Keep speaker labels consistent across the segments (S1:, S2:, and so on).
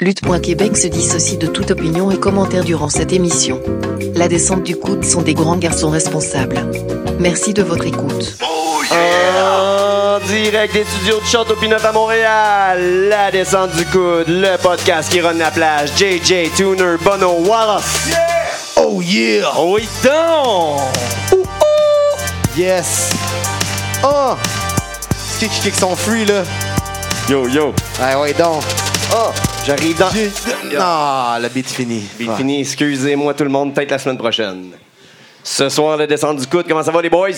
S1: Lutte.Québec se dissocie de toute opinion et commentaire durant cette émission. La descente du coude sont des grands garçons responsables. Merci de votre écoute.
S2: En direct des studios de Château Pinot à Montréal, la descente du coude, le podcast qui run la plage, JJ, Tuner, Bono, Wallace.
S3: Oh yeah!
S2: Oh oui donc!
S3: Yes! Oh! Qui qui kick son free là?
S2: Yo, yo.
S3: Ah ouais donc!
S2: Oh, j'arrive dans...
S3: Non, le beat fini.
S2: Bien fini, excusez-moi tout le monde, peut-être la semaine prochaine. Ce soir, la descente du coude, comment ça va les boys?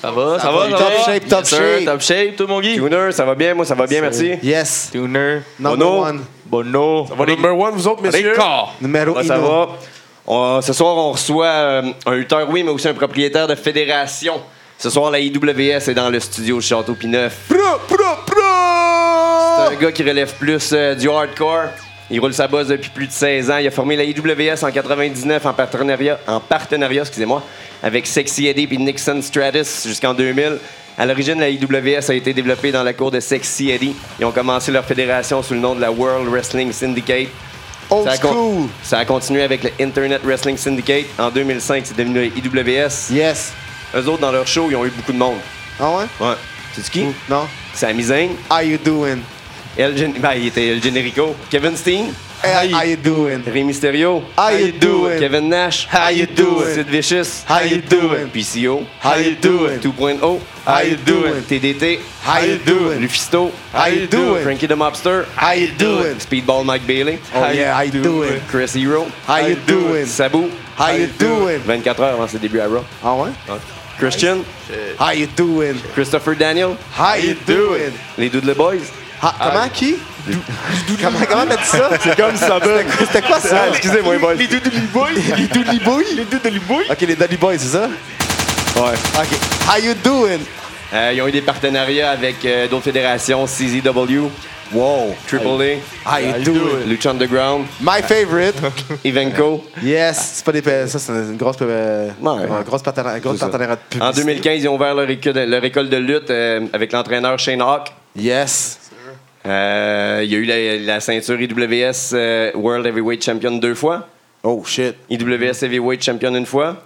S4: Ça va, ça,
S3: Ça
S4: va,
S3: va, top
S4: va?
S3: shape, top
S4: Yes, sir,
S3: shape.
S4: Top shape, tout mon Guy.
S2: Tuner, ça va bien? Moi, ça va bien, merci.
S3: Yes!
S4: Tuner.
S3: Number
S2: Bono.
S3: one.
S4: Bono. Ça va les
S5: Number one, vous autres, messieurs?
S4: corps.
S3: Numéro
S2: ça va. On- ce soir, on reçoit euh, un lutteur, oui, mais aussi un propriétaire de fédération. Ce soir, la IWS est dans le studio Château Pineuf.
S3: Pro, pro, pro!
S2: C'est un gars qui relève plus euh, du hardcore. Il roule sa bosse depuis plus de 16 ans. Il a formé la IWS en 99 en partenariat, en partenariat excusez-moi, avec Sexy Eddie et Nixon Stratus jusqu'en 2000. À l'origine, la IWS a été développée dans la cour de Sexy Eddie. Ils ont commencé leur fédération sous le nom de la World Wrestling Syndicate.
S3: Old
S2: Ça a,
S3: school!
S2: ça a continué avec le Internet Wrestling Syndicate. En 2005, c'est devenu la IWS.
S3: Yes!
S2: Eux autres, dans leur show, ils ont eu beaucoup de monde.
S3: Ah ouais?
S2: Ouais. C'est qui?
S3: Non?
S2: Sami Zayn,
S3: How you doing?
S2: El Gen- ben, il était El Generico, Kevin Steen,
S3: Hey, how you doing?
S2: Rey Mysterio,
S3: How you doing?
S2: Kevin Nash,
S3: How you doing?
S2: Sid Vicious,
S3: How you doing?
S2: PCO,
S3: How you doing?
S2: 2.0,
S3: How you doing?
S2: TDT,
S3: How you doing?
S2: Lufisto,
S3: How you doing?
S2: Frankie the Mobster,
S3: How you doing?
S2: Speedball Mike Bailey,
S3: Oh yeah, how you doing?
S2: Chris Hero,
S3: How you doing?
S2: Sabu,
S3: How you doing?
S2: 24 heures avant ses débuts à Raw,
S3: Ah ouais?
S2: Christian,
S3: How you doing?
S2: Christopher Daniel,
S3: How you doing?
S2: les Doodle Boys,
S3: Ha- comment qui? comment comment t'as dit ça? C'est
S2: comme ça
S3: C'était c'était quoi ça?
S2: Ah, excusez-moi, boys.
S3: Les Doodly Boys? Les Doodly Boys? Les Doodly Boys? Ok, les Doodly Boys, c'est ça?
S2: Ouais.
S3: Ok. How you doing?
S2: Euh, ils ont eu des partenariats avec euh, d'autres fédérations, CZW,
S3: Wow.
S2: Triple A,
S3: How you doing?
S2: Lucha Underground,
S3: My favorite.
S2: Evenco.
S3: Yes. C'est pas des. pa- Ça, c'est une grosse. euh,
S2: Ouais.
S3: une grosse partenariat, une grosse
S2: C'est ça.
S3: partenariat de
S2: En
S3: publicité.
S2: 2015, ils ont ouvert leur école, leur école de lutte euh, avec l'entraîneur Shane Hawk.
S3: Yes.
S2: Euh, il y a eu la, la ceinture IWS euh, World Heavyweight Champion deux fois,
S3: Oh shit.
S2: IWS Heavyweight Champion une fois.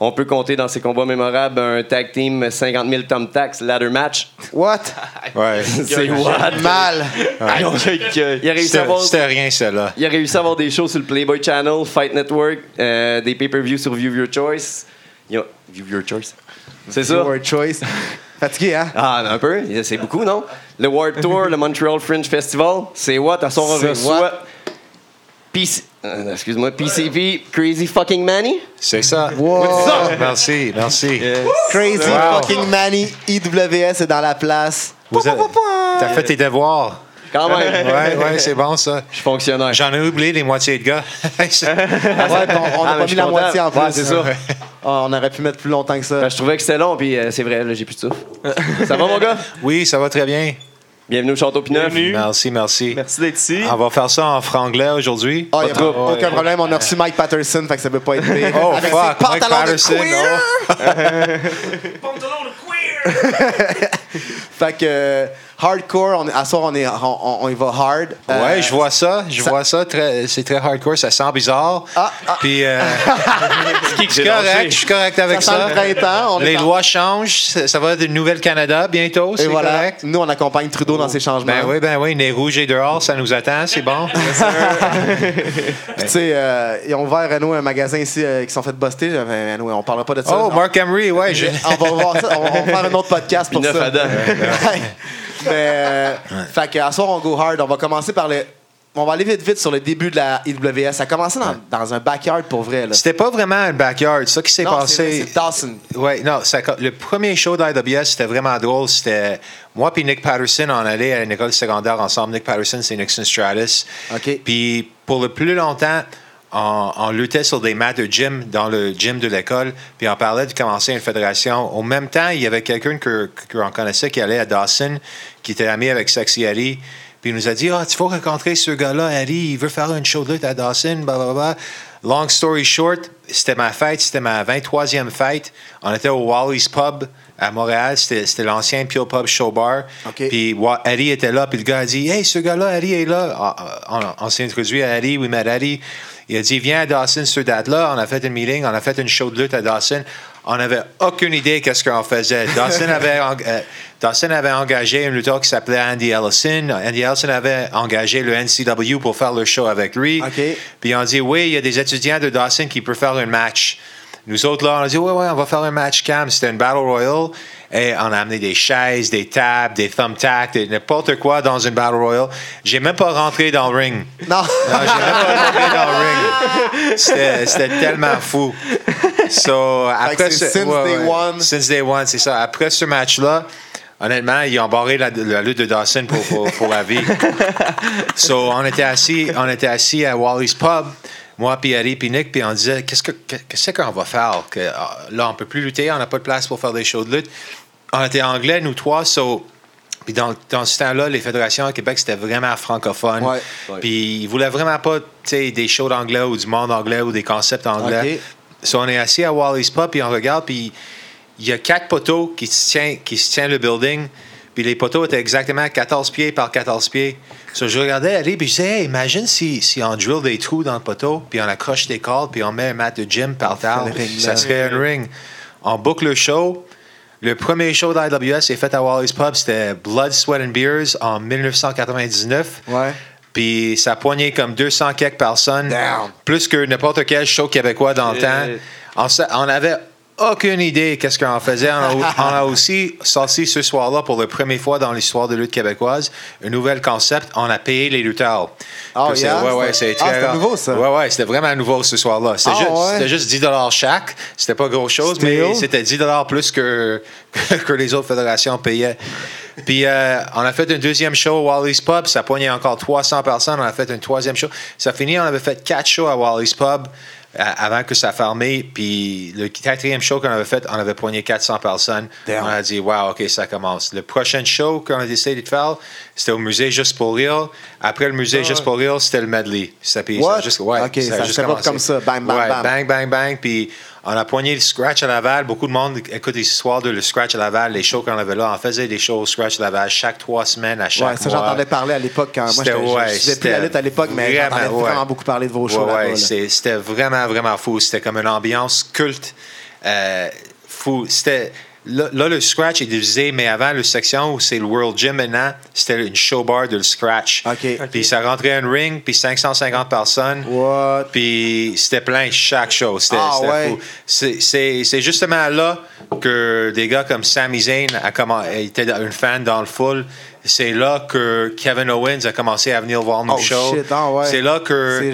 S2: On peut compter dans ces combats mémorables un tag team 50 000 Tom Tax ladder match.
S3: What?
S5: Ouais.
S2: C'est what?
S3: Mal.
S2: Il a réussi à
S5: C'était
S2: avoir
S5: c'était rien, celle-là.
S2: Il a réussi à avoir des shows sur le Playboy Channel, Fight Network, euh, des pay-per-views sur View Your Choice. View Your Choice. C'est ça?
S3: Your choice. Fatigué, hein?
S2: Ah, un peu. C'est beaucoup, non? Le World Tour, le Montreal Fringe Festival. C'est what? À son
S3: what?
S2: PC euh, Excuse-moi, PCP, Crazy Fucking Manny?
S5: C'est ça.
S3: Wow.
S5: Merci, merci.
S3: Crazy
S5: Wow.
S3: fucking Manny. IWS est dans la place.
S5: Vous avez- T'as fait tes devoirs.
S2: Quand même.
S5: Ouais, ouais, c'est bon ça.
S2: Je suis fonctionnaire.
S5: J'en ai oublié les moitiés de gars.
S3: Ouais, puis on on
S2: Ah,
S3: a
S2: mais
S3: pas mis la
S2: content.
S3: moitié en plus.
S2: Ouais, c'est ça.
S3: Ah, on aurait pu mettre plus longtemps que ça.
S2: Ben, je trouvais que c'était long, puis euh, c'est vrai, là, j'ai plus de souffle. ça va, mon gars?
S5: Oui, ça va très bien.
S2: Bienvenue au Château Pineuf.
S5: Merci, merci.
S4: Merci d'être ici.
S5: On va faire ça en franglais aujourd'hui.
S3: Ah, y a
S2: Pas trop.
S3: pas- aucun problème, on a reçu Mike Patterson, fait que ça peut pas être pire.
S5: Oh,
S3: Avec
S5: fuck,
S3: ses
S5: Mike
S3: pantalons de
S5: Patterson,
S3: queer.
S5: oh.
S3: Fait que euh, hardcore, on, à soir, on, est, on, on- on y va hard. Euh,
S5: Ouais, je vois ça. Je
S3: ça-
S5: vois ça. très- C'est très hardcore. Ça sent bizarre.
S3: Ah, ah.
S5: Puis, euh, je suis correct. Je suis correct avec
S3: Ça
S5: ça.
S3: sent le printemps. on est
S5: Les
S3: en-
S5: lois changent. Ça va être une Nouvelle-Canada bientôt.
S3: Et
S5: C'est
S3: voilà,
S5: correct.
S3: nous, on accompagne Trudeau dans ses changements.
S5: Ben oui, ben oui. Nez rouge et dehors, ça nous attend. C'est bon.
S3: Puis, tu sais, euh, ils ont ouvert Renault un magasin ici euh, qui sont fait buster. Ben, anyway, on parlera pas de ça.
S5: Oh,
S3: Non.
S5: Mark Emery, ouais. je-
S3: On va voir ça. On va, faire un autre podcast pour ça. Mais, euh, fait que, à soir, on go hard. On va commencer par le. On va aller vite, vite sur le début de la IWS. Ça a commencé dans, dans un backyard pour vrai. Là.
S5: C'était pas vraiment un backyard. Ça qui s'est
S3: Non, c'est
S5: passé.
S3: c'est Dawson.
S5: Ouais, non, ça- le premier show d'IWS, c'était vraiment drôle. C'était moi puis Nick Patterson, on allait à une école secondaire ensemble. Nick Patterson, c'est Nixon Stratus.
S3: OK.
S5: Puis pour le plus longtemps, on, on luttait sur des mats de gym dans le gym de l'école, puis on parlait de commencer une fédération. Au même temps, il y avait quelqu'un que qu'on connaissait qui allait à Dawson, qui était ami avec Sexy Ali. Puis il nous a dit Ah, tu faut rencontrer ce gars-là, Ali, il veut faire une show de lutte à Dawson, blablabla. Long story short, c'était ma fête, c'était ma 23e fête. On était au Wally's Pub à Montréal. C'était l'ancien Pure Pub Show Bar. Puis Eddie était là. Puis le gars a dit Hey, ce gars-là, Eddie est là. Ah, ah, On, on s'est introduit à Eddie. We met Eddie. Il a dit Viens à Dawson cette date-là. On a fait une meeting. On a fait une show de lutte à Dawson. On n'avait aucune idée qu'est-ce qu'on faisait. Dawson avait, euh, Dawson avait engagé un lutteur qui s'appelait Andy Ellison. Andy Ellison avait engagé le NCW pour faire le show avec lui. Puis on dit, oui, il y a des étudiants de Dawson qui peuvent faire un match. Nous autres, là, on a dit, ouais, ouais, on va faire un match cam. C'était une Battle Royale. Et on a amené des chaises, des tables, des thumbtacks, n'importe quoi dans une Battle Royale. J'ai même pas rentré dans le ring.
S3: Non.
S5: Non, j'ai même pas rentré dans le ring. C'était tellement fou. So, après ce-
S3: since day one.
S5: Since day one, c'est ça. Après ce match-là, honnêtement, ils ont barré la, la lutte de Dawson pour, pour, pour la vie. so, on était assis, on était assis à Wally's Pub, moi, puis Harry, puis Nick, puis on disait, qu'est-ce que- qu'est-ce qu'on va faire? Que, ah, là, on peut plus lutter, on n'a pas de place pour faire des shows de lutte. On était anglais, nous trois, so, puis dans, dans ce temps-là, les fédérations à Québec, c'était vraiment francophone.
S3: Ouais.
S2: Ouais.
S5: Puis ils voulaient vraiment pas, tu sais, des shows d'anglais ou du monde anglais ou des concepts anglais. So, on est assis à Wally's Pub, puis on regarde, puis il y a quatre poteaux qui se tiennent, qui se tiennent le building. Puis les poteaux étaient exactement 14 pieds par 14 pieds. So, je regardais aller, puis je disais, hey, imagine si, si on drill des trous dans le poteau, puis on accroche des cordes, puis on met un mat de gym par terre. Ça serait un ring. On boucle le show. Le premier show d'IWS est fait à Wally's Pub, c'était Blood, Sweat and Beers en 1999.
S3: Ouais.
S5: Puis ça poignait comme 200 quelques personnes.
S3: Damn.
S5: Plus que n'importe quel show québécois dans le temps. On avait aucune idée qu'est-ce qu'on faisait. On a, on a aussi sorti ce soir-là pour la première fois dans l'histoire de lutte québécoise un nouvel concept. On a payé les lutteurs.
S3: Oh, yeah?
S5: ouais, ouais,
S3: C'était-
S5: c'est
S3: Ah, c'était
S5: rare.
S3: nouveau, ça?
S5: Ouais, ouais, c'était vraiment nouveau ce soir-là. C'était
S3: Ah,
S5: juste,
S3: ouais?
S5: c'était juste 10 chaque. C'était pas grosse chose, mais c'était 10 plus que, que les autres fédérations payaient. Puis euh, on a fait un deuxième show à Wally's Pub. Ça poignait encore 300 personnes. On a fait un troisième show. Ça finit, on avait fait quatre shows à Wally's Pub avant que ça fermé. Puis le quatrième show qu'on avait fait, on avait poigné 400 personnes.
S3: Damn.
S5: On a dit, wow, OK, ça commence. Le prochain show qu'on a décidé de faire, c'était au musée Juste pour Rire. Après le musée Juste pour Rire, c'était le medley. Ça, puis ça juste- ouais,
S3: OK,
S5: a
S3: ça
S5: juste
S3: s'est pas
S5: commencé.
S3: comme ça. Bang, bang,
S5: Ouais,
S3: bang.
S5: bang, bang, bang. Puis on a poigné le scratch à Laval. Beaucoup de monde écoute les histoires de le scratch à Laval, les shows qu'on avait là. On faisait des shows au scratch à Laval chaque trois semaines, à chaque
S3: Ouais, ça, j'entendais parler à l'époque quand moi, je faisais plus la lutte à l'époque, mais j'entendais
S5: ouais.
S3: vraiment beaucoup parler de vos shows
S5: Ouais,
S3: là-bas.
S5: ouais,
S3: là.
S5: c'est- c'était vraiment, vraiment fou. C'était comme une ambiance culte. euh, fou. C'était. Là, là, le scratch est divisé, mais avant, le section où c'est le World Gym maintenant, c'était une show bar de le scratch.
S3: OK.
S5: Puis ça rentrait un ring, puis 550 personnes.
S3: What?
S5: Puis c'était plein chaque show. C'était
S3: Ah,
S5: c'était
S3: ouais.
S5: fou. C'est- justement là que des gars comme Sami Zayn a commen- était un fan dans le full. C'est là que Kevin Owens a commencé à venir voir nos
S3: Oh,
S5: shows.
S3: shit, ah, ouais.
S5: C'est là que,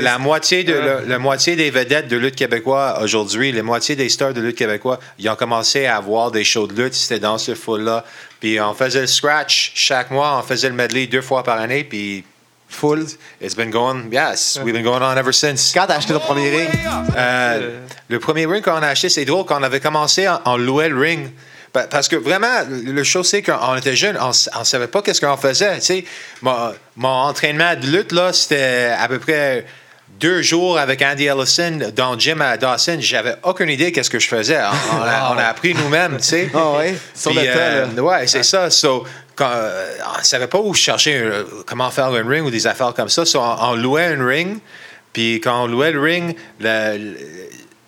S5: la moitié de la, la moitié des vedettes de lutte québécois aujourd'hui, la moitié des stars de lutte québécois, ils ont commencé à voir des shows de lutte. C'était dans ce full-là. Puis on faisait le scratch chaque mois, on faisait le medley deux fois par année. Puis
S3: Full.
S5: it's been going, yes, we've been going on ever since.
S3: Quand t'as acheté ton premier ring?
S5: Euh, le premier ring qu'on a acheté, c'est drôle, quand on avait commencé, on, on louait le ring. Pa- Parce que vraiment, le le show, c'est qu'on était jeunes, on ne savait pas qu'est-ce qu'on faisait. tu sais. Mon, mon entraînement de lutte, là, c'était à peu près deux jours avec Andy Ellison dans le gym à Dawson. J'avais aucune idée qu'est-ce que je faisais. On, a, on a appris nous-mêmes, tu sais.
S3: Ah? Sur
S5: Puis,
S3: le
S5: euh, ouais, c'est ça. So, quand, euh, on ne savait pas où chercher, euh, comment faire un ring ou des affaires comme ça. So, on, on louait un ring. Puis quand on louait le ring, la-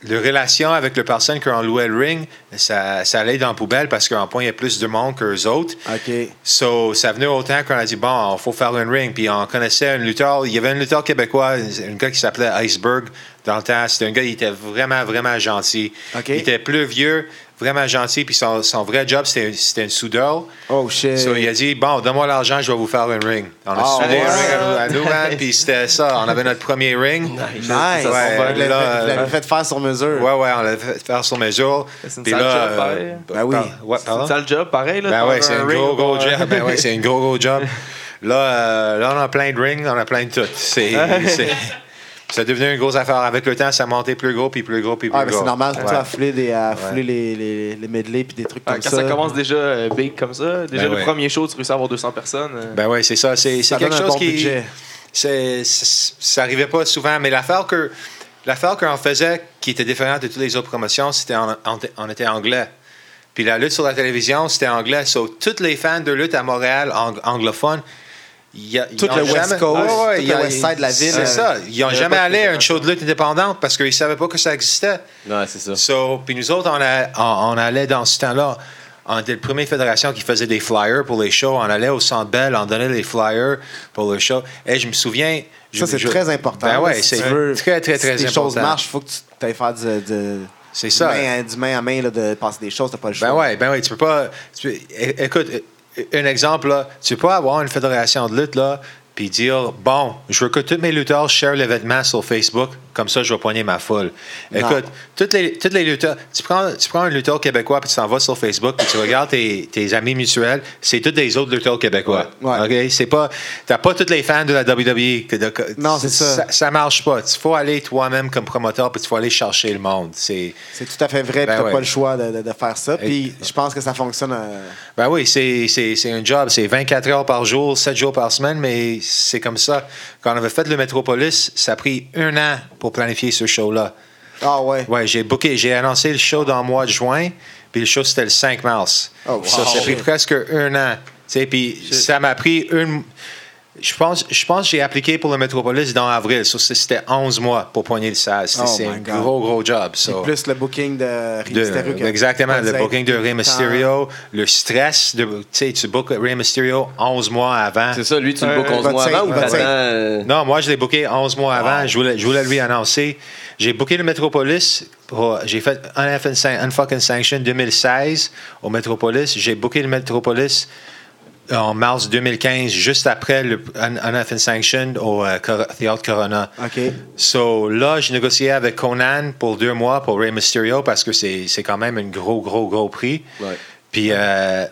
S5: la relation avec la personne qu'on louait le ring, ça, ça allait dans la poubelle parce qu'on poignait plus de monde qu'eux autres.
S3: OK.
S5: So, ça venait autant qu'on a dit, bon, il faut faire un ring. Puis on connaissait un lutteur. Il y avait un lutteur québécois, un gars qui s'appelait Iceberg dans le temps. C'était un gars, il était vraiment, vraiment gentil. Il était plus vieux, vraiment gentil. Puis son, son vrai job, c'était c'était un soudeur.
S3: Oh, shit.
S5: So, il a dit, bon, donne-moi l'argent, je vais vous faire un ring. On a
S3: Ah,
S5: soudé
S3: ouais.
S5: un ring à nous, à nous, man, puis c'était ça. On avait notre premier ring.
S3: Nice.
S5: Ouais,
S3: vous l'avez
S5: euh,
S3: fait faire sur mesure.
S5: Ouais, ouais, on l'avait fait faire sur mesure.
S4: C'est une sale
S5: là,
S4: job,
S5: euh,
S4: pareil.
S3: Ben oui.
S5: par- ouais,
S4: C'est
S5: pardon?
S4: un sale job, pareil. Là,
S5: Ben
S4: faire
S5: c'est un
S4: ring
S5: gros, gros job. Ben ouais, c'est un gros, gros job. Là, euh, là, on a plein de rings, on a plein de tout. C'est, c'est, ça devenu une grosse affaire. Avec le temps, ça montait plus gros, puis plus gros, puis plus
S3: Ah, mais
S5: gros.
S3: c'est normal,
S5: Ouais.
S3: à fouler, des, à fouler les, les, les medley puis des trucs
S4: Ah,
S3: comme
S4: quand
S3: ça.
S4: ça commence déjà euh, big comme ça, déjà
S5: Ben
S4: le
S5: ouais.
S4: premier show, tu réussis à avoir 200 personnes. euh,
S5: Ben ouais, c'est ça. C'est, quelque
S3: donne un
S5: chose
S3: bon
S5: qui. c'est, ça arrivait pas souvent, mais l'affaire que l'affaire qu'on faisait qui était différente de toutes les autres promotions, c'était on, était- on était anglais. Puis la lutte sur la télévision, c'était anglais. So, tous les fans de lutte à Montréal, ang- anglophones, y a-
S3: Tout le West
S5: jamais-
S3: Coast, le West Side de la ville.
S5: C'est
S3: euh,
S5: ça. Ils n'ont jamais allé à une show de lutte indépendante parce qu'ils ne savaient pas que ça existait.
S2: Ouais, c'est ça.
S5: So, puis nous autres, on, a- on- on allait dans ce temps-là. On était la première fédération qui faisait des flyers pour les shows. On allait au Centre Bell, on donnait les flyers pour le show. Et je me souviens.
S3: Ça, c'est
S5: je-
S3: très important.
S5: Ben ouais,
S3: si
S5: c'est très, très, très
S3: si les
S5: important.
S3: choses marchent, il faut que tu ailles faire du, de-
S5: C'est
S3: du
S5: ça.
S3: main, à- du main à main, là, de passer des choses, t'as pas le choix.
S5: Ben ouais, ben ouais, tu peux pas. tu peux- é- écoute, un exemple, là, tu peux avoir une fédération de lutte, là, puis dire, bon, je veux que tous mes lutteurs share l'événement sur Facebook, comme ça, je vais poigner ma foule. Écoute, toutes les, toutes les lutteurs, tu prends, tu prends un lutteur québécois, puis tu t'en vas sur Facebook, puis tu regardes tes, tes amis mutuels, c'est tous des autres lutteurs québécois.
S3: Ouais.
S5: OK? C'est pas, t'as pas tous les fans de la WWE. de-
S3: Non, c'est ça.
S5: ça. Ça marche pas. Il faut aller toi-même comme promoteur, puis il faut aller chercher le monde. C'est.
S3: Tout à fait vrai,
S5: Ben
S3: t'as
S5: ouais.
S3: pas le choix de, de- de faire ça. Puis je pense que ça fonctionne. euh,
S5: Ben oui, c'est un job. C'est 24 heures par jour, 7 jours par semaine, mais c'est comme ça. Quand on avait fait le Metropolis, ça a pris un an pour planifier ce show-là.
S3: Ah ouais.
S5: Ouais, j'ai booké, j'ai annoncé le show dans le mois de juin, puis le show c'était le 5 mars.
S3: Oh, wow.
S5: Ça, ça a pris presque un an. Puis ça m'a pris une. Je pense, je pense que j'ai appliqué pour le Metropolis dans avril. Ça, c'était 11 mois pour poigner le SAS. C'était
S3: Oh
S5: c'est un
S3: God.
S5: gros, gros job. So.
S3: plus le booking de Rey
S5: De-
S3: Mysterio.
S5: exactement, le booking de Rey Mysterio, le stress de, tu sais, tu bookes Rey Mysterio 11 mois avant.
S2: C'est ça, lui, tu le
S4: Ouais,
S2: bookes
S4: ouais.
S2: 11 mois avant ou euh,
S5: Non, moi, je l'ai booké 11 mois avant. Je, voulais, je voulais lui annoncer. J'ai booké le Metropolis. pour- J'ai fait un Unfucking Sanction 2016 au Metropolis. J'ai booké le Metropolis en mars 2015, juste après le Un- Unfucking Sanction au Cor- Théâtre Corona.
S3: OK.
S5: So là, j'ai négocié avec Conan pour deux mois pour Rey Mysterio parce que c'est c'est quand même un gros, gros, gros prix.
S2: Ouais.
S5: Puis euh,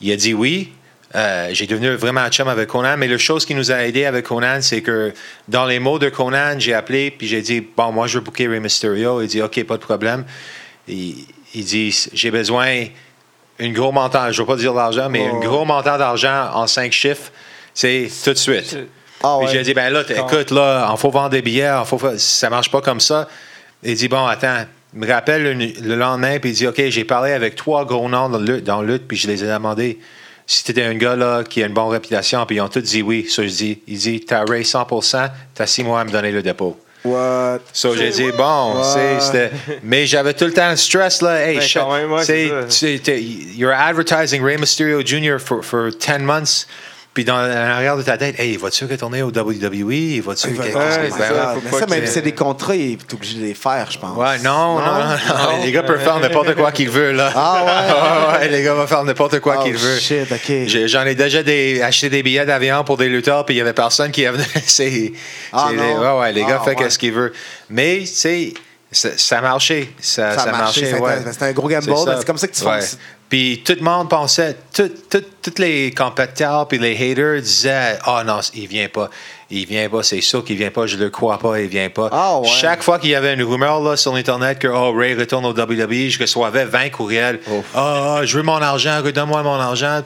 S5: il a dit oui. Euh, j'ai devenu vraiment chum avec Conan, mais la chose qui nous a aidé avec Conan, c'est que dans les mots de Conan, j'ai appelé puis j'ai dit bon, moi je veux booker Rey Mysterio. Il dit ok, pas de problème. Il, il dit j'ai besoin un gros montant, je ne veux pas dire l'argent, mais
S3: Oh.
S5: un gros montant d'argent en cinq chiffres, c'est tout de suite.
S3: Ah
S5: Puis j'ai dit, ben là, écoute, là, il faut vendre des billets, il faut faire- ça marche pas comme ça. Il dit, bon, attends, il me rappelle le, le lendemain, puis il dit, OK, j'ai parlé avec trois gros noms dans le, dans le puis je les ai demandé si tu étais un gars là, qui a une bonne réputation, puis ils ont tous dit oui. So, je dis, il dit, t'as Ray 100%, t'as six mois à me donner le dépôt.
S3: What?
S5: So, j'ai dit, bon, c'est- c'était. Mais j'avais tout le temps le stress, là. Hey,
S4: Ben, quand même, ouais,
S5: c'est- you're advertising Rey Mysterio Jr. for, for 10 months. Puis dans l'arrière de ta tête, hey, vas-tu retourner au WWE? Vas-tu. que- ben,
S3: ça. même
S4: que-
S3: si c'est des contrats, il est obligé de les faire, je pense.
S5: Ouais, non, non, non, non, Les gars peuvent faire n'importe quoi qu'ils veulent, là.
S3: Ah ouais?
S5: ouais, ouais, les gars vont faire n'importe quoi
S3: Oh,
S5: qu'ils veulent.
S3: shit, OK.
S5: J'en ai déjà des, acheté des billets d'avion pour des lutteurs, puis il y avait personne qui avait. c'est,
S3: Ah,
S5: ouais, ouais, les gars
S3: Ah,
S5: font
S3: ouais.
S5: ce qu'ils veulent. Mais, tu sais, ça, ça a marché. Ça,
S3: Ça a
S5: ça a
S3: marché,
S5: marché,
S3: c'était-
S5: ouais.
S3: c'était un gros gamble,
S5: c'est
S3: comme ça que tu
S5: Ouais. Puis tout le monde pensait, tout- tout- tous les compétiteurs puis les haters disaient Ah non, il vient pas. Il vient pas, c'est sûr qu'il vient pas, je le crois pas, il vient pas.
S3: Ah ouais.
S5: Chaque fois qu'il y avait une rumeur là, sur Internet que oh, Ray retourne au WWE, je recevais 20 courriels. Ah, je veux mon argent, redonne-moi mon argent.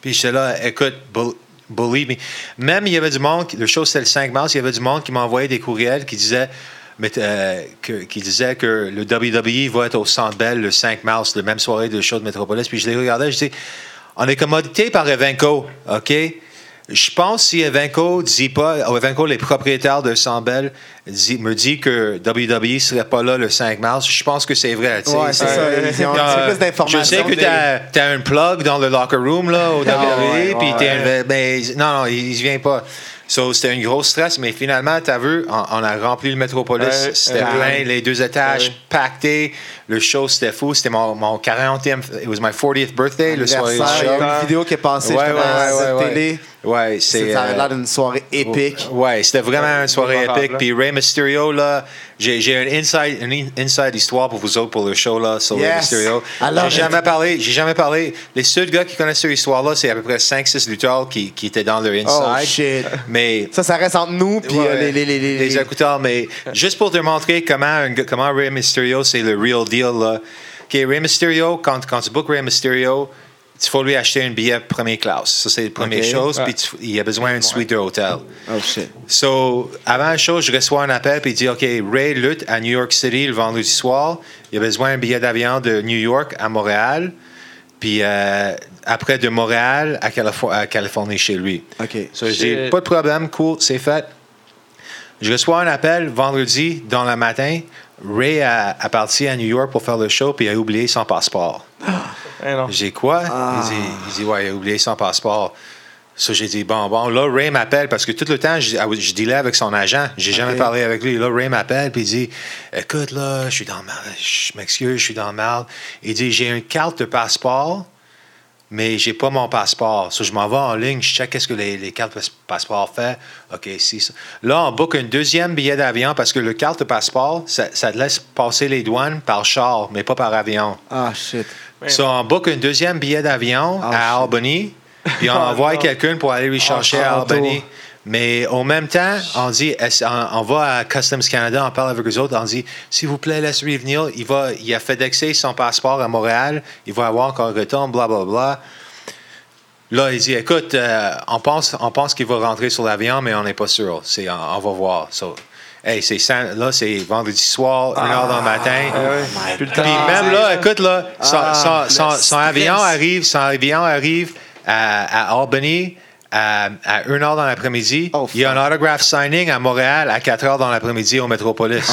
S5: Puis j'étais là, écoute, bel- believe me. Même il y avait du monde, le show c'était le 5 mars, il y avait du monde qui m'envoyait des courriels qui disaient, mais, euh, disait que le WWE va être au Centre Bell le 5 mars, la même soirée de show de Metropolis. Puis je les regardais, je dis, on est commodité par Evenco, OK? Je pense si Evenco dit pas, Evenco, les propriétaires de dit- me dit que WWE serait pas là le 5 mars, je pense que c'est vrai.
S3: Ouais, c'est
S5: C'est-
S3: ça. Ils ont
S5: euh,
S3: peu plus d'informations.
S5: Je sais que tu as, un plug dans le locker room là, au WWE,
S3: ouais,
S5: puis
S3: ouais, ouais.
S5: ben, non, non, il ne vient pas. So, c'était un gros stress, mais finalement, tu as vu, on, on a rempli le Metropolis.
S4: Ouais,
S5: c'était plein, les deux étages pactés. Le show, c'était fou. C'était mon, mon 40e, it was my 40th birthday, le soir du
S3: Anniversaire, Il y a
S5: show.
S3: une vidéo qui est passée
S5: Ouais, ouais,
S3: télé.
S5: Ouais,
S3: C'est ça a
S5: euh,
S3: l'air d'une soirée épique.
S5: Ouais, c'était vraiment une soirée épique.
S4: là.
S5: Puis Rey Mysterio, là, j'ai j'ai une inside, une in- inside histoire pour vous autres pour le show là, sur
S3: Yes.
S5: Mysterio.
S3: I love
S5: J'ai
S3: it.
S5: jamais parlé, j'ai jamais parlé. Les seuls gars qui connaissent cette histoire-là, c'est à peu près 5-6 lutteurs qui, qui étaient dans leur
S3: Oh
S5: inside.
S3: shit.
S5: Mais
S3: Ça, ça reste entre nous puis
S5: Ouais,
S3: euh, les, les, les, les-
S5: les écouteurs, mais juste pour te montrer comment, un comment Rey Mysterio, c'est le real deal. Là. OK, Rey Mysterio, quand, quand tu bookes Rey Mysterio, il faut lui acheter un billet première classe. Ça, c'est la première chose. Puis tu- il a besoin d'une suite d'hôtel.
S3: Oh shit.
S5: So, avant la chose, je reçois un appel puis il dit OK, Ray lutte à New York City le vendredi soir. Il a besoin d'un billet d'avion de New York à Montréal. Puis euh, après de Montréal à, Calif- à Californie chez lui.
S3: OK.
S5: So, je dis
S4: Shit.
S5: pas de problème, cool, c'est fait. Je reçois un appel vendredi dans le matin. Ray a, a parti à New York pour faire le show puis il a oublié son passeport.
S4: Eh.
S5: J'ai quoi?
S3: Ah.
S5: Il, dit, il dit, ouais, il a oublié son passeport. Ça, j'ai dit, bon, bon, là, Ray m'appelle parce que tout le temps, je, je dealais avec son agent. J'ai jamais parlé avec lui. Là, Ray m'appelle puis il dit, écoute, là, je suis dans le mal. Je m'excuse, je suis dans le mal. Il dit, j'ai une carte de passeport, mais j'ai pas mon passeport. So, je m'en vais en ligne, je check qu'est-ce que les, les cartes de passeport fait. OK, si. ça. Là, on book un deuxième billet d'avion parce que le carte de passeport, ça, ça te laisse passer les douanes par char, mais pas par avion.
S3: Ah shit.
S5: So, on book un deuxième billet d'avion
S3: Oh,
S5: à
S3: shit.
S5: Albany, puis on
S4: Oh,
S5: envoie quelqu'un pour aller lui chercher
S3: oh,
S5: à Albany. Mais au même temps, on dit, on, on va à Customs Canada, on parle avec eux autres, on dit, s'il vous plaît, laisse-lui venir. Il, va, il a FedExé son passeport à Montréal, il va avoir encore un retour, blablabla. Bla, bla. Là, il dit, écoute, euh, on pense, on pense qu'il va rentrer sur l'avion, mais on n'est pas sûr. C'est, on, on va voir. So, hey, c'est, là, c'est vendredi soir, 1 heure dans le matin.
S4: Plus le temps.
S5: Puis même là, écoute, là, son,
S3: Ah,
S5: son- son-
S3: le
S5: son avion arrive, son avion arrive à, à Albany à, à 1 heure dans l'après-midi.
S3: Oh,
S5: Il y a un autograph signing à Montréal à 4 heures dans l'après-midi au Metropolis.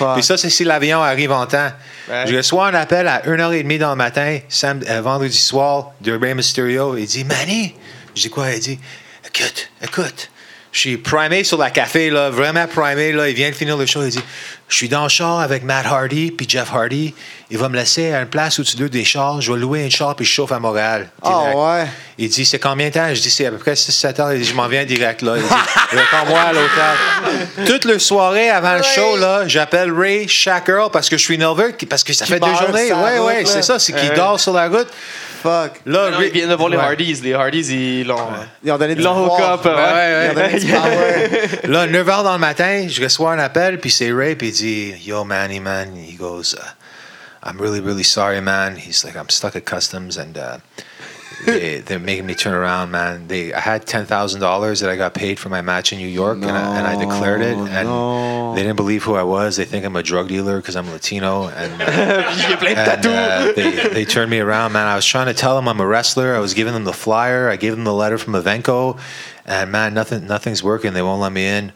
S3: Oh.
S5: Puis ça, c'est si l'avion arrive en temps.
S4: Ouais.
S5: Je reçois un appel à 1h30 dans le matin, sam- euh, vendredi soir, de Ray Mysterio. Il dit Manny, je dis quoi? Il dit Écoute, écoute. Je suis primé sur la café, là, vraiment primé. Là. Il vient de finir le show. Il dit Je suis dans le char avec Matt Hardy puis Jeff Hardy. Il va me laisser à une place au-dessus d'eux des chars. Je vais louer un char puis je chauffe à Montréal.
S3: Ah ouais.
S5: Il dit C'est combien de temps? Je dis C'est à peu près 6-7 heures. Il dit Je m'en viens direct là. Il dit Réponds-moi à l'hôtel. Toute le soirée avant le show, là, j'appelle Ray chaque heure parce que je suis nerveux, parce que ça
S3: Qui
S5: fait deux journées.
S3: la
S5: Ouais, ouais,
S3: là.
S5: c'est ça. C'est qu'il
S4: Ouais.
S5: dort sur la route.
S3: Fuck.
S5: Là,
S4: Non,
S5: Ray-
S4: ils viennent de voir les
S5: Ouais.
S4: Hardys. Les Hardys, ils l'ont.
S3: Ils ont donné du
S4: hook up.
S5: Ouais, ouais,
S3: Ils ont donné du power.
S5: Là, 9 h dans le matin, je reçois un appel, puis c'est Ray, puis dit Yo, Manny, man. He goes, uh, I'm really, really sorry, man. He's like, I'm stuck at customs, and uh, they, they're making me turn around, man. They, I had $10,000 that I got paid for my match in New York, and, I, and I declared it, and
S3: no.
S5: they didn't believe who I was. They think I'm a drug dealer because I'm Latino, and.
S4: Puis il y a plein de
S5: And uh, they, they turned me around, man. I was trying to tell them I'm a wrestler. I was giving them the flyer. I gave them the letter from Evenco, and man, nothing, nothing's working. They won't let me in.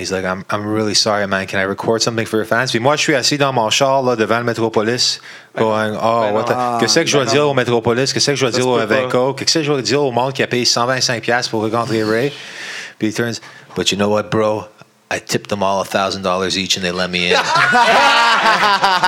S5: He's like, I'm, I'm really sorry, man. Can I record something for your fans? Puis moi, je suis assis dans mon char là, devant le Metropolis, going, oh,
S4: ben
S5: what the-
S3: non.
S5: qu'est-ce que je
S4: Ben
S5: dois dire
S4: non.
S5: au Metropolis? Qu'est-ce que je
S4: Ça
S5: dire au. Evenco? Qu'est-ce que je dois dire au monde qui a payé 125$ piastres pour rencontrer Ray? Puis il turns, but you know what, bro? I tipped them all $1,000 each and they let me in.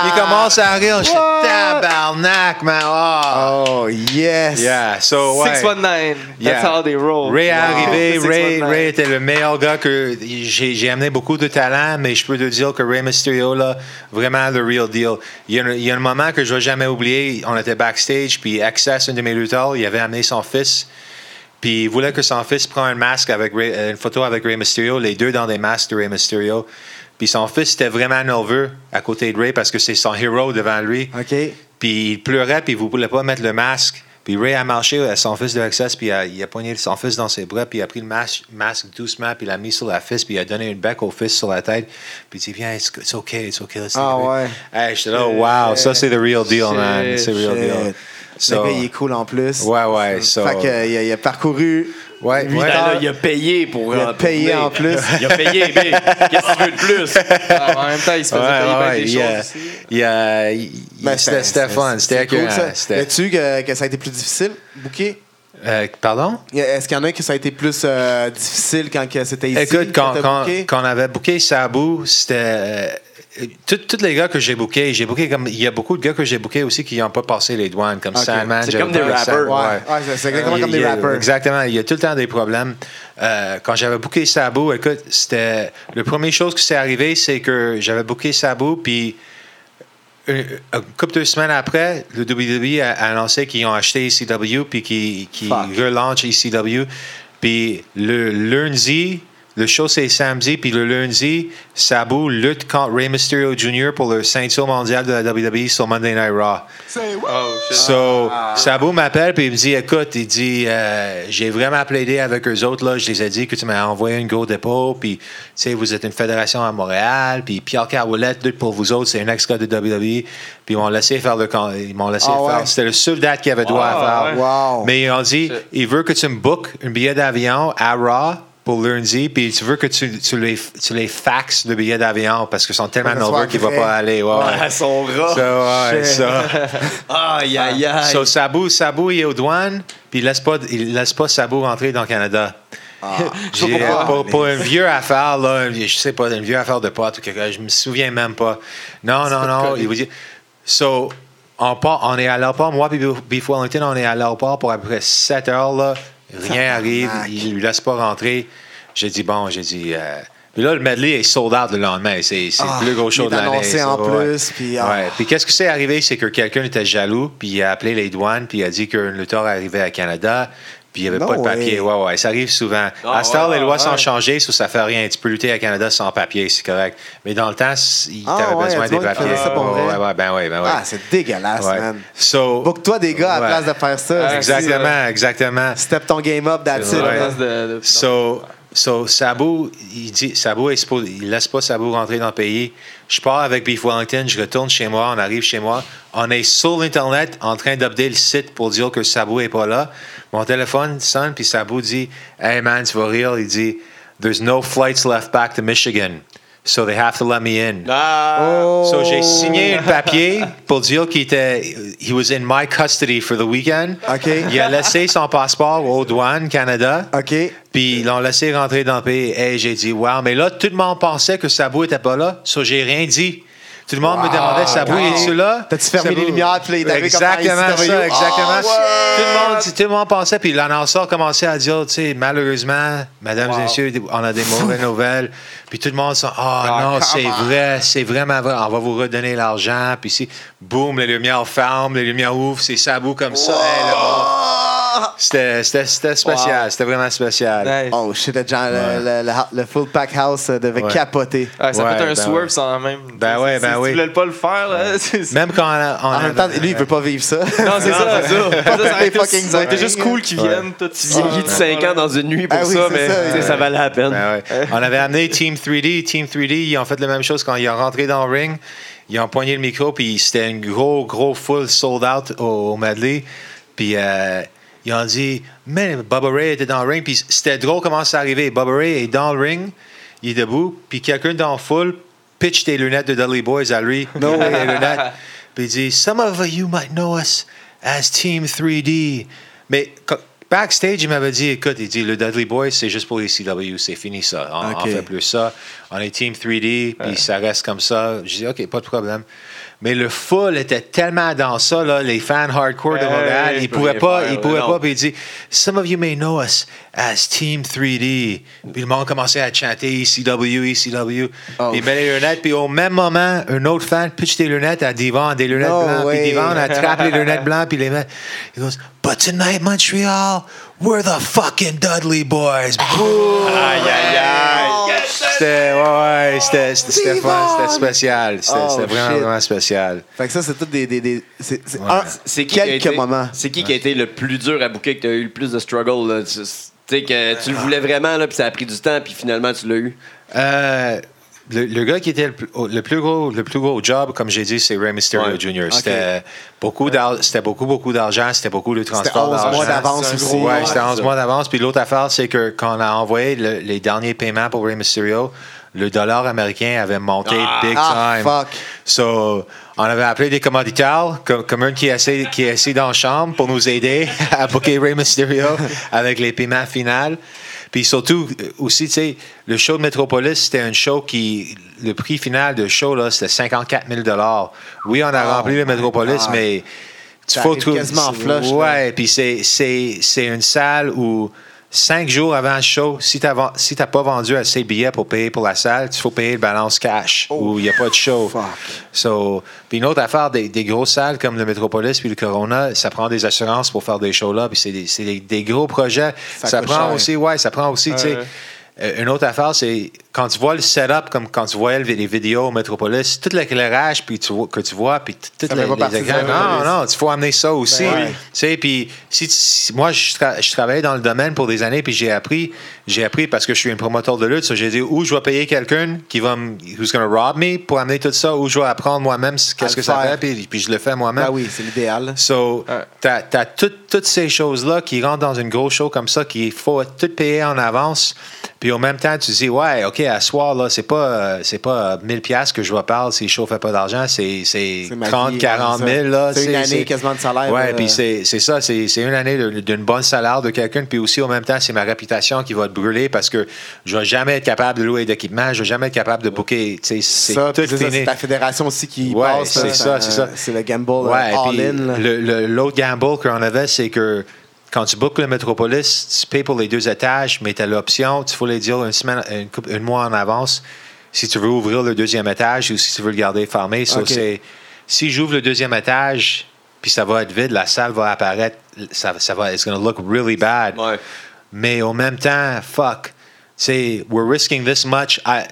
S5: il commence à rire. Je suis
S3: What?
S5: tabarnak, man. Oh.
S3: Oh, yes.
S5: Yeah, so ouais.
S4: 619.
S5: Yeah.
S4: That's how they roll.
S5: Ray est
S3: Wow.
S5: arrivé. Ray,
S4: 619.
S5: Ray était le meilleur gars que j'ai j'ai amené beaucoup de talent, mais je peux te dire que Ray Mysterio, là, vraiment le real deal. Il y a, un- il y a un moment que je vais jamais oublier. On était backstage, puis Access, un de mes lutteurs, il avait amené son fils. Puis il voulait que son fils prenne un masque avec Ray- euh, une photo avec Ray Mysterio, les deux dans des masques de Ray Mysterio. Puis son fils était vraiment nerveux à côté de Ray parce que c'est son héros devant lui.
S3: OK.
S5: Puis il pleurait, puis il ne voulait pas mettre le masque. Puis Ray a marché à son fils de Access, puis il a, il a poigné son fils dans ses bras, puis il a pris le masque, masque doucement, puis il l'a mis sur la fils, puis il a donné une bec au fils sur la tête. Puis il dit, viens, it's, it's okay, it's okay. let's
S3: Ah
S5: take it."
S3: ouais.
S5: Hey, j'étais là, wow, ça c'est the real deal, man. C'est real deal. So-
S3: le gars, il est cool en plus.
S5: Ouais, ouais. So,
S3: Fait que, euh, il, a, il a parcouru.
S5: ouais, ouais.
S2: Ben là, il a payé pour.
S3: Il a
S2: pour
S3: payé en plus.
S2: Il a payé, mais qu'est-ce que tu veux de plus?
S4: Ah, en même temps, il se faisait
S5: Ouais,
S4: payer des
S5: il, euh,
S4: choses aussi.
S5: il, euh, il-
S3: Ben,
S5: c'était fun, c'était
S3: cool, ça. As-tu que, que ça a été plus difficile, booker?
S5: Euh, pardon?
S3: Est-ce qu'il y en a que ça a été plus euh, difficile quand c'était ici?
S5: Écoute, quand, quand, quand on avait booké Sabu, c'était. Euh, Tous les gars que j'ai bookés, j'ai booké comme. Il y a beaucoup de gars que j'ai bookés aussi qui n'ont pas passé les douanes, comme
S3: Ok.
S5: Sandman.
S2: C'est comme des rappers.
S5: Sam-
S3: Ouais, ouais, c'est- exactement
S5: Il-
S3: comme des
S5: y a-
S3: rappers.
S5: Exactement. Il y a tout le temps des problèmes. Euh, quand j'avais booké Sabu, écoute, c'était. La première chose qui s'est arrivé, c'est que j'avais booké Sabu, puis. Une, une couple de semaines après, le WWE a, a annoncé qu'ils ont acheté ECW puis qu'ils
S3: Fuck.
S5: relancent ECW. Puis le lundi, Le show, c'est samedi, puis le lundi, Sabu lutte contre Rey Mysterio Jr. pour le ceinture mondiale de la WWE sur Monday Night Raw.
S4: Oh.
S5: So, Sabu m'appelle puis il me dit écoute, il dit euh, j'ai vraiment plaidé avec eux autres là, je les ai dit que tu m'as envoyé une go dépôt puis tu sais vous êtes une fédération à Montréal puis Pierre Caroulette lutte pour vous autres, c'est un ex-gars de WWE puis ils m'ont laissé faire le camp- ils m'ont laissé
S3: Ah
S5: faire,
S3: ouais?
S5: c'était le seul date qu'il avait droit à faire.
S4: ouais.
S3: Wow.
S5: Mais ils ont dit il veut que tu me bookes un billet d'avion à Raw pour lundi, puis tu veux que tu, tu les, tu les faxes le billet d'avion parce qu'ils sont tellement over qu'ils ne vont pas aller. Ouais, ouais.
S2: À son rat.
S5: Ça, ouais,
S3: Shit.
S5: ça.
S2: Aïe, aïe, aïe.
S5: So, Sabu, Sabu, il est aux douanes, puis il laisse pas, il laisse pas Sabu rentrer dans le Canada.
S3: pourquoi.
S5: pour, pour une vieille affaire, là, je sais pas, une vieille affaire de pote ou quelque chose, je me souviens même pas. Non, non, non, il vous dit. So, on, part, on est à l'aéroport, moi et Beef Wellington, on est à l'aéroport pour à peu près 7 heures, là. Rien arrive, il lui laisse pas rentrer. J'ai dit, bon, j'ai dit. euh, puis là, le medley est sold out le lendemain. C'est c'est
S3: Ah,
S5: le plus gros show de l'année.
S3: en
S5: ouais.
S3: plus, puis, ah.
S5: Ouais. Puis qu'est-ce qui s'est arrivé, c'est que quelqu'un était jaloux, puis il a appelé les douanes, puis il a dit qu'un lutteur arrivait à Canada, puis il n'y avait pas de papier. Ouais, ouais, ça arrive souvent.
S2: Ah,
S5: à heure,
S2: ouais,
S5: les lois
S2: ouais.
S5: sont changées, ça, ça fait rien. Tu peux lutter à Canada sans papier, c'est correct. Mais dans le temps, il
S3: Ah,
S5: t'avait
S3: ouais,
S5: besoin des papiers.
S3: faisait ça pour
S5: Ouais,
S3: vrai.
S5: ouais, ouais, ben ouais, ben ouais.
S3: Ah, c'est dégueulasse,
S5: Ouais.
S3: man.
S5: So,
S3: Book-toi des gars à la place de faire ça.
S5: Exactement, exactement.
S3: Step ton game up, that's it.
S5: Ouais.
S3: man.
S4: Place de- de-
S5: So, so Sabu, il dit, supposé- il laisse pas Sabu rentrer dans le pays. Je pars avec Beef Wellington, je retourne chez moi, on arrive chez moi. On est sur l'Internet en train d'updater le site pour dire que Sabu est pas là. Mon téléphone sonne, puis Sabu dit Hey man, tu vas rire. Il dit There's no flights left back to Michigan. So they have to let me in.
S2: Ah!
S3: Oh.
S5: So j'ai signé un papier pour dire qu'il était, he was in my custody for the weekend.
S3: OK.
S5: Il a laissé son passeport aux douanes Canada.
S3: OK.
S5: Puis ils l'ont laissé rentrer dans le pays. Et j'ai dit, wow. Mais là, tout le monde pensait que Sabou était pas là. Ça, j'ai rien dit. Tout le monde me demandait, Sabou,
S3: OK.
S5: es-tu là?
S3: T'as-tu fermé les lumières, puis là,
S5: Exactement ça, exactement.
S3: Oh,
S5: tout, le monde, tout le monde pensait, puis l'annonceur commençait à dire, tu sais, malheureusement, mesdames et messieurs, on a des mauvaises nouvelles. Puis tout le monde dit, ah non, c'est vrai, c'est vraiment vrai, on va vous redonner l'argent. Puis si, boum, les lumières ferment, les lumières ouvrent, c'est Sabou comme ça. Hey, monde. C'était c'était- c'était spécial, c'était vraiment spécial.
S4: Nice.
S3: Oh shit, le, genre, le, le- le- le full pack house euh, devait
S5: Ouais.
S3: capoter.
S4: Ouais, ça
S5: Ouais,
S4: fait un
S5: ben
S4: swerve
S5: ouais.
S4: sans même.
S5: Ben ouais, ben
S4: si
S5: oui.
S4: tu voulais pas le faire, là.
S5: Même quand on, on
S3: En même temps, lui, il veut pas vivre ça.
S4: Non, c'est ça.
S2: c'est ça.
S4: Ça, ça aurait été-
S3: fucking
S4: ça aurait été
S3: boring.
S4: juste cool qu'ils viennent. tout
S2: Tu vieillis de 5 ans dans une nuit pour
S3: Ah
S2: ça, mais
S3: ça,
S2: ça valait la peine.
S5: Ben. On avait amené Team 3D. Team 3D, ils ont fait la même chose quand ils ont rentré dans le ring. Ils ont poigné le micro, puis c'était un gros, gros full sold out au, au medley. Puis euh, ils ont dit, mais Bubba Ray était dans le ring. Puis c'était drôle comment ça arrivé. Bubba Ray est dans le ring, il est debout, puis quelqu'un dans le full pitch des lunettes de Dudley Boys à lui. No way, les lunettes. Puis il dit, Some of you might know us as Team 3D. Mais backstage, il m'avait dit, écoute, il dit, le Dudley Boys, c'est juste pour les CW, c'est fini ça. On fait plus ça. On est Team 3D, puis ça reste comme ça. Je dis, OK, pas de problème. Mais le full était tellement dans ça, là, les fans hardcore de Montréal,
S2: je
S5: ils pouvaient pas,
S2: faire,
S5: ils pouvaient
S2: non.
S5: pas, puis il dit, Some of you may know us as Team 3D. Puis le monde commençait à chanter ECW, ECW.
S3: Oh.
S5: Puis il met les lunettes, puis au même moment, un autre fan pitch des lunettes à Divan, des lunettes
S3: No
S5: blanches,
S3: way.
S5: puis Divan attrape les lunettes blanches, puis les met. Il goes, But tonight, Montreal, we're the fucking Dudley Boys. Boom!
S2: Aïe, aïe, aïe.
S5: C'était, ouais, ouais, c'était, c'était, c'était fun,
S3: Divan!
S5: c'était spécial. C'était,
S3: Oh,
S5: vraiment, vraiment spécial.
S3: Fait que ça, c'est tout des. des, des- c'est, c'est
S5: Ouais.
S3: un-
S2: C'est qui qui a
S3: quelques
S2: été-
S3: moments.
S2: C'est qui qui a été le plus dur à bouquer, que tu as eu le plus de struggle? là? Tu sais, que tu le voulais vraiment, là, puis ça a pris du temps, puis finalement, tu l'as eu.
S5: Euh, le, le gars qui était le plus, le plus gros, le plus gros job, comme j'ai dit, c'est Rey Mysterio
S2: Ouais.
S5: Jr. C'était beaucoup, d'ar- c'était beaucoup, beaucoup d'argent, c'était beaucoup de transport
S3: 11
S5: d'argent.
S3: mois d'avance
S4: C'est un
S3: aussi.
S4: gros-
S5: Ouais, c'était 11
S2: ça.
S5: mois d'avance. Puis l'autre affaire, c'est que quand on a envoyé le- les derniers paiements pour Rey Mysterio, le dollar américain avait monté big
S3: Ah,
S5: time.
S3: fuck.
S5: So, on avait appelé des commanditaires, comme, comme un qui est, assis, qui est assis dans la chambre pour nous aider à booker Rey Mysterio avec les paiements finaux. Puis surtout, euh, aussi, tu sais, le show de Metropolis, c'était un show qui. Le prix final de show, là, c'était 54 000 Oui, on a
S3: Oh
S5: rempli le Metropolis,
S3: God.
S5: mais. Tu faut trouver-
S3: quasiment flush.
S5: Ouais, puis c'est, c'est, c'est une salle où cinq jours avant le show, si tu n'as si pas vendu assez de billets pour payer pour la salle, il faut payer le balance cash où il n'y a pas de show.
S3: fuck.
S5: So, puis une autre affaire, des, des grosses salles comme le Metropolis puis le Corona, ça prend des assurances pour faire des shows là, puis c'est des, gros projets.
S3: Ça
S5: prend
S3: cher.
S5: aussi, ouais, ça prend aussi, tu sais. Euh, une autre affaire, c'est quand tu vois le setup, comme quand tu vois les vidéos au Metropolis, tout l'éclairage puis tu vois- que tu vois, puis tout les, les écrans. Non, non, il faut amener ça aussi.
S3: Ben ouais.
S5: Tu sais, puis si, moi, je, tra- je travaillais dans le domaine pour des années, puis j'ai appris, j'ai appris parce que je suis un promoteur de lutte, so j'ai dit où je vais payer quelqu'un qui va me, who's gonna rob me pour amener tout ça, ou je vais apprendre moi-même qu'est-ce que ça fait, puis, puis je le fais moi-même.
S3: Ben oui, c'est l'idéal.
S5: So,
S4: Ouais.
S5: t'as, t'as toutes- toutes ces choses-là qui rentrent dans une grosse show comme ça, qu'il faut tout payer en avance. Puis au même temps, tu dis, ouais, OK, à soir, là, c'est pas, euh, c'est pas euh, 1000 pièces que je vais parler si le show fait pas d'argent, c'est, c'est
S3: C'est ma
S5: 30,
S3: vie,
S5: 40
S3: ouais,
S5: 000. Là,
S3: c'est une année quasiment de salaire,
S5: Ouais,
S3: là.
S5: puis c'est, c'est ça, c'est, c'est une année d'une bonne salaire de quelqu'un. Puis aussi, au même temps, c'est ma réputation qui va te brûler parce que je vais jamais être capable de louer d'équipement, je vais jamais être capable de booker. Tu sais, c'est
S3: ça,
S5: tout
S3: c'est ça,
S5: fini.
S3: c'est ta fédération aussi qui
S5: Ouais,
S3: passe.
S5: c'est
S3: là,
S5: ça, c'est ça.
S3: C'est le gamble euh,
S5: Ouais,
S3: all
S5: puis
S3: in. là.
S5: le- le- l'autre gamble qu'on avait, c'est que quand tu bookes le Metropolis, tu payes pour les deux étages, mais tu as l'option, tu faut les dire une semaine, une, couple- une mois en avance si tu veux ouvrir le deuxième étage ou si tu veux le garder fermé. So, si j'ouvre le deuxième étage, puis ça va être vide, la salle va apparaître, ça, ça va, it's going to look really bad.
S2: Ouais.
S5: Mais en même temps, fuck, c'est we're risking this much. I,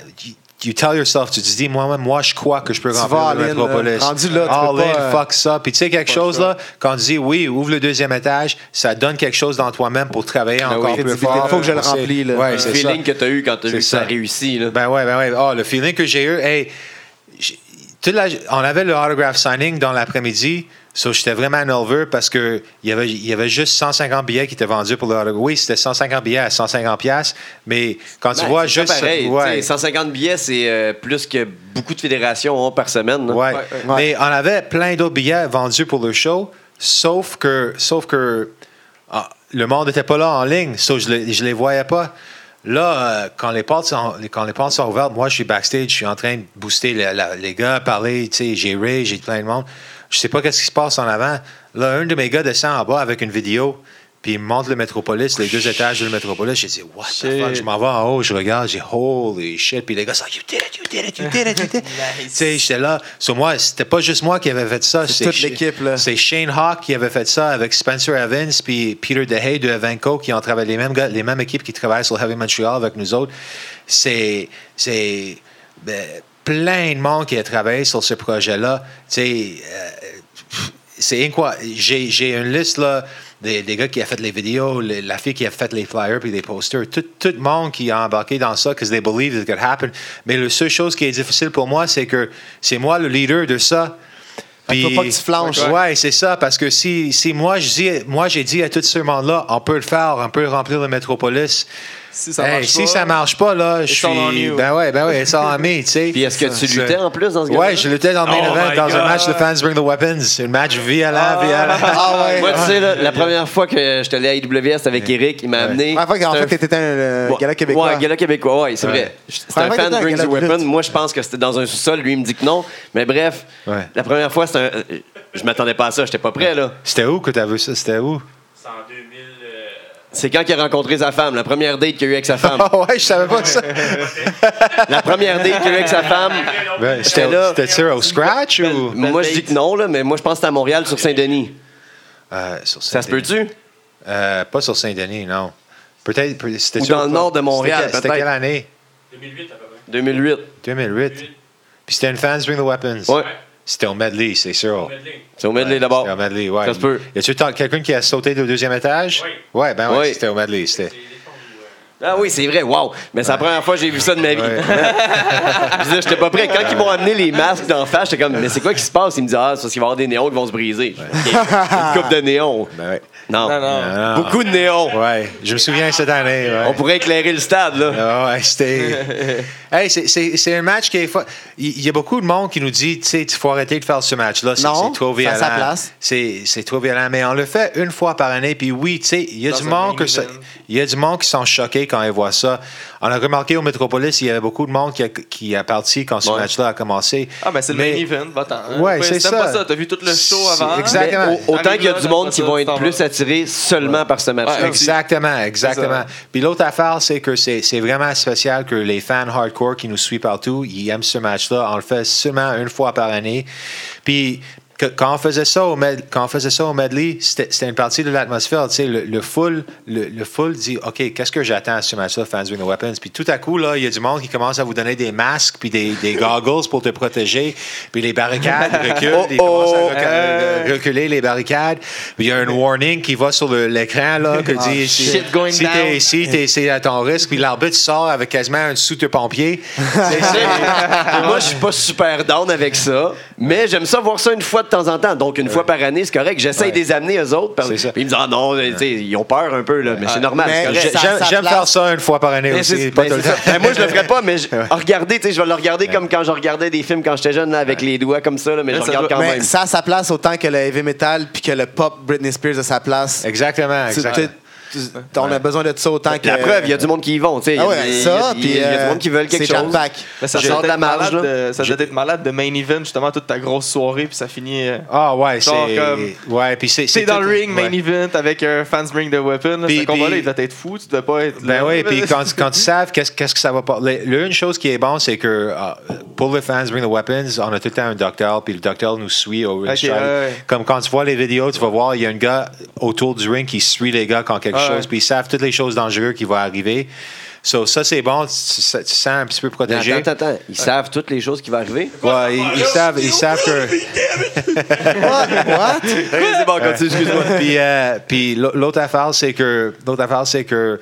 S5: you, you tell yourself, tu te dis, moi-même, moi, je crois que je peux remplir le Metropolis.
S3: là. Rendu là, tu
S5: all
S3: peux
S5: in,
S3: pas, euh,
S5: fuck ça. Puis tu sais, quelque chose, là, quand tu dis, oui, ouvre le deuxième étage, ça donne quelque chose dans toi-même pour travailler encore
S3: oui,
S5: plus fort.
S3: Faut que je le remplis, là.
S5: Ouais,
S2: Le
S5: ça.
S2: feeling que tu as eu quand tu as vu que ça a réussi. Là.
S5: Ben ouais, ben ouais. Oh, le feeling que j'ai eu, hey, la- on avait le autograph signing dans l'après-midi. So, j'étais vraiment nerveux parce que il y avait, il y avait juste 150 billets qui étaient vendus pour le. Oui, c'était 150 billets à 150 pièces, mais quand tu
S2: Ben,
S5: vois juste
S2: pareil.
S5: ouais.
S2: Tu sais, 150 billets, c'est euh, plus que beaucoup de fédérations ont par semaine. là.
S5: Ouais.
S3: ouais.
S5: Mais on avait plein d'autres billets vendus pour le show, sauf que, sauf que ah, le monde n'était pas là en ligne, so je ne les, je les voyais pas. Là, euh, quand, les portes sont, quand les portes sont ouvertes, moi, je suis backstage, je suis en train de booster la- les gars, parler, tu sais, j'ai Ray, j'ai plein de monde. Je sais pas qu'est-ce qui se passe en avant. Là, un de mes gars descend en bas avec une vidéo, puis il me montre le Métropolis, les deux étages du Métropolis. J'ai dit, what the fuck? Je m'en vais en haut, je regarde, j'ai holy shit. Puis les gars sont, you did it, you did it, you did it, you did it. Tu sais, j'étais là. Sur moi, c'était pas juste moi qui avait fait ça.
S3: C'est toute l'équipe, là.
S5: C'est Shane Hawk qui avait fait ça avec Spencer Evans puis Peter DeHay de Evenco qui ont travaillé les mêmes gars, les mêmes équipes qui travaillent sur Heavy Montreal avec nous autres. C'est c'est ben, plein de monde qui a travaillé sur ce projet-là. Tu sais, euh, c'est quoi J'ai une liste là des, des gars qui a fait les vidéos, les- la fille qui a fait les flyers puis les posters, tout, tout le monde qui a embarqué dans ça because they believe it could happen. Mais la seule chose qui est difficile pour moi, c'est que c'est moi le leader de ça.
S3: Qu'il faut pas que tu flanches.
S5: Ouais, c'est ça, parce que si, si moi, je dis, moi j'ai dit à tout ce monde-là, on peut le faire, on peut remplir le Métropolis.
S4: Si ça
S5: Hey,
S4: marche
S5: si
S4: pas,
S5: ça marche pas, là, je suis.
S4: you.
S5: Ben ouais, ben ouais, all on me, tu sais.
S2: Puis est-ce que tu
S5: Ça-
S2: luttais en plus dans ce
S5: Ouais, je luttais dans le main
S4: Oh
S5: event, dans un match de Fans Bring the Weapons. Un match violent, violent.
S3: Ah ouais.
S2: Moi, tu sais, là, la première fois que j'étais allé à IWS c'était avec Eric, il m'a amené.
S3: La première fois
S2: c'était
S3: qu'en fait, t'étais un euh, gala québécois.
S2: Ouais, gala québécois, ouais, c'est vrai. C'était un
S3: Première fois que
S2: fan
S3: t'étais à
S2: Brings
S3: un
S2: the
S3: gala de
S2: Weapon.
S3: lutte.
S2: Moi, je pense que c'était dans un sous-sol. Lui, il me dit que non. Mais bref, la première fois, c'était un... euh, je m'attendais pas à ça. J'étais pas prêt, là.
S5: C'était où que t'as vu ça? C'était où?
S6: C'est en 2000. euh,
S2: C'est quand il a rencontré sa femme, la première date qu'il a eu avec sa femme.
S5: Ah ouais, je savais pas ça.
S2: la première date qu'il a eu avec sa femme.
S5: Ben,
S2: J'étais
S5: C'était
S2: là.
S5: c'était-tu au scratch ou?
S2: Moi, je dis que non, là, mais moi, je pense que c'était à Montréal, sur Saint-Denis.
S5: Euh, sur
S2: Ça se peut-tu?
S5: Euh, pas sur Saint-Denis, non. Peut-être. peut- c'était
S2: Ou dans le nord de Montréal,
S5: C'était, c'était
S2: peut-être.
S5: quelle année?
S6: 2008 à peu près.
S2: 2008.
S5: 2008. Puis c'était une Fans Bring the Weapons.
S2: Ouais.
S5: C'était au Medley, c'est sûr.
S6: Medley.
S2: C'est au Medley d'abord.
S5: C'était au Medley, ouais.
S2: Ça se peut.
S5: Y a-tu quelqu'un qui a sauté du deuxième étage?
S6: Oui.
S5: Ouais, ben ouais,
S2: Oui.
S5: c'était au Medley. C'était...
S6: Euh,
S2: Ah oui, c'est vrai, wow. Mais c'est la première fois que j'ai vu ça de ma vie.
S5: Ouais.
S2: je disais, j'étais pas prêt. Quand ils m'ont amené les masques d'en face, j'étais comme, mais c'est quoi qui se passe? Ils me disaient, ah, c'est parce qu'il va y avoir des néons qui vont se briser. Une coupe de néons.
S5: Ben ouais.
S2: Non.
S4: Non, non.
S5: Non.
S2: Beaucoup de néons.
S5: Ouais, je me souviens cette année. Ouais.
S2: On pourrait éclairer le stade, là.
S5: Ah ouais, c'était. hey, c'est- c'est c'est un match qui est. fa- Il y a beaucoup de monde qui nous dit, tu sais, il faut arrêter de faire ce match-là. C'est
S3: Non,
S5: c'est trop
S3: c'est à
S5: violent.
S3: sa place.
S5: C'est c'est trop violent. Mais on le fait une fois par année. Puis oui, tu sais, il y a du monde que ça-. Il y a du monde qui sont choqués quand ils voient ça. On a remarqué au Metropolis, il y avait beaucoup de monde qui a, qui a parti quand ce
S2: Ouais.
S5: match-là a commencé.
S4: Ah, ben c'est le main event, va-t'en. hein.
S5: Ouais, c'est ça.
S4: pas ça, t'as vu tout le show avant.
S5: exactement.
S2: Mais au- autant qu'il y a du monde qui vont être plus attirés seulement par ce match-là.
S4: Ouais,
S5: Exactement, exactement. Puis l'autre affaire, c'est que c'est c'est vraiment spécial que les fans hardcore qui nous suivent partout, ils aiment ce match-là. On le fait seulement une fois par année. Puis que- quand on faisait ça au, med- quand on faisait ça au medley, c'était une partie de l'atmosphère. Tu sais, le, le full, le, le full dit, OK, qu'est-ce que j'attends à ce match-là, Fans with No Weapons? Puis tout à coup, là, il y a du monde qui commence à vous donner des masques puis des, des goggles pour te protéger. Puis les barricades reculent.
S3: Oh,
S5: ils commencent à
S3: oh,
S4: euh.
S5: de reculer les barricades. Puis il y a un warning qui va sur l'écran, là, que dit, si,
S4: Ah, shit going
S5: si t'es ici, t'es c'est à ton risque. Puis l'arbitre sort avec quasiment un sous-pompier.
S2: Moi, je suis pas super down avec ça, mais j'aime ça voir ça une fois de temps en temps. Donc, une fois par année, c'est correct. J'essaye de les amener eux autres.
S5: Ça.
S2: Puis ils me disent, ah non, ils ont peur un peu, là, mais c'est normal.
S5: J'aime faire ça une fois par année
S2: Mais
S5: aussi. pas tout le.
S2: Ben, moi, je le ferais pas, mais je... regarder, tu sais, je vais le regarder comme quand je regardais des films quand j'étais jeune, là, avec les doigts comme ça, là, mais je
S4: ça
S2: regarde quand même.
S3: ça a sa place autant que le heavy metal puis que le pop Britney Spears a sa place.
S5: Exactement, exactement.
S3: Tu- tu- On a besoin de ça autant que.
S2: La preuve, il y a du monde qui y vont, tu
S3: Ah ouais, ça, puis.
S2: il y a du
S3: euh,
S2: monde qui veulent quelque
S3: c'est
S2: chose.
S4: Mais ça
S2: hâte de la
S4: être
S2: marge,
S4: ça doit être malade de main event, justement, toute ta grosse soirée, puis ça finit. euh,
S5: Ah ouais, c'est. Ouais, puis c'est. C'est
S4: dans le ring, main
S5: ouais.
S4: event, avec un fans bring the weapon. Ce combat-là, il doit être fou, tu dois pas être.
S5: Ben oui, puis quand, quand ils savent qu'est-ce qu'est-ce que ça va pas. le- le- Une chose qui est bon, c'est que euh, pour les fans Bring the Weapons, on a tout le temps un docteur, puis le docteur nous suit au ring. Comme quand tu vois les vidéos, tu vas voir, il y a un gars autour du ring qui suit les gars quand quelque
S4: Ouais,
S5: chose,
S4: ouais.
S5: puis ils savent toutes les choses dangereuses qui vont arriver. So, ça, c'est bon, tu, tu sens- tu sens un petit peu protégé.
S2: Attends, attends, attends. Ils savent toutes les choses qui vont arriver?
S5: Ouais, ils, ils savent, ils savent que.
S3: What?
S2: c'est bon, continue, excuse-moi.
S5: puis, euh, puis l'au- l'autre affaire, c'est que l'autre affaire, c'est que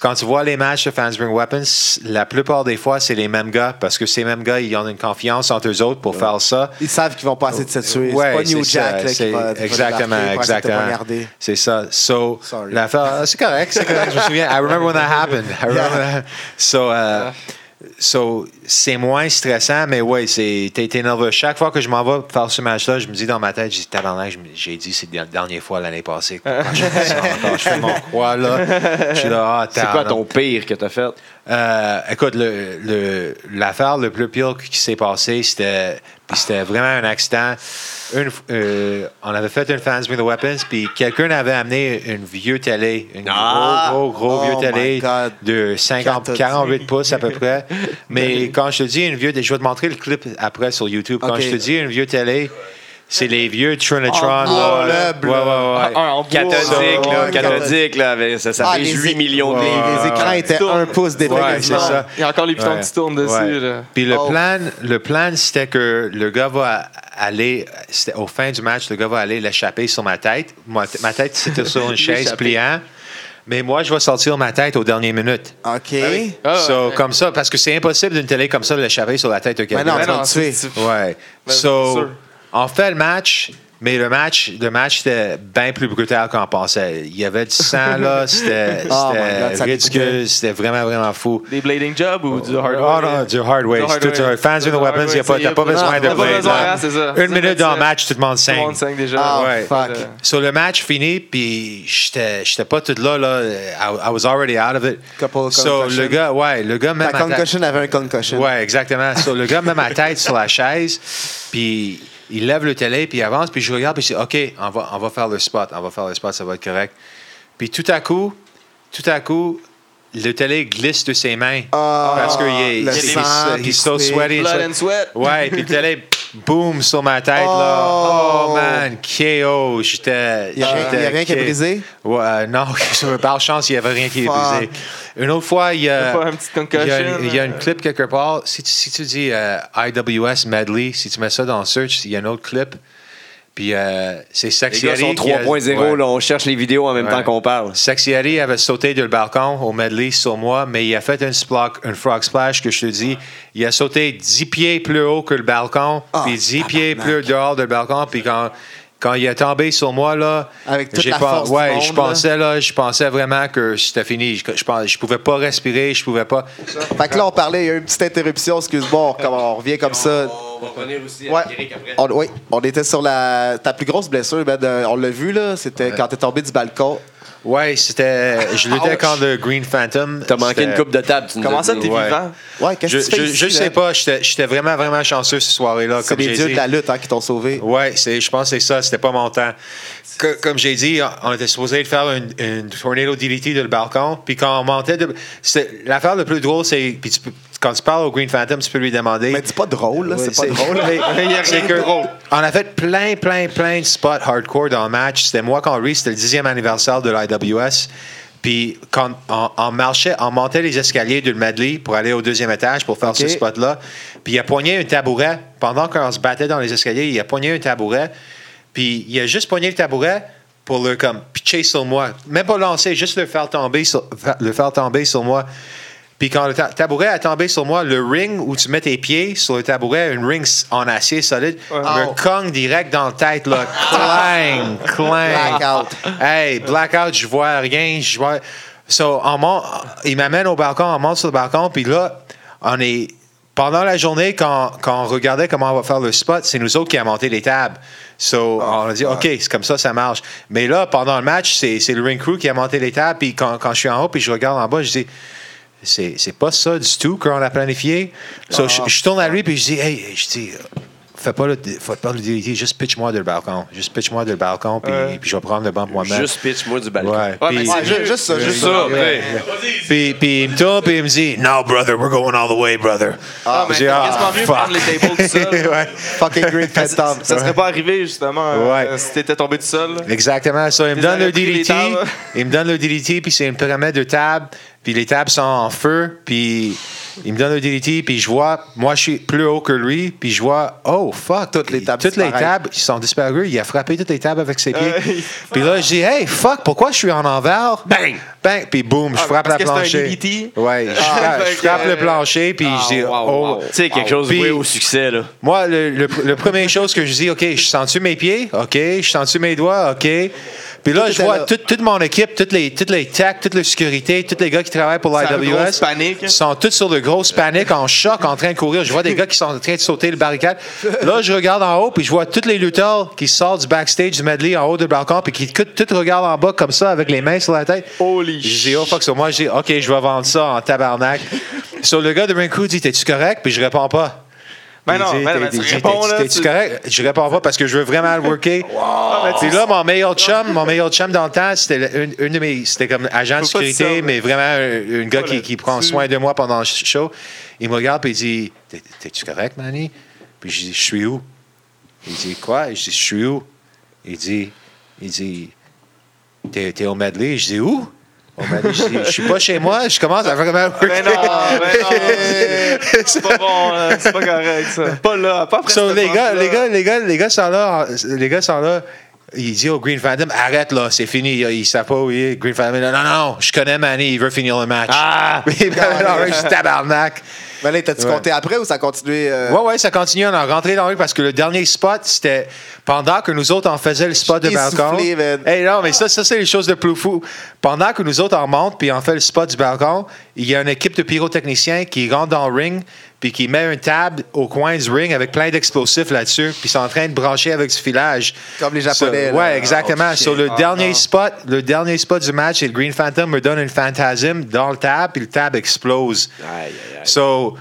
S5: quand tu vois les matchs de Fans Bring Weapons, la plupart des fois, c'est les mêmes gars parce que ces mêmes gars, ils ont une confiance entre eux autres pour faire ça.
S3: Ils savent qu'ils vont passer de se tuer.
S5: Ouais,
S3: c'est pas New Jack là, qui va, qui va
S5: exactement, exactement. C'est ça. So, l'affaire, ah, c'est correct, c'est correct. Je me souviens. I remember when that happened. I remember
S3: Yeah.
S5: that. So, euh, so, c'est moins stressant, mais ouais, c'est, t'es, nerveux. Chaque fois que je m'en vais faire ce match-là, je me dis dans ma tête, j'ai dit, tabarnak, j'ai dit, c'est la dernière fois l'année passée. Pourquoi je fais ça encore? Je fais mon quoi, là? Je suis là, ah,
S2: C'est quoi ton pire que t'as fait?
S5: Euh, écoute, le, le- l'affaire le plus pire qui s'est passée, c'était, c'était vraiment un accident. Une, euh, on avait fait une Fans with the Weapons, puis quelqu'un avait amené une vieux télé, une
S2: Ah!
S5: gros, gros, gros
S3: Oh
S5: vieux télé
S3: God.
S5: de 50,
S3: Quand t'as
S5: 48 pouces à peu près. Mais quand je te dis une vieux, je vais te montrer le clip après sur YouTube. Quand je te dis une vieux télé, c'est les vieux Trinitron. Là.
S3: bleu,
S5: Ouais, ouais, ouais.
S4: Un en
S2: Cathodique, là, cathodique, là, avec- ça, ça
S3: Ah,
S2: fait
S3: les
S2: 8
S3: é-
S2: millions de
S3: Les,
S2: livres.
S3: les écrans étaient un pouce d'épais.
S5: C'est ça.
S4: Il y a encore les pitons
S5: Ouais.
S4: qui tournent dessus.
S5: Ouais.
S4: là.
S5: Puis le
S3: Oh.
S5: plan, le plan c'était que le gars va aller, c'était au fin du match, le gars va aller l'échapper sur ma tête. Ma tête, c'était sur une chaise pliante. Mais moi, je vais sortir ma tête aux dernières minutes.
S3: OK.
S4: Ah,
S5: So,
S4: ouais.
S5: Comme ça, parce que c'est impossible d'une télé comme ça de l'échapper sur la tête de
S3: Mais
S5: quelqu'un.
S3: non,
S4: Mais
S3: tu vas
S4: non,
S3: le tuer.
S4: c'est- c'est-
S5: Ouais.
S4: Ben,
S5: so. On fait le match, mais le match, le match c'était bien plus brutal qu'on pensait. Il y avait du sang, là. C'était
S3: Oh
S5: ridicule. C'était vraiment, vraiment fou.
S4: Des blading jobs ou du hard
S5: Oh non, du hard way.
S4: Du hard
S5: Tout,
S4: way.
S5: Fans with weapons,
S4: way,
S5: y a pas, besoin de blade,
S4: hein.
S5: Une minute dans le match, tout le monde
S4: Tout le
S5: saigne.
S4: monde saigne déjà.
S3: Ah,
S5: Ouais.
S3: fuck.
S5: Sur le match fini, puis j'étais j'étais pas tout là, là. I, I was already out of it.
S3: Couple
S5: So, le gars, ouais, le gars même
S3: ta- concussion avait un concussion.
S5: Ouais, exactement. So, le gars met ma tête sur la chaise, puis il lève le télé, puis il avance, puis je regarde, puis je dis, OK, on va, on va faire le spot, on va faire le spot, ça va être correct. Puis tout à coup, tout à coup, le télé glisse de ses mains.
S3: Ah,
S5: parce qu'il est, il-
S3: sang,
S5: il-
S3: puis
S5: he's so sweaty.
S4: Blood and sweat.
S5: Ouais, puis le télé, boum, sur ma tête, là.
S3: Oh.
S5: Oh, man, KO. J'étais.
S3: Il y a rien- qui a
S5: K-
S3: brisé?
S5: Ouais, euh, non, par chance, il n'y avait rien qui est brisé. Une autre fois, il y a. Il y, a,
S4: là.
S5: une clip quelque part. Si tu, si tu dis euh, IWS Medley, si tu mets ça dans search, il y a un autre clip. Puis euh, c'est
S2: Les
S5: Sexy
S2: gars sont
S5: qui a-
S2: 3.0,
S5: ouais.
S2: là, on cherche les vidéos en même
S5: Ouais.
S2: temps qu'on parle.
S5: Sexy Eddie avait sauté du balcon au medley sur moi, mais il a fait une, splock, une frog splash que je te dis. Il a sauté 10 pieds plus haut que le balcon,
S3: Ah,
S5: puis 10 pieds plus dehors du balcon, puis quand, quand il est tombé sur moi, là,
S3: Avec toute
S5: j'ai
S3: la
S5: pas-
S3: force du
S5: ouais,
S3: monde,
S5: je pensais, là, je pensais vraiment que c'était fini. Je, je, pensais- je pouvais pas respirer, je pouvais pas.
S3: Fait que là, on parlait, il y a eu une petite interruption, excuse-moi, on, on revient comme ça.
S2: On va revenir aussi
S3: Ouais. On, oui, on était sur la. Ta plus grosse blessure, ben, de- on l'a vu, là, c'était quand t'es tombé du balcon.
S5: Ouais, c'était. Je luttais contre le Green Phantom.
S2: T'as manqué une coupe de table, tu
S4: Comment ça, t'es
S5: Ouais.
S4: vivant?
S3: Ouais, qu'est-ce
S5: Je,
S3: que tu fais
S5: je,
S3: ici,
S5: je
S3: là?
S5: sais pas, j'étais vraiment, vraiment chanceux cette soirée-là.
S3: C'est
S5: comme
S3: les
S5: j'ai
S3: dieux
S5: dit.
S3: de la lutte hein, qui t'ont sauvé.
S5: Ouais, c'est, je pense que c'est ça, c'était pas mon temps. Que- comme j'ai dit, on était supposé faire une, une tornado DDT de le balcon, puis quand on montait, de, l'affaire le plus drôle, c'est, puis tu, peux- quand tu parles au Green Phantom, tu peux lui demander.
S3: Mais c'est pas drôle, là. C'est pas drôle.
S5: que
S4: de drôle.
S5: On a fait plein, plein, plein de spots hardcore dans le match. C'était moi quand Reese, c'était le dixième anniversaire de l'IWS. Puis quand on, on marchait, on montait les escaliers du medley pour aller au deuxième étage pour faire ce spot-là. Puis il a poigné un tabouret. Pendant qu'on se battait dans les escaliers, il a poigné un tabouret. Puis il a juste poigné le tabouret pour le comme pitcher sur moi. Même pas lancer, juste le faire tomber sur, le faire tomber sur moi. Puis quand le ta- tabouret a tombé sur moi, le ring où tu mets tes pieds sur le tabouret, une ring en acier solide,
S3: Oh.
S5: me cogne direct dans la tête, là. clang, clang.
S3: Blackout.
S5: Hey, blackout, je vois rien, je vois. So, on monte, il m'amène au balcon, on monte sur le balcon, puis là, on est. Pendant la journée, quand, quand on regardait comment on va faire le spot, c'est nous autres qui avons monté les tables. So, on a dit, OK, c'est comme ça, ça marche. Mais là, pendant le match, c'est c'est le ring crew qui a monté les tables, puis quand, quand je suis en haut, puis je regarde en bas, je dis, c'est pas ça du tout qu'on a planifié. So, je, je tourne à lui, puis je dis, hey, je dis, fais pas le, fais pas le DDT, juste pitch-moi de le balcon. Juste pitch-moi de le balcon, puis,
S4: Ouais.
S5: puis je vais prendre le banc moi-même.
S2: Juste pitch-moi du balcon.
S5: Ouais.
S4: Ouais,
S5: puis-
S4: mais
S3: Ouais,
S4: c'est
S3: ju-
S4: mieux.
S3: juste ça, juste ça.
S4: ça.
S5: Ouais. Puis, puis il me tourne, puis il me dit, No, brother, we're going all the way, brother.
S4: Ah, mais c'est
S5: ah,
S4: quasiment mieux prendre les tables tout seul.
S5: ouais.
S3: Fucking Green Phantom.
S4: Ça serait pas arrivé, justement, euh,
S5: Ouais.
S4: si t'étais tombé tout seul. là.
S5: Exactement. Ça, il me donne le DDT. Il me donne le DDT, puis c'est une pyramide de tables. Puis les tables sont en feu. Puis il me donne le DDT, puis je vois, moi, je suis plus haut que lui. Puis je vois, oh, fuck.
S3: Toutes les tables
S5: Toutes les tables, ils sont disparues. Il a frappé toutes les tables avec ses pieds.
S4: Ouais.
S5: Puis là, je dis, hey, fuck, pourquoi je suis en envers? Bang! Bang! Puis boum, je
S4: Ah,
S5: frappe
S4: parce
S5: la
S4: un
S5: plancher.
S4: DDT?
S5: Ouais, je
S4: Ah,
S5: frappe, le plancher, puis je dis,
S4: wow,
S5: oh.
S2: Tu sais, quelque chose
S5: Puis-
S2: voué au succès, là.
S5: Moi, le, le, le première chose que je dis, OK, je sens-tu mes pieds? OK. Je sens-tu mes doigts? OK. Puis là,
S3: Tout
S5: je vois
S3: là.
S5: toute, toute mon équipe, toutes les, toutes les techs, toute la sécurité, tous les gars qui travaillent pour l'IWS.
S4: panique.
S5: sont tous sur de grosses paniques, en choc, en train de courir. Je vois des gars qui sont en train de sauter le barricade. Là, je regarde en haut, puis je vois tous les lutteurs qui sortent du backstage du medley en haut du balcon, puis qui tous regardent en bas comme ça, avec les mains sur la tête.
S4: Holy
S5: Je dis, oh fuck, so moi, je dis, OK, je vais vendre ça en tabarnak. sur le gars de Ring dit, t'es-tu correct? Puis je réponds pas.
S4: Ben
S5: Il
S4: non, ben, ben,
S5: T'es-tu
S4: tu-
S5: correct? Je réponds pas parce que je veux vraiment le worker. Puis là, mon meilleur chum, mon meilleur chum dans le temps, c'était une, une de mes. C'était comme agent de sécurité, mais vraiment un, un gars qui, qui prend soin de moi pendant le show. Il me regarde et il dit T'es- T'es-tu correct, Manny? Puis je dis Je suis où? Il dit Quoi? Je dis Je suis où? Il dit Il dit t'es au medley? Je dis Où? Medley, je Je suis pas chez moi, je commence à vraiment worker.
S4: Ben non, ben non. C'est pas bon, là. c'est pas correct, ça. Pas là, pas après
S5: So, les, gars, les, gars, les, gars, les gars sont là. Les gars sont là. Il dit au Green Phantom, arrête là, c'est fini. Il ne savent pas où il est. Green Phantom, non, non, non, je connais Manny, il veut finir le match.
S2: Ah!
S5: Il juste tabarnak.
S3: Mais là, t'as-tu
S5: Ouais.
S3: compté après ou ça a continué? euh?
S5: Ouais, ouais, ça continue. On a rentré dans le ring parce que le dernier spot, c'était pendant que nous autres, on faisait le spot de balcon.
S3: Man.
S5: Hey, non, mais ça, ça c'est les choses de plus fou. Pendant que nous autres, on monte puis on fait le spot du balcon, il y a une équipe de pyrotechniciens qui rentre dans le ring puis qui met une table au coin du ring avec plein d'explosifs là-dessus puis sont en train de brancher avec du filage.
S3: Comme les Japonais,
S5: So-
S3: là.
S5: ouais, exactement.
S3: Oh,
S5: Sur le
S3: Ah,
S5: dernier
S3: non.
S5: spot, le dernier spot du match, c'est le Green Phantom me donne une phantasme dans le tab puis le tab explose.
S2: Aïe, aïe, aïe.
S5: So,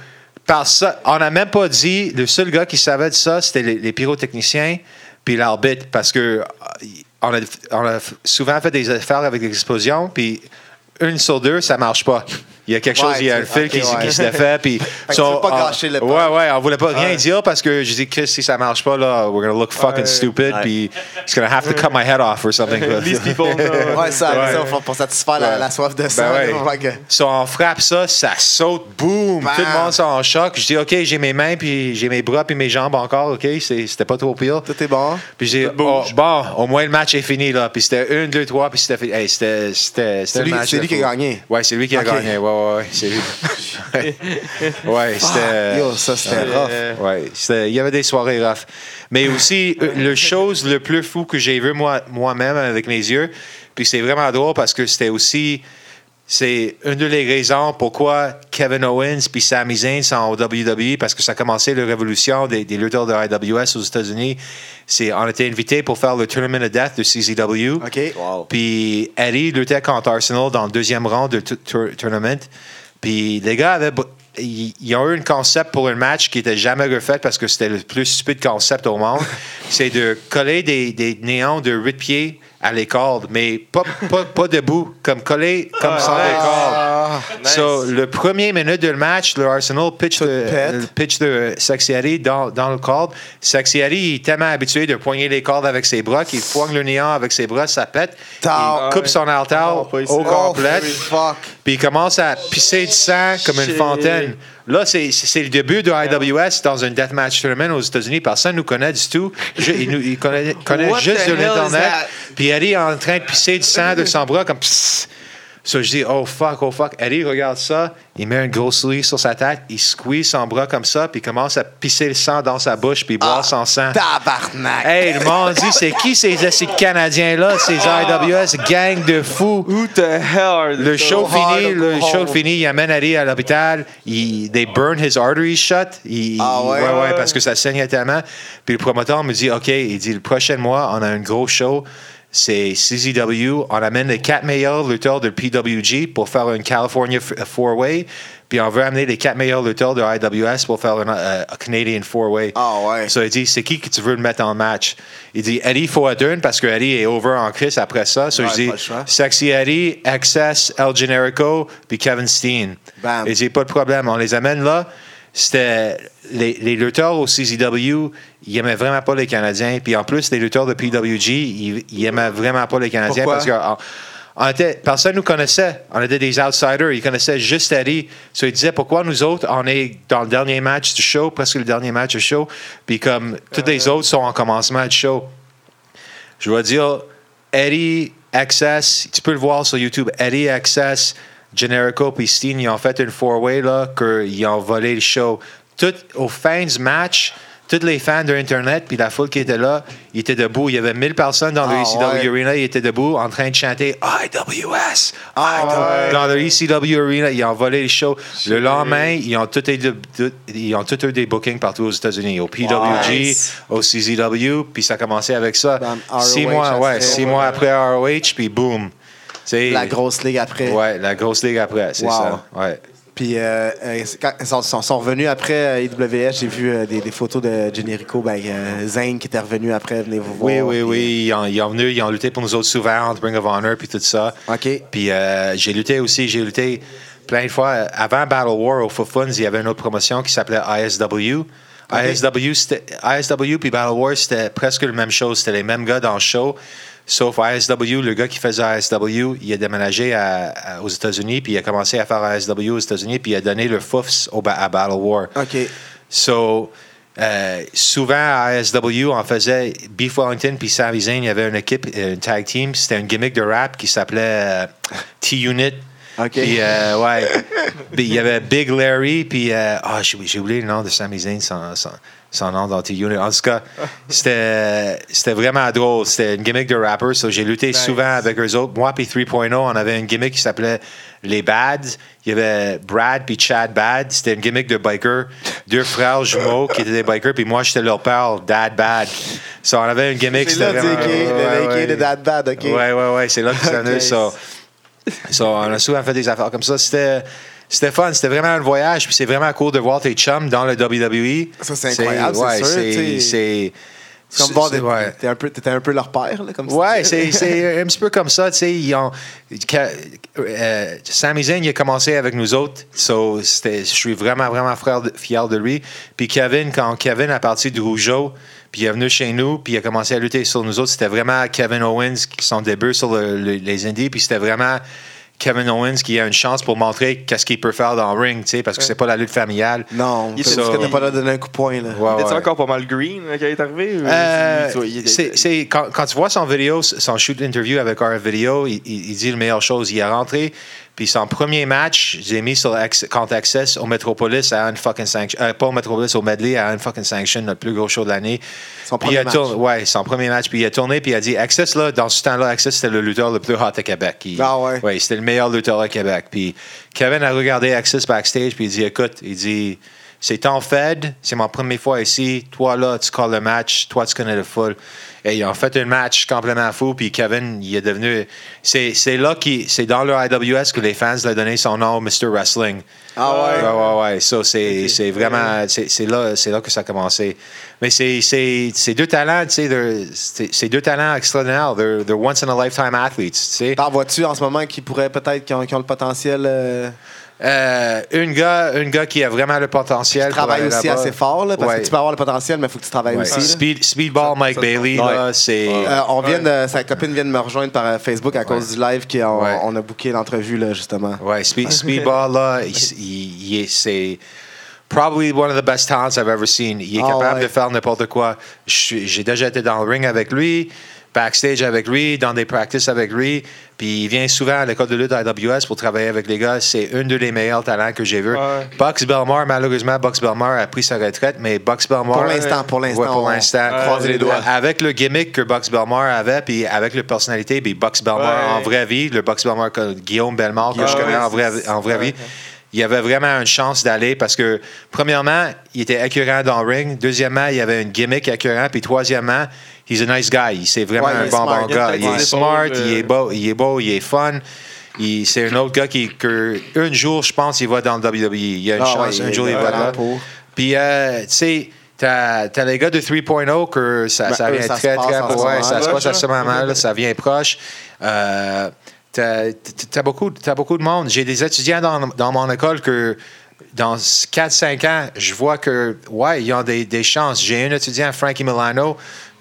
S5: par ça, on n'a même pas dit, le seul gars qui savait de ça, c'était les, les pyrotechniciens puis l'arbitre, parce que euh, on a, on a souvent fait des affaires avec des explosions, puis une sur deux, ça marche pas. Il y a quelque
S3: Ouais,
S5: chose, il y a un
S3: tu-
S5: fil
S3: ok,
S5: qui,
S3: ouais.
S5: qui se défait, puis...
S3: tu veux pas gâcher le
S5: Ouais, ouais, on voulait pas rien
S3: Ouais.
S5: dire parce que je dis, Chris, si ça marche pas, là, we're gonna look fucking
S4: Ouais.
S5: stupid, puis he's gonna have to cut my head off or something.
S4: These people, no.
S3: Ouais, ça,
S5: Ouais.
S3: ça, pour, pour satisfaire la,
S5: Ouais.
S3: la soif de sang.
S5: Ben
S3: fait que-
S5: Si on frappe ça, ça saute, boum! Tout le monde est en choc. Je dis, OK, j'ai mes mains, puis j'ai mes bras, puis mes jambes encore, OK? C'est- C'était pas trop pire.
S3: Tout est bon.
S5: Puis j'ai oh, bon, au moins le match est fini, là. Puis c'était une, deux, trois, puis c'était fini. Hey, c'était
S3: C'est lui,
S5: match
S3: c'est
S5: de
S3: lui qui a gagné.
S5: Ouais, c'est lui qui a gagné. Ouais, ouais, ouais, c'est lui. ouais, c'était.
S3: Yo, ça, c'était rough.
S5: Ouais, c'était- il y avait des soirées rough. Mais aussi, euh, le chose le plus fou que j'ai vu moi- moi-même avec mes yeux, puis c'est vraiment drôle parce que c'était aussi. C'est une des raisons pourquoi Kevin Owens puis Sami Zayn sont au WWE parce que ça a commencé la révolution des, des lutteurs de IWS aux États-Unis. C'est on était invités pour faire le Tournament of Death de CZW.
S3: OK.
S2: Wow.
S5: Puis Eddie luttait contre Arsenal dans le deuxième round de tour- tournament. Puis les gars avaient. Ils ils ont eu un concept pour un match qui n'était jamais refait parce que c'était le plus stupide concept au monde. C'est de coller des, des néons de 8 pieds à l'école, mais pas, pas, pas debout, comme collé, comme sans l'école.
S4: Nice.
S5: So, le premier minute du match, le Arsenal pitch le, le pitch de dans, dans le corde. Il est tellement habitué de poigner les cordes avec ses bras qu'il poigne le néant avec ses bras, ça pète. Il coupe son altar
S4: Oh,
S5: au complet.
S3: Oh.
S5: Puis il commence à pisser du sang comme une fontaine. Là, c'est le début de IWS dans un deathmatch tournament aux États-Unis. Personne ne nous connaît du tout. Je- il nous il connaît, connaît juste de l'Internet. Puis Eddie est en train de pisser du sang de son bras comme. So, je dis, oh fuck, oh fuck. Eddie regarde ça, il met un gros soulier sur sa tête, il squeeze son bras comme ça, puis il commence à pisser le sang dans sa bouche, puis boire son sang.
S3: Tabarnak.
S5: Hey, le monde dit, c'est qui ces, ces Canadiens-là, ces IWS, gang de fous?
S4: Who the hell are
S5: Le show fini, le show fini, il amène Ali à l'hôpital. Il, they burn his arteries shut. Il-
S3: Ah ouais?
S5: ouais, ouais, parce que ça saignait tellement. Puis le promoteur me dit, OK, il dit, le prochain mois, on a un gros show. C'est CZW. On amène les quatre meilleurs lutteurs de PWG pour faire une California f- four-way. Puis on veut amener les quatre meilleurs lutteurs de IWS pour faire une euh, Canadian four-way.
S3: Ah ouais.
S5: So, il dit, c'est qui que tu veux le mettre en match? Il dit, Eddie Foadern, parce que Eddie est over en crise après ça. So,
S3: Ouais,
S5: je dis,
S3: pas le choix.
S5: Sexy Eddie, Excess, El Generico, puis Kevin Steen.
S3: Bam.
S5: Et j'ai pas de problème. On les amène là. C'était. Les, les lutteurs au CZW, ils aimaient vraiment pas les Canadiens. Puis en plus, les lutteurs de PWG, ils, ils aimaient vraiment pas les Canadiens
S3: Pourquoi?
S5: parce que. on- on était, personne nous connaissait. On était des outsiders. Ils connaissaient juste Eddie. So, ils disaient pourquoi nous autres, on est dans le dernier match du show, presque le dernier match du show? Puis comme tous les autres sont en commencement du show. Je dois dire, Eddie Access, tu peux le voir sur YouTube, Eddie Access, Generico puis Steen, ils ont fait une four-way, là, qu'ils ont volé le show. Tout, au fin du match, tous les fans de Internet puis la foule qui était là, ils étaient debout. Il y avait 1000 personnes dans le
S3: Ah,
S5: ECW
S3: ouais.
S5: Arena, ils étaient debout en train de chanter IWS.
S3: Ah.
S5: Dans le ECW Arena, ils ont volé le show. Le lendemain, ils ont tous eu, des bookings partout aux États-Unis, au PWG,
S3: Nice.
S5: au CZW, puis ça a commencé avec ça. Six
S3: ROH,
S5: mois, ouais, six mois après ROH, puis boom.
S3: La grosse ligue après.
S5: Ouais, la grosse ligue après, c'est
S3: Wow.
S5: ça. Ouais.
S3: Puis euh, euh, quand ils sont, sont- sont revenus après euh, IWS, j'ai vu euh, des, des photos de Generico, ben, euh, Zane qui était revenu après, venez vous voir.
S5: Oui, oui, oui. Ils ont, ils ont venu, ils ont lutté pour nous autres souvent, entre Ring of Honor, puis tout ça.
S3: OK.
S5: Puis j'ai lutté aussi, j'ai lutté plein de fois. Avant Battle War au Faux Funds, il y avait une autre promotion qui s'appelait ISW. ISW, ISW puis Battle War, c'était presque la même chose. C'était les mêmes gars dans le show. Sauf ISW, le gars qui faisait ISW, il a déménagé à- à- aux États-Unis, puis il a commencé à faire ISW aux États-Unis, puis il a donné le foufs au, à Battle War.
S3: OK.
S5: So, euh, souvent à ASW, on faisait Beef Wellington puis Sami Zayn, il y avait une équipe, euh, une tag team. C'était une gimmick de rap qui s'appelait euh, T-Unit.
S3: OK.
S5: Puis, euh, ouais. Il y avait Big Larry, puis, ah, j'ai j'ai oublié le nom de Sami Zayn, son, son nom dans T-Unit. En tout cas, c'était vraiment drôle. C'était une gimmick de rapper. So, j'ai lutté souvent avec eux autres. Moi, puis 3.0, on avait une gimmick qui s'appelait Les Bads. Il y avait Brad puis Chad Bad. C'était une gimmick de biker. Deux frères jumeaux qui étaient des bikers, puis moi, j'étais leur père, Dad Bad. So, on avait une gimmick. C'était vraiment-
S3: qui-
S5: ouais,
S3: le
S5: ouais.
S3: qui de That Bad, OK.
S5: Ouais, ouais, ouais, c'est là que c'est venu.
S3: Ok.
S5: So, so, on a souvent fait des affaires comme ça. C'était. C'était fun, c'était vraiment un voyage, puis c'est vraiment cool de voir tes chums dans le WWE.
S3: Ça, c'est incroyable, c'est
S5: c'est-
S3: comme voir, des-
S5: ouais.
S3: t'es un peu, t'étais un peu leur père, là, comme ça.
S5: Ouais, c'est un petit peu comme ça, tu sais. Ils ont. euh, Sami Zayn, il a commencé avec nous autres. So, je suis vraiment, vraiment fier de, fier de lui. Puis Kevin, quand Kevin a parti du Rougeau, puis il est venu chez nous, puis il a commencé à lutter sur nous autres, c'était vraiment Kevin Owens qui son début sur le- le- les Indies, puis c'était vraiment. Kevin Owens qui a une chance pour montrer qu'est-ce qu'il peut faire dans le ring, tu sais, parce que c'est pas la lutte familiale.
S3: Non,
S4: Il
S3: c'est
S4: était-
S3: parce que t'as pas là donné un coup de poing, là.
S5: Ouais,
S4: Il était
S5: ouais.
S4: encore pas mal green euh, quand il est arrivé?
S5: Euh, c'est, c'est- quand, quand tu vois son vidéo, son shoot interview avec RF Video, il, il- il dit la meilleure chose. Il est rentré, puis son premier match, j'ai mis sur Ac- contre Access au Metropolis à une fucking sanction. euh, pas au Metropolis, au Medley à une fucking sanction, notre plus gros show de l'année.
S3: Son
S5: Puis il
S3: premier
S5: a
S3: match.
S5: tourné- ouais, son premier match. Puis il a tourné, puis il a dit Access, là, dans ce temps-là, Access, c'était le lutteur le plus hot à Québec. Il-
S3: Ah ouais.
S5: c'était le meilleur lutteur à Québec. Puis Kevin a regardé Access backstage, puis il dit Écoute, il dit c'est temps fed, c'est ma première fois ici. Toi, là, tu calls le match. Toi, tu connais le full. Et ils ont fait un match complètement fou. Puis Kevin, il est devenu. C'est c'est là qui, c'est dans le IWS que les fans lui ont donné son nom, Mr. Wrestling.
S3: Ah ouais?
S5: Ouais, ouais, ouais. Ça, c'est c'est vraiment. C'est c'est là, c'est là que ça a commencé. Mais c'est c'est- c'est deux talents, tu sais. C'est c'est deux talents extraordinaires. They're, they're once in a lifetime athletes, tu sais.
S3: T'en vois-tu en ce moment qui pourraient peut-être, qui ont, qui ont le potentiel, euh,
S5: Euh, un gars, un gars qui a vraiment le potentiel.
S3: qui
S5: aller
S3: aussi assez fort, là, parce
S5: Ouais.
S3: que tu peux avoir le potentiel, mais il faut que tu travailles
S5: Ouais.
S3: aussi.
S5: Speed, Speedball Mike Bailey, là, c'est.
S3: Euh, on vient de, sa copine vient de me rejoindre par euh, Facebook à cause du live qu'on
S5: Ouais.
S3: on a booké l'entrevue là justement.
S5: Ouais, Speed, Speedball, là, il, il- il est- c'est probably one of the best talents I've ever seen. Il est
S3: Ah,
S5: capable
S3: ouais.
S5: de faire n'importe quoi. J'ai déjà été dans le ring avec lui, backstage avec lui, dans des practices avec lui. Puis il vient souvent à l'école de lutte à AWS pour travailler avec les gars. C'est un de les meilleurs talents que j'ai vu.
S4: Ouais.
S5: Bucks Belmar, malheureusement, Bucks Belmar a pris sa retraite, mais Bucks Belmar.
S3: Pour l'instant, pour l'instant,
S5: Ouais, pour l'instant.
S3: croisez les doigts.
S5: Avec le gimmick que Bucks Belmar avait, puis avec la personnalité, puis Bucks Belmar
S4: Ouais.
S5: en vraie vie, le Bucks Belmar que Guillaume Belmar que je connais en vraie, en vraie
S4: ouais.
S5: vie, il avait vraiment une chance d'aller parce que, premièrement, il était accurant dans le ring. Deuxièmement, il avait une gimmick accurant. Puis troisièmement, he's a nice guy. Il- C'est vraiment
S3: Ouais,
S5: un bon,
S3: smart.
S5: bon gars. Il est smart,
S4: épaules,
S5: il est
S4: euh,
S5: beau, il est beau, il est fun. C'est un autre gars qui, que, un jour, je pense, il va dans le WWE. Il y a une
S3: Ah
S5: chance,
S3: ouais,
S5: un jour, il va là. Puis, euh, tu sais, t'as as les gars de 3.0 que ça,
S3: Ben,
S5: ça
S3: eux,
S5: vient
S3: ça
S5: très, très
S3: ce
S5: ouais, ça se passe à ce
S4: ça.
S5: vient proche. Euh, t'as t'as beaucoup, t'as beaucoup de monde. J'ai des étudiants dans, dans mon école que dans 4-5 ans, je vois que, ouais, ils ont des, des chances. J'ai un étudiant, Frankie Milano,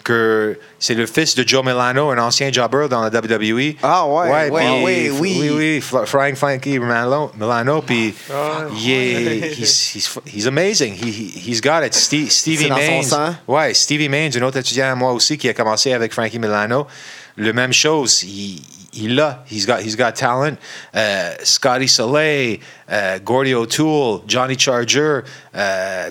S5: que c'est le fils de Joe Milano, un ancien jobber dans la WWE.
S3: Ah ouais, oui, oui.
S5: Oui, oui, Frank Frankie Milano, Milano puis
S4: Ah,
S5: il est, he's, he's, he's amazing. He, he- he's got it. Steve- Stevie
S3: son
S5: Maines.
S3: sang.
S5: Ouais, Stevie Maines, un autre étudiant à moi aussi qui a commencé avec Frankie Milano. Le même chose. Il, He's got, he's got talent. Euh, Scotty Soleil, euh, Gordy O'Toole, Johnny Charger, euh,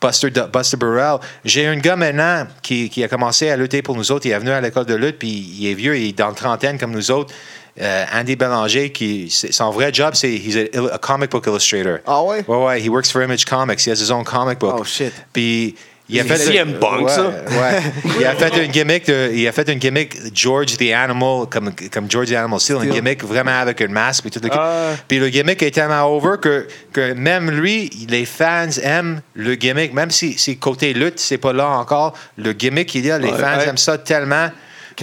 S5: Buster, Buster Burrell. J'ai un gars maintenant qui, qui a commencé à lutter pour nous autres. Il est venu à l'école de lutte, puis il est vieux, il est dans le trentaine comme nous autres. Euh, Andy Bélanger, qui, c'est- son vrai job, c'est he's a, a comic book illustrator.
S3: Ah ouais?
S5: Ouais, ouais, he works for Image Comics. He has his own comic book.
S3: Oh, shit.
S5: Puis il a fait
S2: CM Punk,
S5: ouais,
S2: ça.
S5: Ouais. il a fait une gimmick, de- il a fait une gimmick George the Animal comme comme George the Animal Steel, une gimmick vraiment avec un masque puis tout le
S4: Ah.
S5: Puis le gimmick est tellement over que, que même lui, les fans aiment le gimmick, même si, si côté lutte c'est pas là encore, le gimmick il y a, les fans aiment ça tellement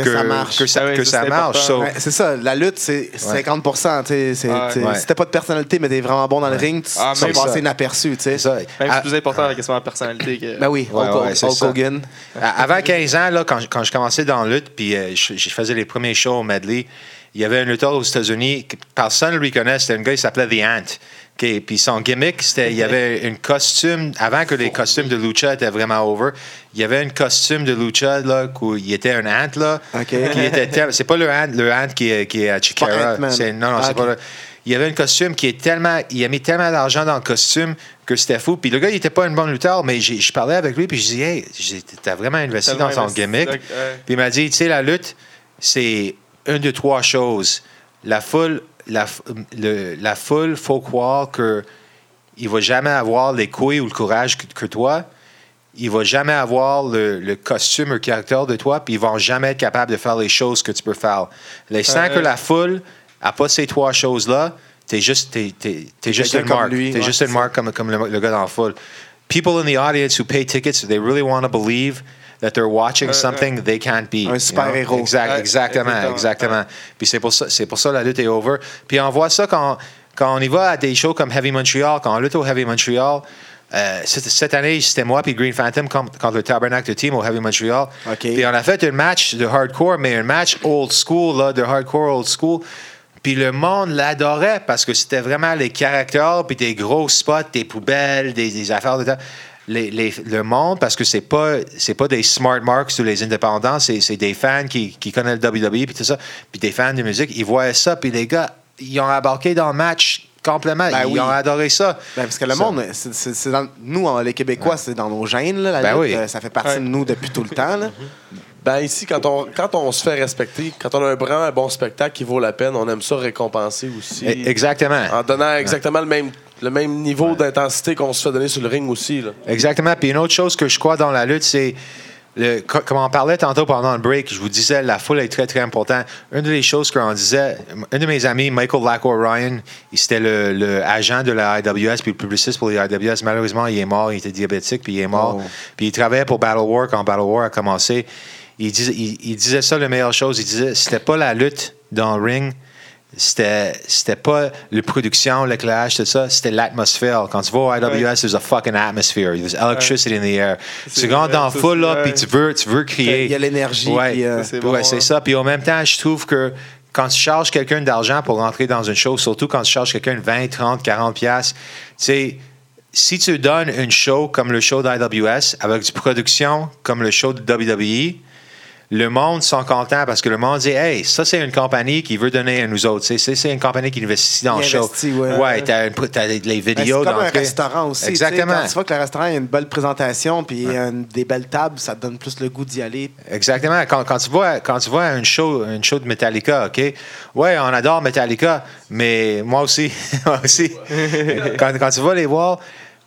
S3: Que ça marche.
S5: que ça,
S4: Ah oui,
S5: que
S4: ça,
S5: ça
S4: c'est
S5: marche.
S4: important.
S5: So,
S3: Ouais, c'est ça, la lutte, c'est 50 tu sais, c'est-
S4: Ouais.
S3: t'sais,
S5: Ouais.
S3: Si t'as pas de personnalité, mais t'es vraiment bon dans le ring, tu
S4: Ah,
S3: vas passer inaperçu,
S5: c'est ça.
S4: Même c'est plus important la question de la personnalité que.
S3: Ben oui,
S5: Ouais,
S3: Hulk. Hogan.
S5: Avant 15 ans, là, quand, je- quand je commençais dans la lutte, puis euh, je, je faisais les premiers shows au Medley, il y avait un lutteur aux États-Unis, que personne ne connaît, c'était un gars qui s'appelait The Ant. OK, Puis son gimmick, c'était il y avait un costume, avant que les costumes de lucha étaient vraiment over, il y avait un costume de lucha, là, où il était un ant, là,
S3: OK.
S5: qui était tel- C'est pas le ant, le ant qui est, qui est à. C'est- Non, non,
S3: Ah,
S5: c'est
S3: OK.
S5: pas le- il y avait un costume qui est tellement. Il a mis tellement d'argent dans le costume que c'était fou. Puis le gars, il était pas une bonne lutteur, mais j'ai- je parlais avec lui, puis je dis, hey, t'as vraiment investi
S4: T'as
S5: dans
S4: vraiment
S5: son
S4: investi,
S5: gimmick. Puis il m'a dit, tu sais, la lutte, c'est une de trois choses. La foule, la, f- le- la foule, faut croire que il va jamais avoir les couilles ou le courage que, que toi. Il va jamais avoir le, le costume ou le caractère de toi, puis ils vont jamais être capables de faire les choses que tu peux faire. L'instant
S4: Euh,
S5: que la foule a pas ces trois choses-là, t'es juste, t'es, t'es- t'es juste une marque.
S3: lui,
S5: T'es
S3: ouais,
S5: juste une marque comme, comme le, le gars dans la foule. People in the audience who pay tickets, they really want to believe that they're watching
S4: Euh,
S5: something they can't be.
S3: Un
S5: you
S3: super-héros.
S5: know? Exact,
S4: Ouais,
S5: exactement,
S4: exactement.
S5: Puis c'est pour ça, c'est pour ça la lutte est over. Puis on voit ça quand, quand on y va à des shows comme Heavy Montreal, quand on lutte au Heavy Montreal. euh, cette, cette année, c'était moi puis Green Phantom contre, contre le Tabernacle Team au Heavy Montreal.
S3: OK.
S5: Puis on a fait un match de hardcore, mais un match old school, là, de hardcore old school. Puis le monde l'adorait parce que c'était vraiment les caractères, puis des gros spots, des poubelles, des, des affaires de temps. Les, les- le monde, parce que c'est pas c'est pas des smart marks ou les indépendants, c'est c'est des fans qui, qui connaissent le WWE puis tout ça, puis des fans de musique, ils voient ça, puis les gars, ils ont embarqué dans le match complètement,
S3: Ben
S5: ils
S3: oui.
S5: ont adoré ça.
S3: Ben, parce que le
S5: Ça.
S3: monde, c'est- dans- nous, les Québécois, c'est dans nos gènes, là, la
S5: Ben
S3: lutte.
S5: oui.
S3: Euh, Ça fait partie
S4: Ouais.
S3: de nous depuis tout le temps. Là.
S7: Ben ici, quand on, quand on se fait respecter, quand on a un vraiment un bon spectacle qui vaut la peine, on aime ça récompenser aussi.
S5: E- Exactement.
S7: En donnant exactement le même le même niveau d'intensité qu'on se fait donner sur le ring aussi. Là.
S5: Exactement. Puis une autre chose que je crois dans la lutte, c'est. le- comme on parlait tantôt pendant le break, je vous disais, la foule est très, très importante. Une des choses qu'on disait, un de mes amis, Michael Lacroix Ryan, il- c'était le, le agent de la IWS, puis le publiciste pour les IWS. Malheureusement, il est mort, il était diabétique, puis il est mort.
S3: Oh.
S5: Puis il travaillait pour Battle War quand Battle War a commencé. Il disait, il, il disait ça, la meilleure chose. Il disait, c'était pas la lutte dans le ring, c'était c'était pas la production, le clash, tout ça, c'était l'atmosphère. Quand tu vas au IWS, there's a fucking atmosphere. There's electricity in the air. Tu rentres dans la foule,
S4: c'est
S5: là,
S4: vrai.
S5: puis tu veux, tu veux crier.
S3: Il y a l'énergie,
S5: Ouais,
S3: euh,
S4: c'est
S5: ouais,
S4: bon, hein.
S5: ça. Puis en même temps, je trouve que quand tu charges quelqu'un d'argent pour rentrer dans une show, surtout quand tu charges quelqu'un de 20, 30, 40 piastres, tu sais, si tu donnes une show comme le show d'IWS avec du production comme le show de WWE, le monde sont contents parce que le monde dit Hey, ça, c'est une compagnie qui veut donner à nous autres. C'est- une compagnie qui investit dans le show.
S3: investit, ouais.
S5: t'as, les
S3: Ben,
S5: vidéos
S3: c'est comme un restaurant aussi.
S5: Exactement.
S3: Quand tu vois que le restaurant a une belle présentation puis une- des belles tables, ça te donne plus le goût d'y aller.
S5: Exactement. Quand, quand tu vois, quand tu vois une show, une show de Metallica, OK? Ouais, on adore Metallica, mais moi aussi. moi aussi. quand, quand tu vas les voir,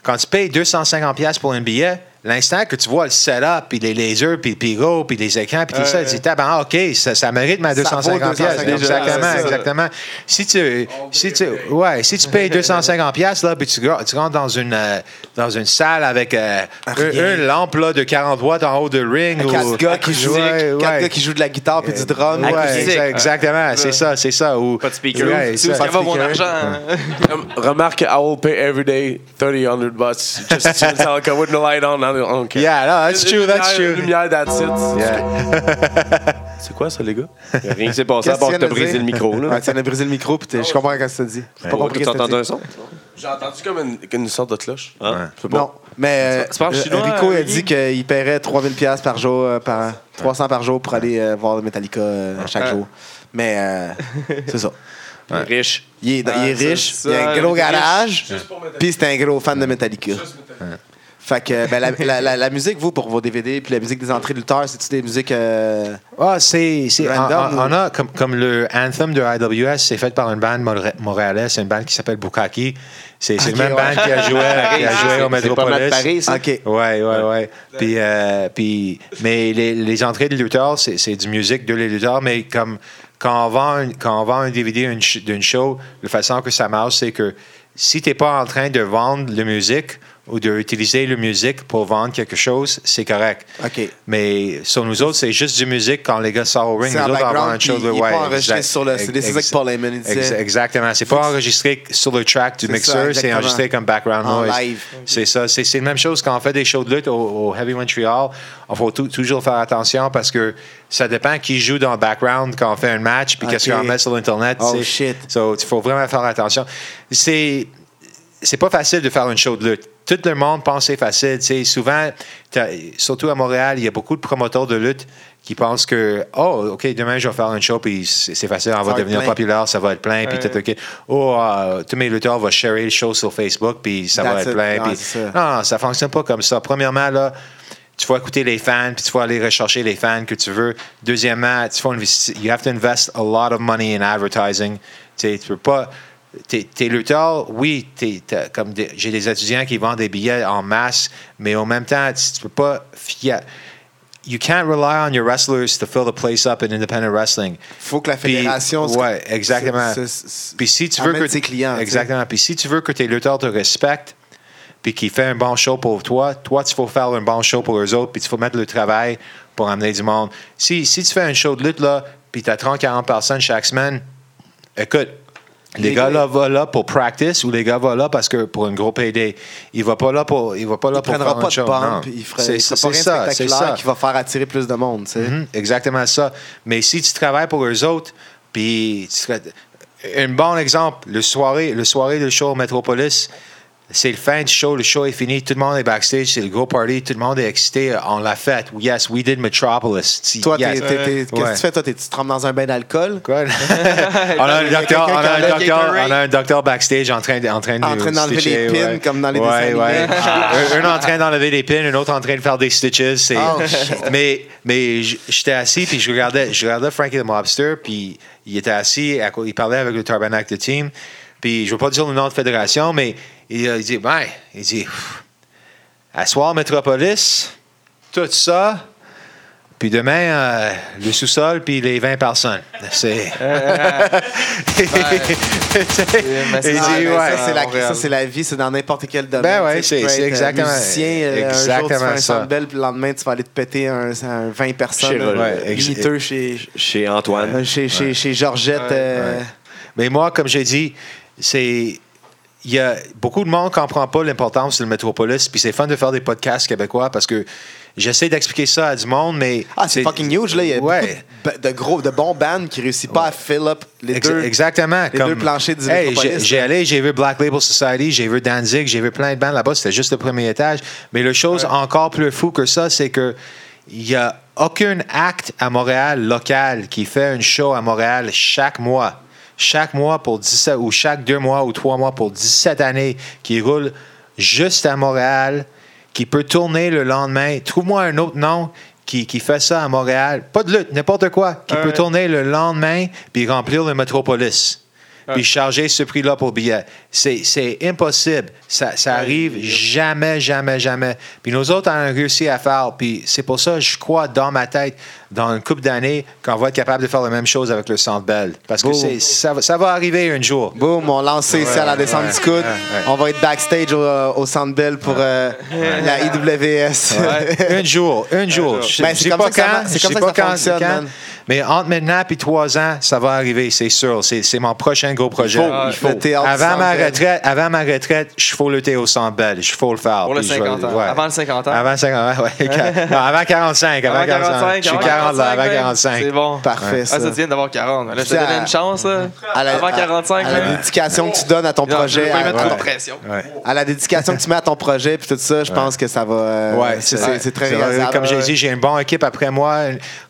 S5: quand tu payes 250$ piastres pour un billet, l'instant que tu vois le setup, puis les lasers, puis le pyro, puis les écrans, puis tout ça, tu dis, ah, OK, ça, ça mérite ma
S3: Ça vaut
S5: 250$. piastres.
S3: 250$,
S5: Exactement, exactement. Si tu, si tu, ouais, si tu payes 250$, piastres, là, puis tu, tu rentres dans une, euh, dans une salle avec euh, une, une lampe là, de 40 watts en haut de ring. ou-
S3: Quatre gars qui jouent,
S5: Ouais,
S3: quatre
S5: ouais.
S3: gars qui jouent de la guitare puis du drum.
S5: Ouais, exactement, c'est ça, c'est ça. Ou,
S2: Pas de speaker.
S5: Ouais, ça.
S4: ça va mon
S3: speaker.
S4: argent? hein?
S7: Remarque, I will pay every day 30 bucks just to Metallica with no light on.
S5: Yeah, no, that's true, that's true.
S7: Lumière, that's it.
S5: Yeah.
S7: C'est quoi ça, les gars?
S2: Rien qui s'est passé à part
S3: que
S2: t'as brisé le micro. Là.
S3: Ouais, tu de briser le micro puis je comprends ce que tu dis. J'ai pas
S2: Ouais,
S3: compris
S2: tu as entendu un son?
S7: J'ai entendu comme une, une sorte de cloche.
S2: Hein?
S3: Non, mais euh,
S4: chinois,
S3: Rico
S4: euh,
S3: a dit qu'il paierait 3000 pièces par jour, euh, par 300 par jour pour aller euh, voir Metallica euh, chaque jour. Mais euh, c'est ça.
S2: Riche.
S3: Il est, il est
S4: Ah, ça,
S3: riche,
S4: ça,
S3: il a un gros garage, puis c'est un gros fan de Metallica. Fait que ben, la, la- la- la musique, vous, pour vos DVD, puis la musique des entrées de lutteurs, c'est-tu des musiques. euh,
S5: Ah, c'est. on, a comme, comme le anthem de IWS, c'est fait par une bande montréalaise, c'est une bande qui s'appelle Bukaki. C'est c'est
S3: Ok,
S5: le même
S3: ouais.
S5: band qui a joué, qui a joué au Metropolis.
S2: pareil, ça.
S3: OK.
S5: Ouais, ouais, ouais. Puis, euh, puis, mais les, les entrées de lutteurs, c'est, du musique de les lutteurs, mais comme quand on vend un, quand on vend un DVD d'une show, la façon que ça marche, c'est que si tu n'es pas en train de vendre la musique ou d'utiliser la musique pour vendre quelque chose, c'est correct.
S3: OK.
S5: Mais sur nous autres, c'est juste du musique quand les gars sortent au ring.
S3: C'est
S5: Nous autres,
S3: puis
S5: chose
S3: il n'est
S5: ouais,
S3: pas enregistré sur le CD. C'est ça que Paul Heyman disait.
S5: Exactement. C'est pas enregistré sur le track du
S3: ça,
S5: c'est enregistré comme background
S3: En
S5: noise.
S3: live.
S5: C'est ça. C'est c'est la même chose quand on fait des shows de lutte au, au Heavy Montreal. Il faut tou- toujours faire attention parce que ça dépend qui joue dans le background quand on fait un match puis qu'est-ce qu'on met sur Internet.
S3: Oh, shit.
S5: So, il faut vraiment faire attention. C'est c'est pas facile de faire une show de lutte. Tout le monde pense que c'est facile. Souvent, surtout à Montréal, il y a beaucoup de promoteurs de lutte qui pensent que, oh, OK, demain, je vais faire une show, puis c'est facile, on va, devenir
S3: plein.
S5: populaire, ça va être plein, puis tout, OK. Oh, euh, tous mes lutteurs vont sharer le show sur Facebook, puis ça va être
S3: it.
S5: plein. Puis-
S3: c'est ça.
S5: non, non, ça fonctionne pas comme ça. Premièrement, là, tu vas écouter les fans, puis tu vas aller rechercher les fans que tu veux. Deuxièmement, tu vas investi- you have to invest a lot of money in advertising. Tu sais, tu peux pas. Tes, tes lutteurs, oui, t'es- t'as- comme j'ai des étudiants qui vendent des billets en masse, mais en même temps, tu, tu peux pas fier. You can't rely on your wrestlers to fill the place up in independent wrestling.
S3: faut que la
S5: Puis-
S3: fédération. se-
S5: ouais, exactement. Puis si tu veux que
S3: clients. sais.
S5: exactement. Puis si tu veux que tes lutteurs te respectent, puis qu'ils font un bon show pour toi, toi tu faut faire un bon show pour eux autres, puis tu faut mettre le travail pour amener du monde. Si, si tu fais un show de lutte là, puis tu as 30-40 personnes chaque semaine, écoute. Les,
S3: Les
S5: gars là vont là pour practice ou les gars vont là parce que pour une gros payday. Il va pas là pour il va pas là
S3: Il
S5: pour
S3: prendra
S5: faire
S3: pas
S5: un
S3: de bump,
S5: Non.
S3: il ferait,
S5: C'est
S3: il ferait
S5: c'est
S3: pas rien de
S5: ça, c'est ça.
S3: qui va faire attirer plus de monde. tu sais.
S5: Mhm, exactement ça. Mais si tu travailles pour eux autres, puis tu serais- un bon exemple, le soirée, le soirée du show Metropolis, c'est le fin du show, le show est fini, tout le monde est backstage, c'est le gros party, tout le monde est excité, on l'a fait. Yes, we did Metropolis.
S3: Toi,
S5: yes.
S3: qu'est-ce
S5: Ouais.
S3: que tu fais? Toi, tu te trempes dans un bain d'alcool?
S5: Quoi? on a un docteur, on a un docteur,
S2: Gatorade.
S5: on a un docteur backstage en train de, en train de
S3: En train d'enlever les pins
S5: ouais.
S3: comme dans les
S5: ouais,
S3: dessins
S5: ouais.
S3: animés.
S5: un, un en train d'enlever les pins, un autre en train de faire des stitches.
S3: Oh,
S5: mais mais j'étais assis puis je regardais, je regardais Frankie the Mobster puis il était assis, il parlait avec le Tabernacle Team. Puis je veux pas dire le nom de fédération, mais il, il dit, ben, il dit, soir, Métropolis, tout ça, puis demain, euh, le sous-sol, puis les 20 personnes. C'est.
S4: c'est-
S5: Il dit,
S3: mais
S5: ouais.
S3: ça, c'est la,
S4: Montréal.
S3: ça, c'est la vie, c'est dans n'importe quel domaine.
S5: Ben ouais, c'est-
S3: euh,
S5: exactement-
S3: musicien, euh, un jour, tu
S5: exactement
S3: fais un. Sandbell, puis le lendemain, tu vas aller te péter un, un 20 personnes.
S2: Chez-
S3: euh,
S5: ouais, ex-
S3: limiteux chez,
S2: Chez Antoine.
S3: euh, chez, chez, chez Georgette. euh,
S5: Mais moi, comme j'ai dit, c'est. Il y a beaucoup de monde qui ne comprend pas l'importance de le métropolis, puis c'est fun de faire des podcasts québécois parce que j'essaie d'expliquer ça à du monde, mais.
S3: Ah, c'est fucking huge, là. Il y a
S5: Ouais.
S3: de, gros, de bons bands qui réussissent pas à fill up les
S5: Ex-
S3: deux.
S5: Exactement.
S3: les deux planchers du
S5: Hey,
S3: Métropolis,
S5: j'ai- allé, j'ai vu Black Label Society, j'ai vu Danzig, j'ai vu plein de bandes là-bas. C'était juste le premier étage. Mais la chose encore plus fou que ça, c'est que il n'y a aucun acte à Montréal local qui fait un show à Montréal chaque mois. Chaque mois pour 17, ou chaque deux mois ou trois mois pour 17 années qui roule juste à Montréal, qui peut tourner le lendemain. Trouve-moi un autre nom qui, qui fait ça à Montréal. Pas de lutte, n'importe quoi. Qui peut
S4: Ouais.
S5: tourner le lendemain puis remplir le métropolis. Puis charger ce prix-là pour billet. C'est, impossible. Ça, ça arrive jamais, jamais, jamais. Puis nous autres, on a réussi à faire. Puis c'est pour ça que je crois dans ma tête, dans une couple d'années, qu'on va être capable de faire la même chose avec le Centre Bell. Parce que
S3: Boum.
S5: c'est, ça, va- ça va arriver un jour.
S3: Boum, on lance ça ici à la descente
S5: ouais,
S3: du coude.
S5: ouais.
S3: On va être backstage au, au Centre Bell pour euh, la IWS.
S5: un jour, un jour. Je
S3: Ben,
S5: je
S3: c'est
S5: sais
S3: comme
S5: pas
S3: que
S5: quand, je
S3: comme
S5: sais
S3: ça
S5: pas
S3: que
S5: quand, quand, mais entre maintenant et trois ans, ça va arriver, c'est sûr. C'est, mon prochain gros projet.
S3: Il faut.
S5: Avant ma. Retraite, avant ma retraite, je faut lutter au Centre Bell. Je faut le faire.
S4: Pour le
S5: Puis je vais-
S4: 50 ans.
S5: ouais.
S4: Avant le 50 ans.
S5: Avant 50 ans, ouais. Non, avant 45. Avant, 45. Je suis
S4: avant
S5: 40 là, avant
S4: même.
S5: 45.
S4: C'est bon.
S3: Parfait,
S4: Ah,
S3: ça.
S4: ça vient d'avoir 40. Là, je te
S3: à-
S4: donnais une chance, là.
S3: À la-
S4: Avant
S3: à-
S4: 45,
S3: à la
S4: là.
S3: dédication que tu donnes à ton
S4: Non, je
S3: projet,
S4: vais
S3: à,
S4: mettre trop
S3: à-
S4: de pression.
S5: Ouais.
S3: à la dédication que tu mets à ton projet, puis tout ça, je pense que ça va. euh,
S5: Ouais,
S3: c'est très réalisable.
S5: Comme j'ai
S3: Ouais.
S5: dit, j'ai une bonne équipe après moi.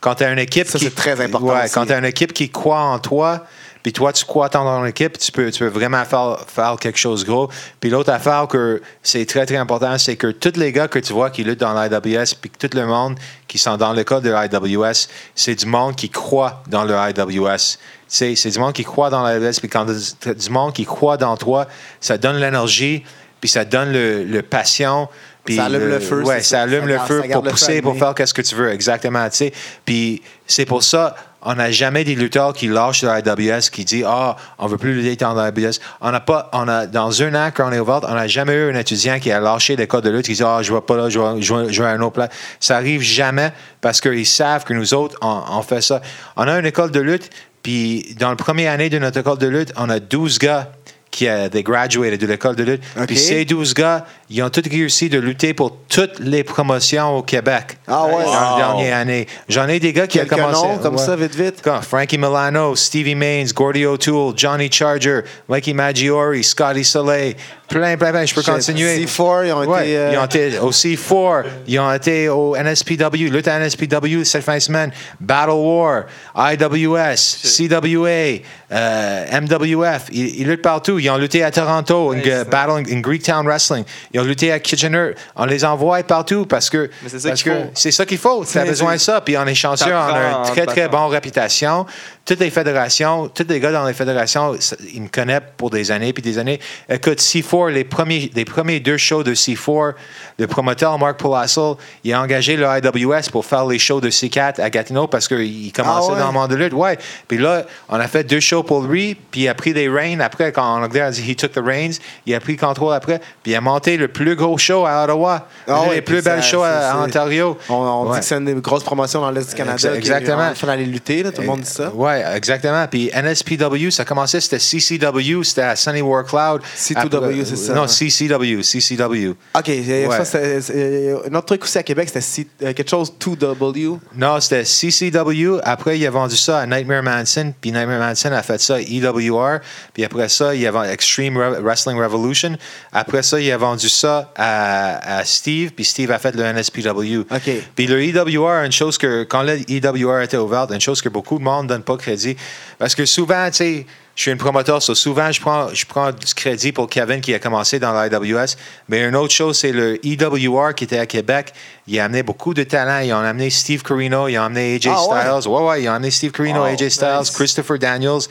S5: Quand tu as une équipe
S3: Ça, c'est très important
S5: Ouais, quand tu as une équipe qui croit en toi, puis toi, tu crois dans ton équipe, tu peux, tu peux vraiment faire, faire quelque chose de gros. Puis l'autre affaire que c'est très, très important, c'est que tous les gars que tu vois qui luttent dans l'IWS, puis que tout le monde qui sont dans l'école de l'IWS, c'est du monde qui croit dans le IWS. Tu sais, c'est du monde qui croit dans l'IWS, puis quand tu du monde qui croit dans toi, ça donne l'énergie, puis ça donne le, le passion. Puis
S3: Ça allume le feu,
S5: Ouais,
S3: c'est
S5: ça
S3: ça.
S5: allume
S3: Ça
S5: le feu pour
S3: le
S5: pousser, pour faire qu'est-ce que tu veux, exactement, tu sais. Puis c'est pour ça, on n'a jamais des lutteurs qui lâchent le IWS, qui disent ah, on veut plus lutter dans le IWS. On n'a pas, on a dans un an qu'on est ouvert, on n'a jamais eu un étudiant qui a lâché l'école de lutte, qui dit ah, je vais pas là, je vais, vais à un autre place. Ça arrive jamais parce qu'ils savent que nous autres, on, on fait ça. On a une école de lutte, puis dans la première année de notre école de lutte, on a 12 gars qui a des graduated de l'école de lutte.
S3: OK.
S5: Puis ces 12 gars, ils ont tous réussi de lutter pour toutes les promotions au Québec
S3: Ah ouais.
S5: dans la dernière année. J'en ai des gars qui ont commencé.
S3: noms comme
S5: ouais.
S3: ça, vite, vite?
S5: Comme Frankie Milano, Stevie Maines, Gordy O'Toole, Johnny Charger, Mikey Maggiore, Scotty Soleil, plein, plein, plein. Je peux continuer.
S3: C4, ils ont
S5: Ouais,
S3: été. euh,
S5: Ils ont été au C4, ils ont été au NSPW, lutte à NSPW cette fin de semaine, Battle War, IWS, CWA, euh, MWF. Ils, ils luttent partout. Ils ont lutté à Toronto, in,
S4: Nice.
S5: Battle in, in Greektown Wrestling. Ils ont lutté à Kitchener. On les envoie partout parce que
S4: c'est ça qu'il faut.
S5: c'est ça qu'il faut. Tu as besoin de ça. Puis on est chanceux, on a une très, très bonne réputation. Toutes les fédérations, tous les gars dans les fédérations, ils me connaissent pour des années puis des années. Écoute, C4, les premiers, les premiers deux shows de C4, le promoteur Mark Polassel, il a engagé le IWS pour faire les shows de C4 à Gatineau parce qu'il commençait
S3: Ah ouais?
S5: dans le monde de lutte. Ouais. Puis là, on a fait deux shows pour lui, puis il a pris les reins après, quand on dit he took the reins, il a pris le contrôle après, puis il a monté le plus gros show à Ottawa,
S3: Ah
S5: les
S3: ouais,
S5: plus belles shows à, Ontario.
S3: On, on
S5: Ouais.
S3: dit que c'est une grosse promotion dans l'Est du Canada.
S5: Exa- exactement.
S3: Il faut aller lutter, là, tout le monde dit ça.
S5: Exactement. Puis NSPW, ça commençait, c'était CCW, c'était à Sunny War Cloud.
S3: C2W,
S5: Après-
S3: c'est ça.
S5: Non, CCW, CCW.
S3: OK, euh,
S5: Ouais.
S3: ça, c'est- euh, un autre truc aussi à Québec, c'était euh, quelque chose 2W.
S5: Non, c'était CCW. Après, il a vendu ça à Nightmare Manson. Puis Nightmare Manson a fait ça EWR. Puis après ça, il a vendu Extreme Re- Wrestling Revolution. Après ça, il a vendu ça à, à Steve. Puis Steve a fait le NSPW.
S3: OK.
S5: Puis le EWR, une chose que, quand le EWR était ouvert, une chose que beaucoup de monde ne donne pas crédit. Parce que souvent, tu sais, je suis un promoteur, so souvent, je prends, je prends du crédit pour Kevin qui a commencé dans l'IWS. Mais une autre chose, c'est le EWR qui était à Québec. Il a amené beaucoup de talents. Ils ont amené Steve Carino, ils ont amené AJ
S3: Ah ouais?
S5: Styles. Ouais, ouais, ils ont amené Steve Carino,
S3: Oh,
S5: AJ Styles,
S3: nice.
S5: Christopher Daniels.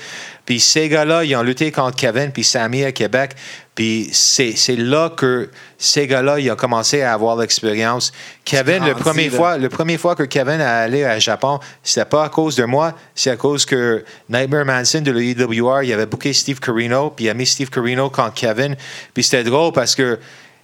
S5: Puis ces gars-là, ils ont lutté contre Kevin puis Sammy à Québec. Puis c'est là que ces gars-là, ils ont commencé à avoir l'expérience. Kevin, le premier,
S3: là.
S5: fois, le premier fois que Kevin est allé à Japon, c'était pas à cause de moi, c'est à cause que Nightmare Manson de l'EWR, il avait booké Steve Carino, puis il a mis Steve Carino contre Kevin. Puis c'était drôle parce que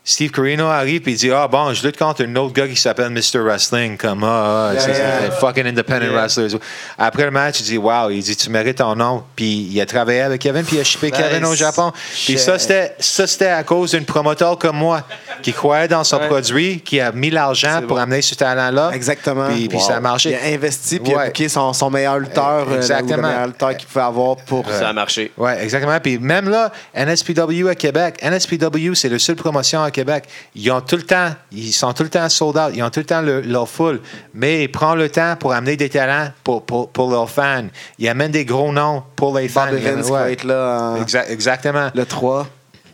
S5: Steve Carino arrive et il dit Ah bon, je lutte contre un autre gars qui s'appelle Mr. Wrestling, comme Ah, ah, c'est
S3: yeah.
S5: c'est fucking independent wrestlers. Après le match, il dit Wow, il dit Tu mérites ton nom. Puis il a travaillé avec Kevin, puis il a shippé Kevin au Japon. Puis ça, c'était ça, c'était à cause d'une promoteur comme moi qui croyait dans son
S4: Ouais.
S5: produit, qui a mis l'argent pour
S4: bon.
S5: amener ce talent-là.
S3: Exactement.
S5: Puis, puis ça a marché.
S3: Il a investi, puis il a
S5: Ouais.
S3: booké son, son meilleur lutteur, euh,
S5: Exactement.
S3: ou le meilleur lutteur qu'il pouvait avoir pour.
S2: Ça a marché.
S5: Oui, exactement. Puis même là, NSPW à Québec, NSPW, c'est la seule promotion à Québec. Ils ont tout le temps, ils sont tout le temps sold out, ils ont tout le temps le- leur full. Mais ils prennent le temps pour amener des talents pour, pour, pour leurs fans. Ils amènent des gros noms pour les fans.
S3: Evans
S5: ouais.
S3: être là
S5: Exa- exactement.
S3: le 3.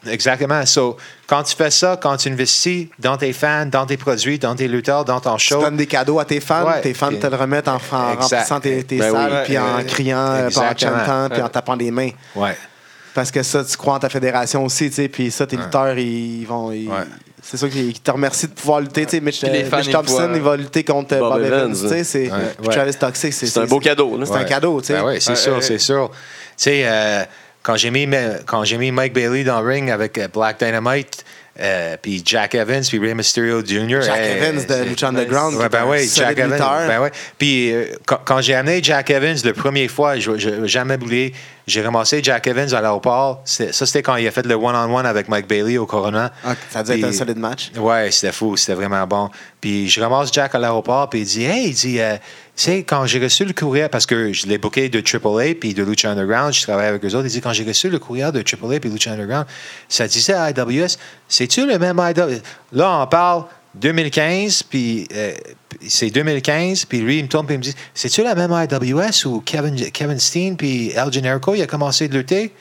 S5: Exactement. So, quand tu fais ça, quand tu investis dans tes fans, dans tes produits, dans tes lutteurs, dans ton
S3: Tu
S5: show,
S3: donnes des cadeaux à tes fans,
S5: Ouais.
S3: tes fans te le remettent en, en remplissant tes, tes
S2: Ben
S3: salles, puis en
S4: ouais.
S3: criant, euh, puis en chantant, puis en tapant des mains.
S5: ouais.
S3: Parce que ça, tu crois en ta fédération aussi, tu sais, puis ça, tes lutteurs, ils vont. ils-
S5: Ouais.
S3: C'est sûr qu'ils te remercient de pouvoir lutter. Tu sais, Mitch, euh, Mitch Thompson, il va lutter contre
S2: Bob
S3: Bob, Evans. Tu sais. Travis Toxic, c'est
S2: C'est un beau cadeau. là.
S3: C'est un cadeau, tu sais.
S5: Ben oui, c'est
S4: Ouais,
S5: sûr,
S4: ouais.
S5: c'est sûr. Tu sais, euh, quand j'ai mis, quand j'ai mis Mike Bailey dans le ring avec euh, Black Dynamite, euh, puis Jack Evans, puis Rey Mysterio Jr.
S3: Jack Evans de Lucha Underground.
S5: Ouais, ben
S3: un
S5: oui, Jack Evans.
S3: lutteur.
S5: Ben ouais. Puis euh, quand, quand j'ai amené Jack Evans la première fois, je n'ai jamais oublié, j'ai ramassé Jack Evans à l'aéroport. Ça, c'était quand il a fait le one-on-one avec Mike Bailey au Corona.
S3: Ah, ça a dû être un solide match.
S5: Ouais, c'était fou, c'était vraiment bon. Puis je ramasse Jack à l'aéroport, puis il dit Hey, il dit, euh, tu sais, quand j'ai reçu le courrier, parce que je l'ai booké de AAA puis de Lucha Underground, je travaille avec eux autres, il dit Quand j'ai reçu le courrier de AAA puis Lucha Underground, ça disait à IWS C'est-tu le même IWS Là, on parle 2015, puis euh, c'est 2015, puis lui, il me tourne, puis il me dit C'est-tu la même IWS où Kevin, Kevin Steen puis El Generico, il a commencé de lutter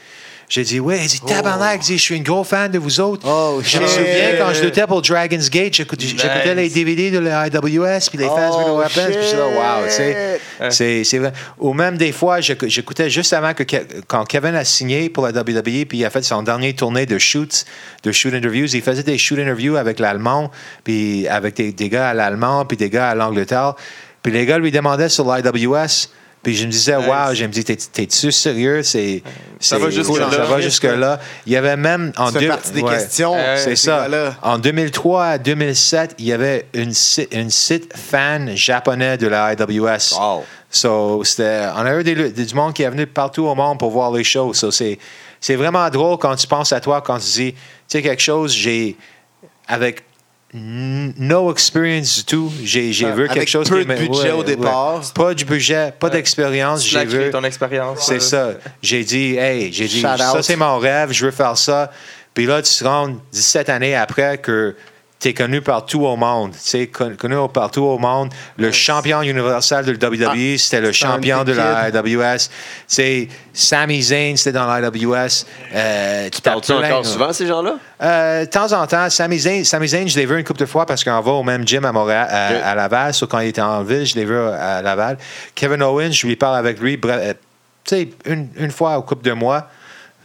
S5: j'ai dit, ouais, il dit, tabarnak, il dit, je suis une gros fan de vous autres.
S3: Oh,
S5: je me souviens quand je luttais pour Dragon's Gate, j'écoutais les. DVD de la IWS, puis les fans
S3: Oh,
S5: weapons, puis je suis là, wow. C'est, c'est vrai. Ou même des fois, j'éc- j'écoutais juste avant que quand Kevin a signé pour la WWE, puis il a fait son dernier tournée de shoots, de shoot interviews, il faisait des shoot interviews avec l'allemand, puis avec des, des gars à l'allemand, puis des gars à l'Angleterre. Puis les gars lui demandaient sur l'IWS. Puis je me disais, wow, je me dis, T'es- t'es-tu sérieux? C'est,
S4: Ça
S5: c'est
S4: va jusque
S5: cool,
S4: là.
S5: Ça va jusque-là. Il y avait même en
S3: Ça fait
S5: deux-
S3: partie des
S5: ouais.
S3: questions.
S4: Euh,
S5: C'est
S3: ces
S5: ça. En 2003 à 2007, il y avait une, une site fan japonais de la IWS.
S2: Wow.
S5: So, c'était, on a eu des- du monde qui est venu partout au monde pour voir les shows. So, c'est, c'est vraiment drôle quand tu penses à toi, quand tu dis, tu sais, quelque chose, j'ai, avec no experience du tout, j'ai, j'ai vu quelque chose
S3: peu
S5: qui
S3: de budget au départ.
S5: Pas de budget, pas d'expérience. J'ai vu.
S4: ton expérience.
S5: C'est ça. J'ai dit, hey, j'ai dit,
S3: Shout
S5: ça c'est mon rêve, je veux faire ça. Puis là, tu te rends 17 années après que tu es connu partout au monde. Con- connu partout au monde. Le champion universel de WWE, c'était le champion de la AWS. C'est Sami Zayn, c'était dans la AWS. Euh,
S2: Tu parles-tu encore souvent, ces gens-là?
S5: euh, de temps en temps, Sami Zayn, Sami Zayn, je l'ai vu une couple de fois parce qu'on va au même gym à Montréal, à, Laval. Sauf quand il était en ville, je l'ai vu à Laval. Kevin Owens, je lui parle avec lui, euh, une, une fois au couple de mois.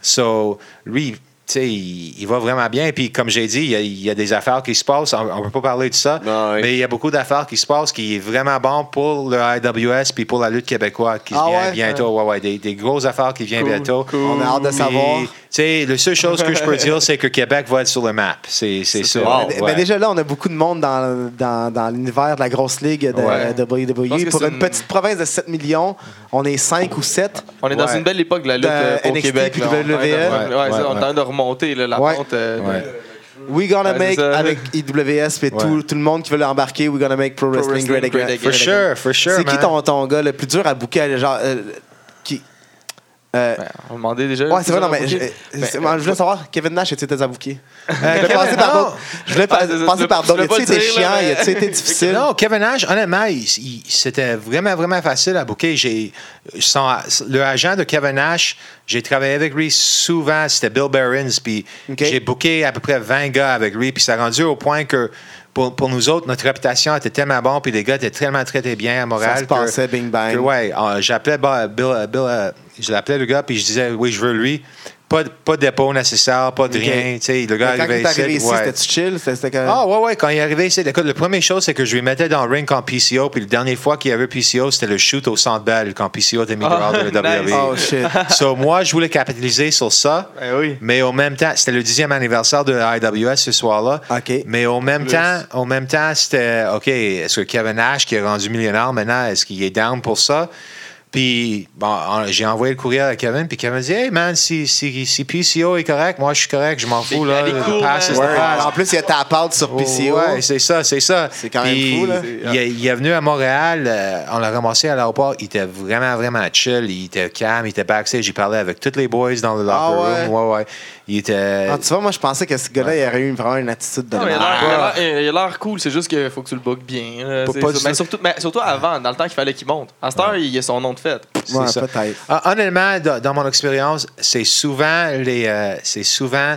S5: So, lui, il, il va vraiment bien. Puis, comme j'ai dit, il y, a, il y a des affaires qui se passent. On ne peut pas parler de ça.
S2: Ah oui.
S5: Mais il y a beaucoup d'affaires qui se passent qui est vraiment bon pour le IWS puis pour la lutte québécoise qui
S3: Ah
S5: vient
S3: ouais?
S5: bientôt. Ouais, ouais, des, des grosses affaires qui viennent
S4: Cool,
S5: bientôt.
S4: cool.
S3: On a hâte de
S5: Puis,
S3: savoir.
S5: Tu sais, la seule chose que je peux dire, c'est que Québec va être sur le map. C'est c'est ça.
S2: Wow.
S3: Mais-
S5: Ouais.
S3: mais déjà là, on a beaucoup de monde dans, dans, dans l'univers de la grosse ligue de,
S5: Ouais.
S3: de WWE. Pour une
S4: une-
S3: petite province de 7 millions, on est 5 ou 7.
S4: On est dans
S5: Ouais.
S4: une belle époque de la lutte
S3: De
S4: euh, au
S3: NXT
S4: Québec.
S3: puis
S4: là. On est en train de-
S3: WWE.
S4: on remonter là, la
S3: Ouais.
S4: pente. euh,
S5: Ouais.
S3: We gonna
S4: Ouais,
S3: make
S4: c'est ça.
S3: avec IWS et tout,
S5: Ouais.
S3: tout le monde qui veut l'embarquer. We gonna make Pro,
S4: Pro
S3: Wrestling,
S4: Wrestling
S3: great,
S4: great
S3: again.
S4: again.
S5: For sure, for sure,
S3: C'est qui
S5: man.
S3: ton, ton gars le plus dur à booker? Genre, euh. Euh,
S4: Ouais, on va demander déjà.
S3: ouais, c'est vrai, non, mais je,
S4: Ben,
S3: euh, c'est- je voulais savoir, Kevin Nash, était à booker?
S5: Euh,
S3: Je voulais passer par
S5: non.
S3: d'autres. Je voulais
S4: Ah,
S3: passer
S4: je
S3: par d'autres. été
S4: dire,
S3: chiant?
S4: mais-
S3: été difficile?
S5: Non, Kevin Nash, honnêtement, c'était vraiment, vraiment facile à booker. J'ai, le agent de Kevin Nash, j'ai travaillé avec lui souvent, c'était Bill Barons, puis
S3: OK.
S5: j'ai booké à peu près 20 gars avec lui, puis ça a rendu au point que pour, pour nous autres, notre réputation était tellement bonne, puis les gars étaient tellement traités bien à Montréal.
S3: Ça se passait bing bang.
S5: que, ouais, j'appelais Bill, euh, Bill, euh, je l'appelais le gars, puis je disais, oui, je veux lui. Pas, de- pas dépôt nécessaire, pas de
S3: Ok.
S5: rien. le gars
S3: Quand
S5: arrivait
S3: il est arrivé ici,
S5: ouais.
S3: c'était chill? C'était c'était que-
S5: Ah ouais, ouais, quand il est arrivé ici, écoute, la première chose, c'est que je lui mettais dans le ring quand PCO, puis la dernière fois qu'il y avait PCO, c'était le shoot au centre belle quand PCO était mis dehors de la WWE.
S3: Oh shit.
S5: So, moi, je voulais capitaliser sur ça.
S4: Ben oui.
S5: Mais au même temps, c'était le dixième anniversaire de la IWS ce soir-là.
S3: OK.
S5: Mais au même
S4: Plus.
S5: temps, au même temps, c'était OK, est-ce que Kevin Nash, qui est rendu millionnaire maintenant, est-ce qu'il est down pour ça? Puis, bon, j'ai envoyé le courriel à Kevin, puis Kevin dit Hey man, si, si, si PCO est correct, moi je suis correct, je m'en fous. Là,
S4: cool,
S5: Pass.
S3: Ouais.
S5: pass.
S3: En plus, il y a ta part sur PCO.
S5: Ouais, c'est ça, c'est ça.
S3: C'est quand même fou, là.
S5: Il, est- il est venu à Montréal, euh, on l'a ramassé à l'aéroport, il était vraiment, vraiment chill, il était calme, il était backstage, il parlait avec tous les boys dans le locker
S3: Ah ouais?
S5: room. Ouais, ouais. Il était.
S3: Ah, tu vois, moi, je pensais que ce gars-là, il aurait eu vraiment une attitude de
S4: Non, il a
S3: merde.
S4: l'air- il a l'air- cool, c'est juste qu'il faut que tu le bookes bien.
S5: Pas- pas du
S4: mais,
S5: tout.
S4: surtout, mais surtout avant, dans le temps qu'il fallait qu'il monte. À cette heure, il a son nom de fête.
S3: Ouais, peut-être.
S5: Ah, Honnêtement, dans, dans mon expérience, c'est souvent les, euh, c'est souvent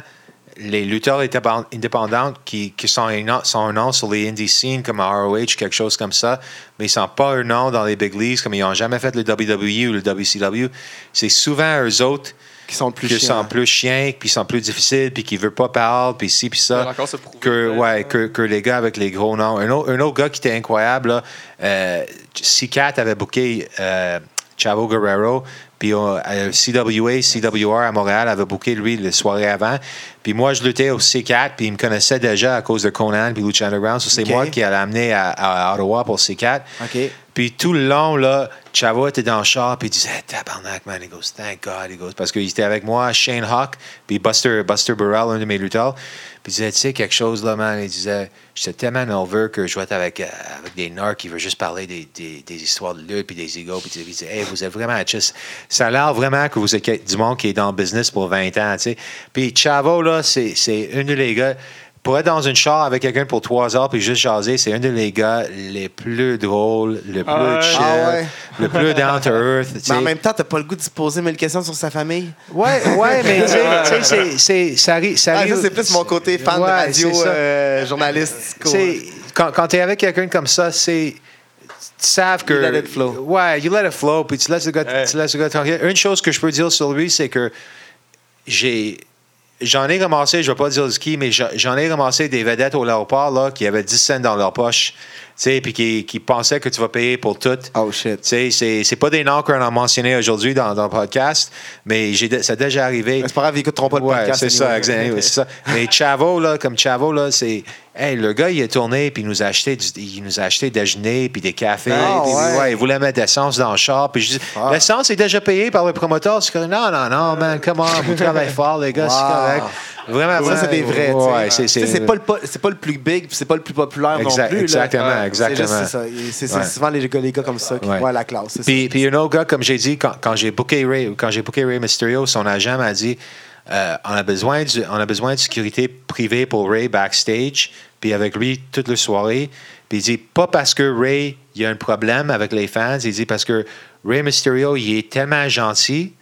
S5: les lutteurs indépen- indépendants qui, qui sont, un nom, sont un nom sur les indie scenes comme ROH, quelque chose comme ça, mais ils sont pas un nom dans les big leagues, comme ils n'ont jamais fait le WWE ou le WCW. C'est souvent eux autres
S3: Qui sont plus
S5: qui
S3: chiants.
S5: sont plus chiens, puis qui sont plus difficiles, puis qui ne veulent pas parler, puis ci, puis ça que, ouais, que, que les gars avec les gros noms. Un autre, un autre gars qui était incroyable, là, euh, C4 avait booké euh, Chavo Guerrero, puis euh, CWA, CWR à Montréal avait booké lui le soirée avant. Puis moi, je luttais au C4, puis il me connaissait déjà à cause de Conan puis Lucha Underground. So, c'est moi qui l'ai amené à, à Ottawa pour C4.
S3: OK.
S5: Puis tout le long, là, Chavo était dans le char, puis il disait, tabarnak, man, il goes, thank God, il goes. Parce qu'il était avec moi, Shane Hawk, puis Buster, Buster Burrell, un de mes lutteurs. Puis il disait, tu sais, quelque chose, là, man, il disait, j'étais tellement nerveux que je vais être avec, euh, avec des narcs qui veulent juste parler des, des, des histoires de lutte, puis des égos, puis il disait, hey, vous êtes vraiment juste. Ça a l'air vraiment que vous êtes du monde qui est dans le business pour 20 ans, tu sais. Puis Chavo, là, c'est c'est un de les gars. Pour être dans une char avec quelqu'un pour trois heures puis juste jaser, c'est un de les gars les plus drôles, le plus
S4: Ah ouais?
S5: chill,
S3: Ah ouais?
S5: le plus down to earth.
S3: Mais en même temps, t'as pas le goût de se poser mille questions sur sa famille.
S5: Ouais, ouais, mais tu sais, c'est- c'est- ça arrive. Ça
S3: Ah, ça, c'est plus mon côté fan de radio, euh, journaliste. cool.
S5: Quand, quand tu es avec quelqu'un comme ça, c'est. Tu savent que.
S3: You let it flow.
S5: Ouais, you let it flow, puis tu laisses le gars,
S4: Ouais.
S5: tu laisses le gars tranquille. Une chose que je peux dire sur lui, c'est que j'ai. J'en ai ramassé, je vais pas dire le ski, mais j'en ai ramassé des vedettes au l'aéroport là, qui avaient 10 cents dans leur poche, tu sais, puis qui, qui pensaient que tu vas payer pour tout.
S3: Oh shit.
S5: Tu sais, c'est pas des noms qu'on a mentionnés aujourd'hui dans, dans le podcast, mais j'ai ça a déjà arrivé.
S3: C'est pas grave, ils écouteront pas le
S5: Ouais,
S3: podcast.
S5: c'est ça, exactement. ça. Mais Chavo, là, comme Chavo, là, c'est. Hey, le gars, il est tourné, puis il nous a acheté, du, il nous a acheté déjeuner, puis des cafés.
S3: Ah,
S5: puis,
S3: ouais.
S5: il voulait mettre de l'essence dans le char. Puis je dis,
S3: Ah.
S5: l'essence est déjà payée par le promoteur. C'est comme, non, non, non, man, comment, vous travaillez fort, les gars, c'est correct. Vraiment,
S3: Ça, c'est des vrais.
S5: Ouais, c'est-
S3: pas, pas le plus big, c'est pas le plus populaire
S5: Exact-
S3: non plus. là.
S5: exactement,
S3: C'est
S5: exactement.
S3: c'est
S5: Ouais.
S3: souvent les gars, les gars comme ça qui
S5: Ouais.
S3: voient la classe.
S5: Puis, puis un autre gars, comme j'ai dit, quand, quand j'ai booké Ray, quand j'ai booké Ray Mysterio, son agent m'a dit euh, on, a besoin du- on a besoin de sécurité privée pour Ray backstage, puis avec lui toute la soirée. Puis il dit pas parce que Ray il y a un problème avec les fans, il dit parce que Ray Mysterio il est tellement gentil.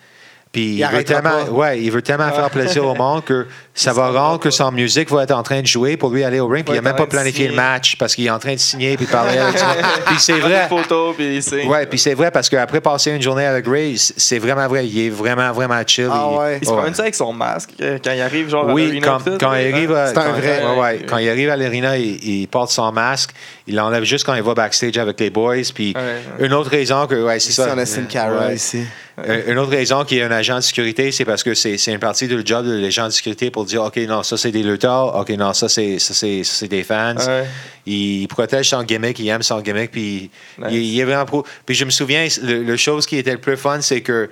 S5: Puis il, veut
S3: arrêtera
S5: tellement,
S3: pas.
S5: ouais, il veut tellement faire plaisir au monde que ça va rendre que son musique va être en train de jouer pour lui aller au ring. Puis il n'a même pas planifié le match parce qu'il est en train de signer puis de parler avec tout le monde. Puis c'est vrai.
S4: Des photos, puis.
S5: Ouais, puis c'est vrai parce qu'après passer une journée avec Ray, c'est vraiment vrai. Il est vraiment, vraiment chill.
S3: Ah
S5: Il-
S3: ouais.
S4: Il se promène ça avec son masque euh, quand il arrive, genre, à
S5: Oui,
S4: l'arena,
S5: quand,
S4: tout,
S5: quand il arrive, à-
S3: C'est un
S5: quand,
S3: vrai.
S5: ouais, ouais, quand il arrive à l'arena, il, il porte son masque. Il l'enlève juste quand il va backstage avec les boys. Puis
S4: Ouais,
S5: une autre raison que, ouais, c'est ça.
S3: on a Sin Cara ici.
S5: Euh, Une autre raison qu'il y a un agent de sécurité, c'est parce que c'est c'est une partie du job de l'agent de sécurité pour dire OK, non, ça c'est des lutteurs, OK, non, ça c'est ça, c'est- ça, c'est des fans.
S4: Ouais.
S5: Il protège son gimmick, il aime son gimmick, puis
S4: Nice.
S5: il, il est vraiment pro. Puis je me souviens, le, le chose qui était le plus fun, c'est que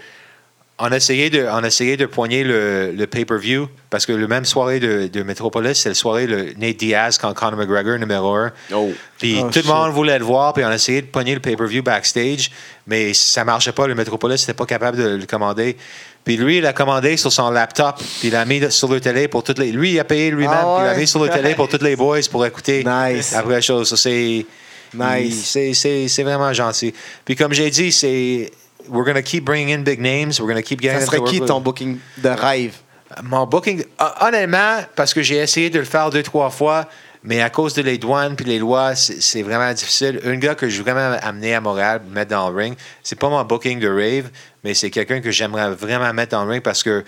S5: on a essayé de, on a essayé de poigner le, le pay-per-view parce que le même soirée de, de Metropolis, c'est la soirée de Nate Diaz contre Conor McGregor numéro un.
S2: Oh.
S5: Puis
S3: Oh,
S5: tout
S3: shit.
S5: le monde voulait le voir, puis on a essayé de pogner le pay-per-view backstage, mais ça marchait pas. Le Metropolis n'était pas capable de le commander. Puis lui, il a commandé sur son laptop, puis il l'a mis sur le télé pour toutes les. Lui, il a payé lui-même,
S3: Ah
S5: puis il
S3: ouais?
S5: mis sur le télé pour tous les boys pour écouter.
S3: Nice.
S5: Après la chose, c'est.
S3: Nice.
S5: c'est- vraiment gentil. Puis comme j'ai dit, c'est. We're gonna keep bringing in big names. We're gonna keep getting
S3: Ça serait
S5: to
S3: qui ton booking de rêve?
S5: mon booking, hon- honnêtement, parce que j'ai essayé de le faire deux, trois fois, mais à cause de les douanes puis les lois, c'est vraiment difficile. Un gars que je veux vraiment amener à Montréal, mettre dans le ring, c'est pas mon booking de rave, mais c'est quelqu'un que j'aimerais vraiment mettre dans le ring parce que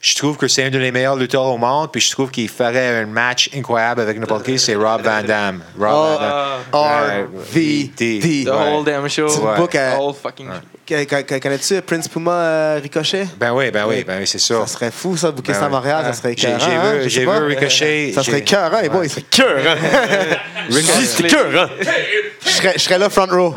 S5: je trouve que c'est un des meilleurs lutteurs au monde, puis je trouve qu'il ferait un match incroyable avec n'importe qui, c'est Rob Van Damme. Rob
S3: Oh,
S5: Van Damme.
S3: RVD.
S4: The whole damn show.
S3: Tu
S5: Ouais.
S3: book à-
S4: The whole fucking
S3: Connais-tu Prince Puma euh, Ricochet?
S5: Ben oui, ben oui, ben oui, c'est sûr.
S3: Ça serait fou, ça, de booker
S5: Ben
S3: ça à
S5: ouais.
S3: Montréal. Ça serait
S5: J'ai
S3: écœurant,
S5: j'ai
S3: hein?
S5: vu, j'ai vu Ricochet.
S3: Ça serait cœur, hein, les boys.
S7: Cœur, hein?
S5: Ricochet-
S7: cœur, hein?
S3: Je serais, je serais là front row.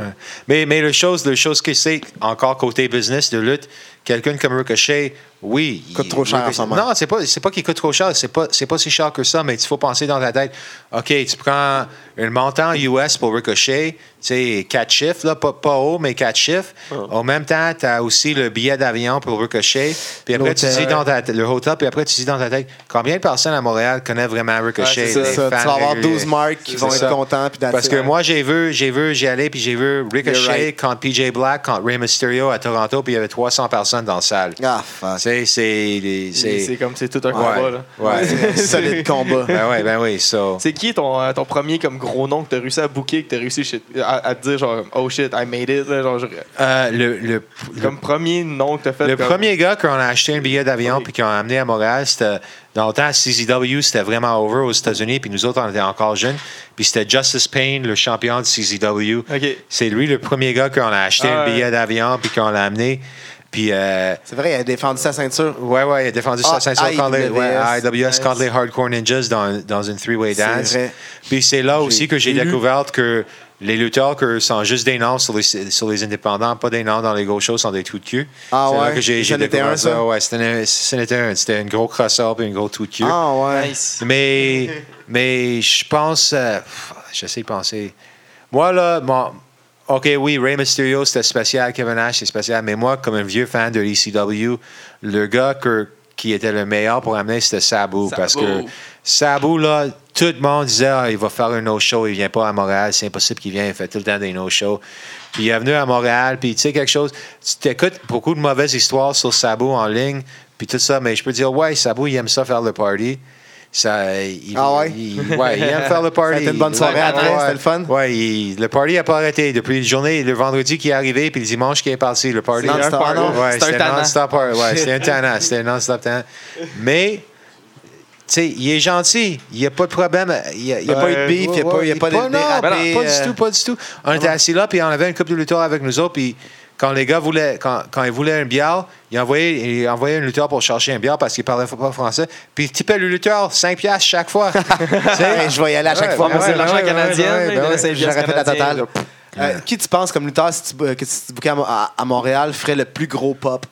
S5: Mais, mais la chose, la chose que c'est, encore côté business de lutte, quelqu'un comme Ricochet, oui.
S3: Coûte trop cher en ce moment.
S5: Non, c'est pas, c'est pas qu'il coûte trop cher. C'est pas, c'est pas si cher que ça, mais il faut penser dans ta tête. OK, tu prends un montant US pour Ricochet, sais, quatre chiffres, là, pas, pas haut, mais quatre chiffres. En même temps, tu as aussi le billet d'avion pour Ricochet. Puis après, tu dis dans ta, le hotel, puis après, tu dis dans ta tête, combien de personnes à Montréal connaissent vraiment Ricochet?
S3: C'est ça,
S5: des
S3: ça. Tu vas avoir
S5: réguliers?
S3: 12 marques qui
S5: C'est
S3: vont être contents. Puis
S5: Parce que moi, j'ai vu, j'ai vu, j'y allais, puis j'ai vu Ricochet
S3: right.
S5: contre PJ Black, contre Rey Mysterio à Toronto, puis il y avait 300 personnes dans la salle.
S3: Ah, fuck.
S5: C'est, c'est, c'est,
S4: C'est comme c'est tout un
S5: ouais,
S4: combat. Là.
S5: ouais.
S3: Solide combat.
S5: ben ouais, ben oui, so.
S4: C'est qui ton, euh, ton premier comme gros nom que t'as réussi à booker, que t'as réussi shit- à, à te dire genre oh shit, I made it, là, genre, je-
S5: Euh, le, le,
S4: comme premier nom que t'as fait.
S5: le
S4: comme-
S5: premier gars qu'on a acheté un billet d'avion
S4: Oui.
S5: puis qu'on a amené à Montréal, c'était dans le temps CZW, c'était vraiment over aux États-Unis, puis nous autres on était encore jeunes, puis c'était Justice Payne, le champion de CZW. C'est lui le premier gars qu'on a acheté
S4: Ah
S5: un
S4: ouais.
S5: billet d'avion puis qu'on l'a amené, puis euh,
S3: C'est vrai, il a défendu sa ceinture.
S5: Ouais, ouais, il a défendu
S3: Ah,
S5: sa ceinture contre les ouais,
S3: Nice.
S5: contre les Hardcore Ninjas dans, dans une three-way dance.
S3: vrai.
S5: Puis c'est là aussi que j'ai découvert que les lutteurs que sont juste des noms sur les, sur les indépendants, pas des noms dans les gros shows, sont des trous de cul.
S3: Ah
S5: là
S3: ouais?
S5: que j'ai, découvert
S3: un, ça?
S5: Ouais, c'était un. C'était gros cross-up et un gros trou de cul.
S3: Ah, ouais.
S4: Nice.
S5: Mais, mais je pense. euh, j'essaie de penser. Moi, là, mon- OK, oui, Rey Mysterio, c'était spécial. Kevin Nash, c'est spécial. Mais moi, comme un vieux fan de l'ECW, le gars que- qui était le meilleur pour amener, c'était Sabu. Parce que Sabu, là, tout le monde disait, ah, il va faire un no-show, il vient pas à Montréal, c'est impossible qu'il vienne, il fait tout le temps des no-shows. Puis il est venu à Montréal, puis tu sais quelque chose, tu t'écoutes beaucoup de mauvaises histoires sur Sabu en ligne, puis tout ça, mais je peux dire, ouais, Sabu, il aime ça faire le party. Ça, il,
S3: Ah ouais?
S5: il- ouais, il aime faire le party.
S3: Été une bonne soirée après,
S5: ouais.
S3: c'était le fun?
S5: Ouais, il- le party n'a pas arrêté. Depuis la journée, le vendredi qui est arrivé, puis le dimanche qui est parti, le party.
S3: C'est non-stop?
S5: Ouais,
S4: C'est un
S5: c'était non-stop. Ouais, c'était un tannant. C'était un non-stop tannant. Mais, sais, il est gentil. Il n'y a pas de problème. Il n'y a,
S3: Il pas eu de beef, il n'y a pas, il y a pas de
S5: non, pas du
S3: euh,
S5: tout, pas du tout. On était assis là, puis on avait une couple de lutteurs avec nous autres, puis quand les gars voulaient, quand, quand ils voulaient une bière, ils envoyaient, ils envoyaient un lutteur pour chercher une bière parce qu'il parlait pas français, puis ils tipaient le lutteur 5 piastres chaque fois.
S3: Je vais y aller à chaque
S5: Ouais,
S3: fois.
S5: ouais,
S4: c'est l'argent
S5: ouais,
S4: canadien. piastres
S3: J'aurais fait la totale. Euh, qui tu penses comme lutteur, si tu, que si tu à Montréal, ferait le plus gros pop?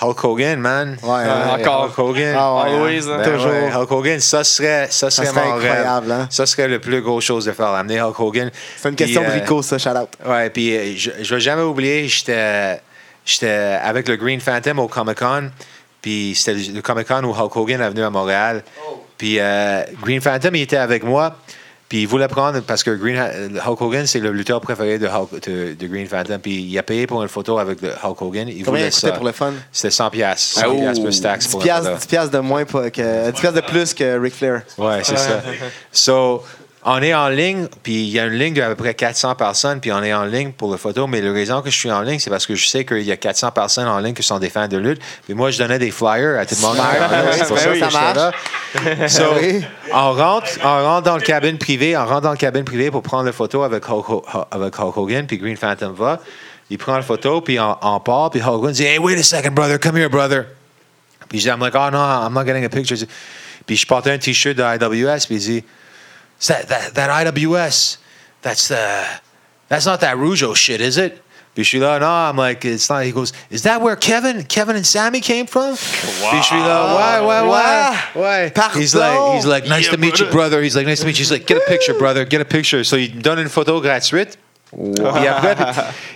S5: Hulk Hogan, man.
S3: Ouais, ouais.
S4: encore.
S5: Hulk Hogan.
S3: Ah ouais,
S4: Always, hein.
S5: Ben
S3: Toujours.
S5: ouais, Hulk Hogan, ça serait, ça serait,
S3: serait
S5: mon rêve.
S3: incroyable, hein?
S5: Ça serait le plus gros chose de faire, amener Hulk Hogan.
S3: C'est une
S5: Puis,
S3: question de
S5: euh,
S3: Rico, ça, shout out.
S5: Ouais, puis euh, je, je vais jamais oublier, j'étais, j'étais avec le Green Phantom au Comic Con, puis c'était le Comic Con où Hulk Hogan est venu à Montréal. Puis euh, Green Phantom, il était avec moi, puis il voulait prendre, parce que Green, euh, Hulk Hogan, c'est le lutteur préféré de, Hulk, de, de Green Phantom, puis il a payé pour une photo avec le Hulk Hogan. Il
S3: Combien
S5: voulait
S3: il coûtait
S5: ça.
S3: pour le fun?
S5: C'était 100 piastres. 100
S2: Ah,
S5: piastres plus taxes
S3: 10
S5: pour une
S3: piastres,
S5: photo.
S3: 10 piastres de moins, pas que, 10 piastres de plus que Ric Flair.
S5: Ouais, c'est ça. So, on est en ligne, puis il y a une ligne d'à peu près 400 personnes, puis on est en ligne pour la photo. Mais la raison que je suis en ligne, c'est parce que je sais qu'il y a 400 personnes en ligne qui sont des fans de lutte. Puis moi, je donnais des flyers à tout le monde. c'est pour
S3: ben
S5: ça
S3: oui,
S5: que
S3: ça
S5: là. So,
S3: Oui.
S5: on, rentre, on rentre dans le cabine privé, on rentre dans le cabine privé pour prendre la photo avec Hulk, Ho- avec Hulk Hogan, puis Green Phantom va. Il prend la photo, puis on, on part, puis Hulk Hogan dit Hey, wait a second, brother, come here, brother. Puis je dis, I'm like, oh no, I'm not getting a picture. Puis je portais un t-shirt de IWS, puis il dit, that, that, that IWS, that's the, that's not that Rougeau shit, is it? Puis je no, I'm like, it's not. He goes, is that where Kevin, Kevin and Sammy came from? Puis je why, why, why, ouais, ouais, ouais.
S3: Pardon.
S5: He's like, he's like, nice to meet you, brother. He's like, nice to meet you. He's like, get a picture, brother, get a picture. So il me donne une gratuite. Puis après, puis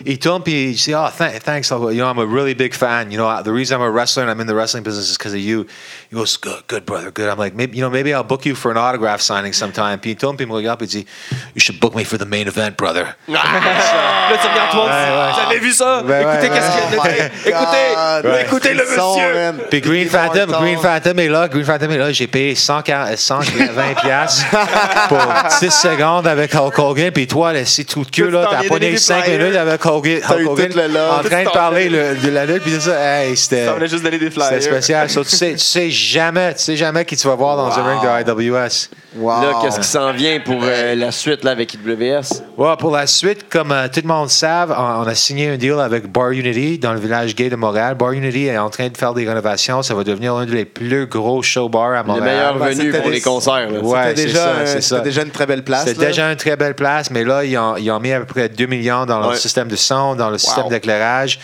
S5: il tourne, puis oh, th- thanks, you know, I'm a really big fan. You know, the reason I'm a wrestler and I'm in the wrestling business is because of you. He goes, good, good, brother, good. I'm like, maybe, you know, maybe I'll book you for an autograph signing sometime. He told tourne, puis il me regarde, dit, you should book me for the main event, brother.
S4: Là, tu regardes tout le monde. Vous avez vu ça? Écoutez, qu'est-ce qu'il y a de dire. Écoutez, écoutez le monsieur.
S5: Puis Green Phantom. Green Phantom est là, Green Phantom est là. J'ai payé 140 120 euh, piastres pour 6 secondes avec Hulk Hogan. Puis toi, là, c'est tout de queue, là, t'as
S4: donné des
S5: 5
S4: flyers.
S5: minutes avec Hogan,
S3: T'as eu
S5: Hulk Hogan
S3: le
S5: en train de parler le- de la lutte, puis c'est ça, hey, c'était.
S4: Ça voulait juste donner des flyers.
S5: C'était spécial. So, tu, sais, tu sais jamais, tu sais jamais qui tu vas voir dans un ring de IWS.
S3: Wow.
S2: Là, qu'est-ce qui s'en vient pour euh, la suite là, avec IWS?
S5: Ouais, pour la suite, comme euh, tout le monde savent, on, on a signé un deal avec Bar Unity dans le village gay de Montréal. Bar Unity est en train de faire des rénovations. Ça va devenir un des plus gros show bars à
S2: Le
S5: Montréal.
S2: meilleur
S3: Ben,
S2: venu pour les concerts. là.
S5: Ouais,
S3: C'était
S5: c'est
S3: déjà,
S5: ça,
S3: c'était déjà une très belle place.
S5: C'est déjà une très belle place, mais là, ils ont, ils ont mis à peu près 2 millions dans
S2: Ouais.
S5: système de son, dans le système d'éclairage.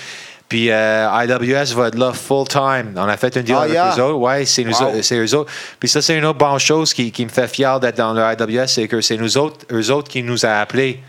S5: Puis euh, IWS va être là full time. On a fait un deal
S3: Ah,
S5: avec
S3: yeah.
S5: eux autres. Ouais, c'est nous
S3: Wow.
S5: autres- c'est eux autres. Puis ça, c'est une autre bonne chose qui, qui me fait fier d'être dans le IWS, c'est que c'est nous autres, eux autres qui nous a appelés.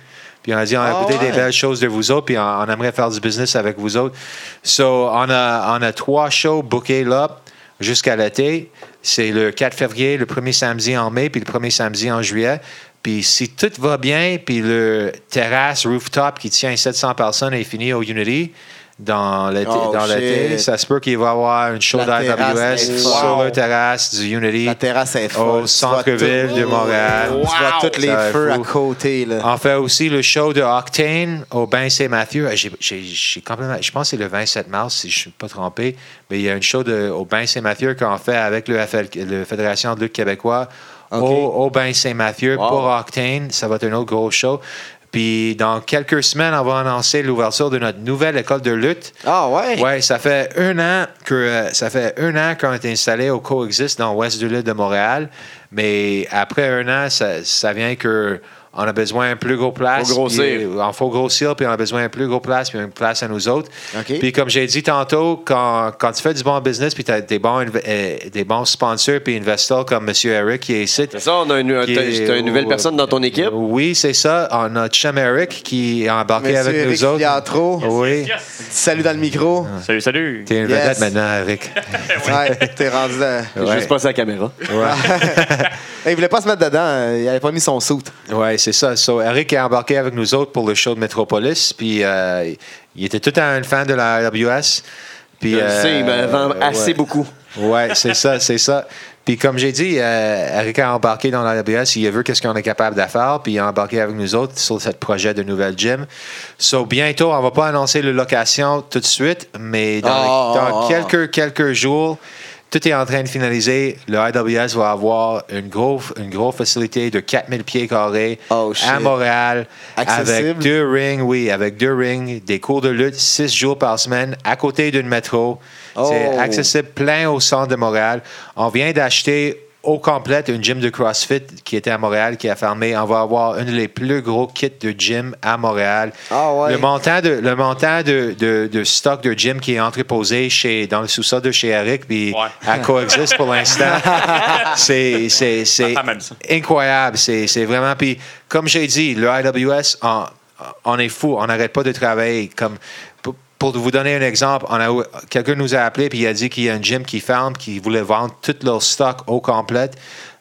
S5: Puis on a dit, on a
S3: Ah,
S5: écouté
S3: ouais.
S5: des belles choses de vous autres, puis on, on aimerait faire du business avec vous autres. So, on a, on a trois shows bookés là jusqu'à l'été. C'est le 4 février, le premier samedi en mai, puis le premier samedi en juillet. Puis si tout va bien, puis le terrasse rooftop qui tient 700 personnes est fini au Unity dans l'été,
S3: Oh,
S5: dans l'été, ça se peut qu'il va y avoir une show
S3: La est
S5: sur
S3: folle.
S5: le terrasse du Unity
S3: La terrasse est folle.
S5: au centre-ville
S3: tout-
S5: de Montréal.
S3: Tu vois tous les feux à côté. Là.
S5: On fait aussi le show de Octane au Bain Saint-Mathieu. J'ai- j'ai- j'ai complètement- Je pense que c'est le 27 mars, si je ne suis pas trompé. Mais il y a une show de, au Bain Saint-Mathieu qu'on fait avec le, FL, le Fédération de lutte québécois Au, au Bain Saint-Mathieu
S2: Wow.
S5: pour Octane. Ça va être un autre gros show. Puis dans quelques semaines, on va annoncer l'ouverture de notre nouvelle école de lutte.
S3: Ah ouais?
S5: Ouais, ça fait un an que euh, ça fait un an qu'on est installé au Coexist dans l'ouest de l'île de Montréal. Mais après un an, ça, ça vient que on a besoin d'un plus gros place.
S2: Faut grossir.
S5: puis, euh, on faut grossir, puis on a besoin d'un plus gros place, puis une place à nous autres. Puis comme j'ai dit tantôt, quand, quand tu fais du bon business, puis tu as des bons, euh, des bons sponsors, puis investisseurs comme M. Eric qui est ici.
S2: C'est ça, on a une,
S5: est-
S2: t'as une nouvelle personne dans ton équipe?
S5: Oui, c'est ça. On a chum Eric qui est embarqué
S3: Monsieur
S5: avec
S3: Eric
S5: nous autres.
S3: Fiatro.
S5: Oui.
S6: Yes!
S3: Salut dans le micro.
S6: Salut, salut!
S5: T'es une
S3: Yes.
S5: vedette maintenant, Eric.
S3: Ouais, t'es rendu là.
S2: J'ai Juste pas sa caméra.
S3: Hey, il voulait pas se mettre dedans. euh, Il avait pas mis son soute.
S5: Oui, c'est ça. So, Eric est embarqué avec nous autres pour le show de Metropolis. Puis euh, il était tout un fan de la AWS. Puis,
S2: Je
S5: euh,
S2: sais, il vend assez
S5: ouais.
S2: beaucoup.
S5: Ouais, c'est ça, c'est ça. Puis comme j'ai dit, euh, Eric a embarqué dans la AWS, il a vu qu'est-ce qu'on est capable de faire, puis il a embarqué avec nous autres sur ce projet de nouvelle gym. So bientôt, on va pas annoncer la location tout de suite, mais dans,
S3: Ah,
S5: les- dans
S3: ah, ah.
S5: quelques quelques jours, tout est en train de finaliser. Le IWS va avoir une grosse une facilité de 4000 pieds carrés
S3: Oh,
S5: à Montréal,
S3: Accessible.
S5: avec deux rings, oui, avec deux rings, des cours de lutte six jours par semaine, à côté d'une métro. C'est
S3: Oh.
S5: accessible plein au centre de Montréal. On vient d'acheter au complet une gym de CrossFit qui était à Montréal, qui a fermé. On va avoir un des plus gros kits de gym à Montréal.
S3: Ah ouais.
S5: Le montant de, le montant de, de- de stock de gym qui est entreposé chez, dans le sous-sol de chez Eric, puis
S6: Ouais.
S5: à coexiste pour l'instant, c'est, c'est, c'est incroyable. C'est, c'est vraiment. Puis, comme j'ai dit, le IWS, on, on est fou. On n'arrête pas de travailler. Comme, pour, vous donner un exemple, quelqu'un nous a appelé puis il a dit qu'il y a un gym qui ferme, qui voulait vendre tout leur stock au complet.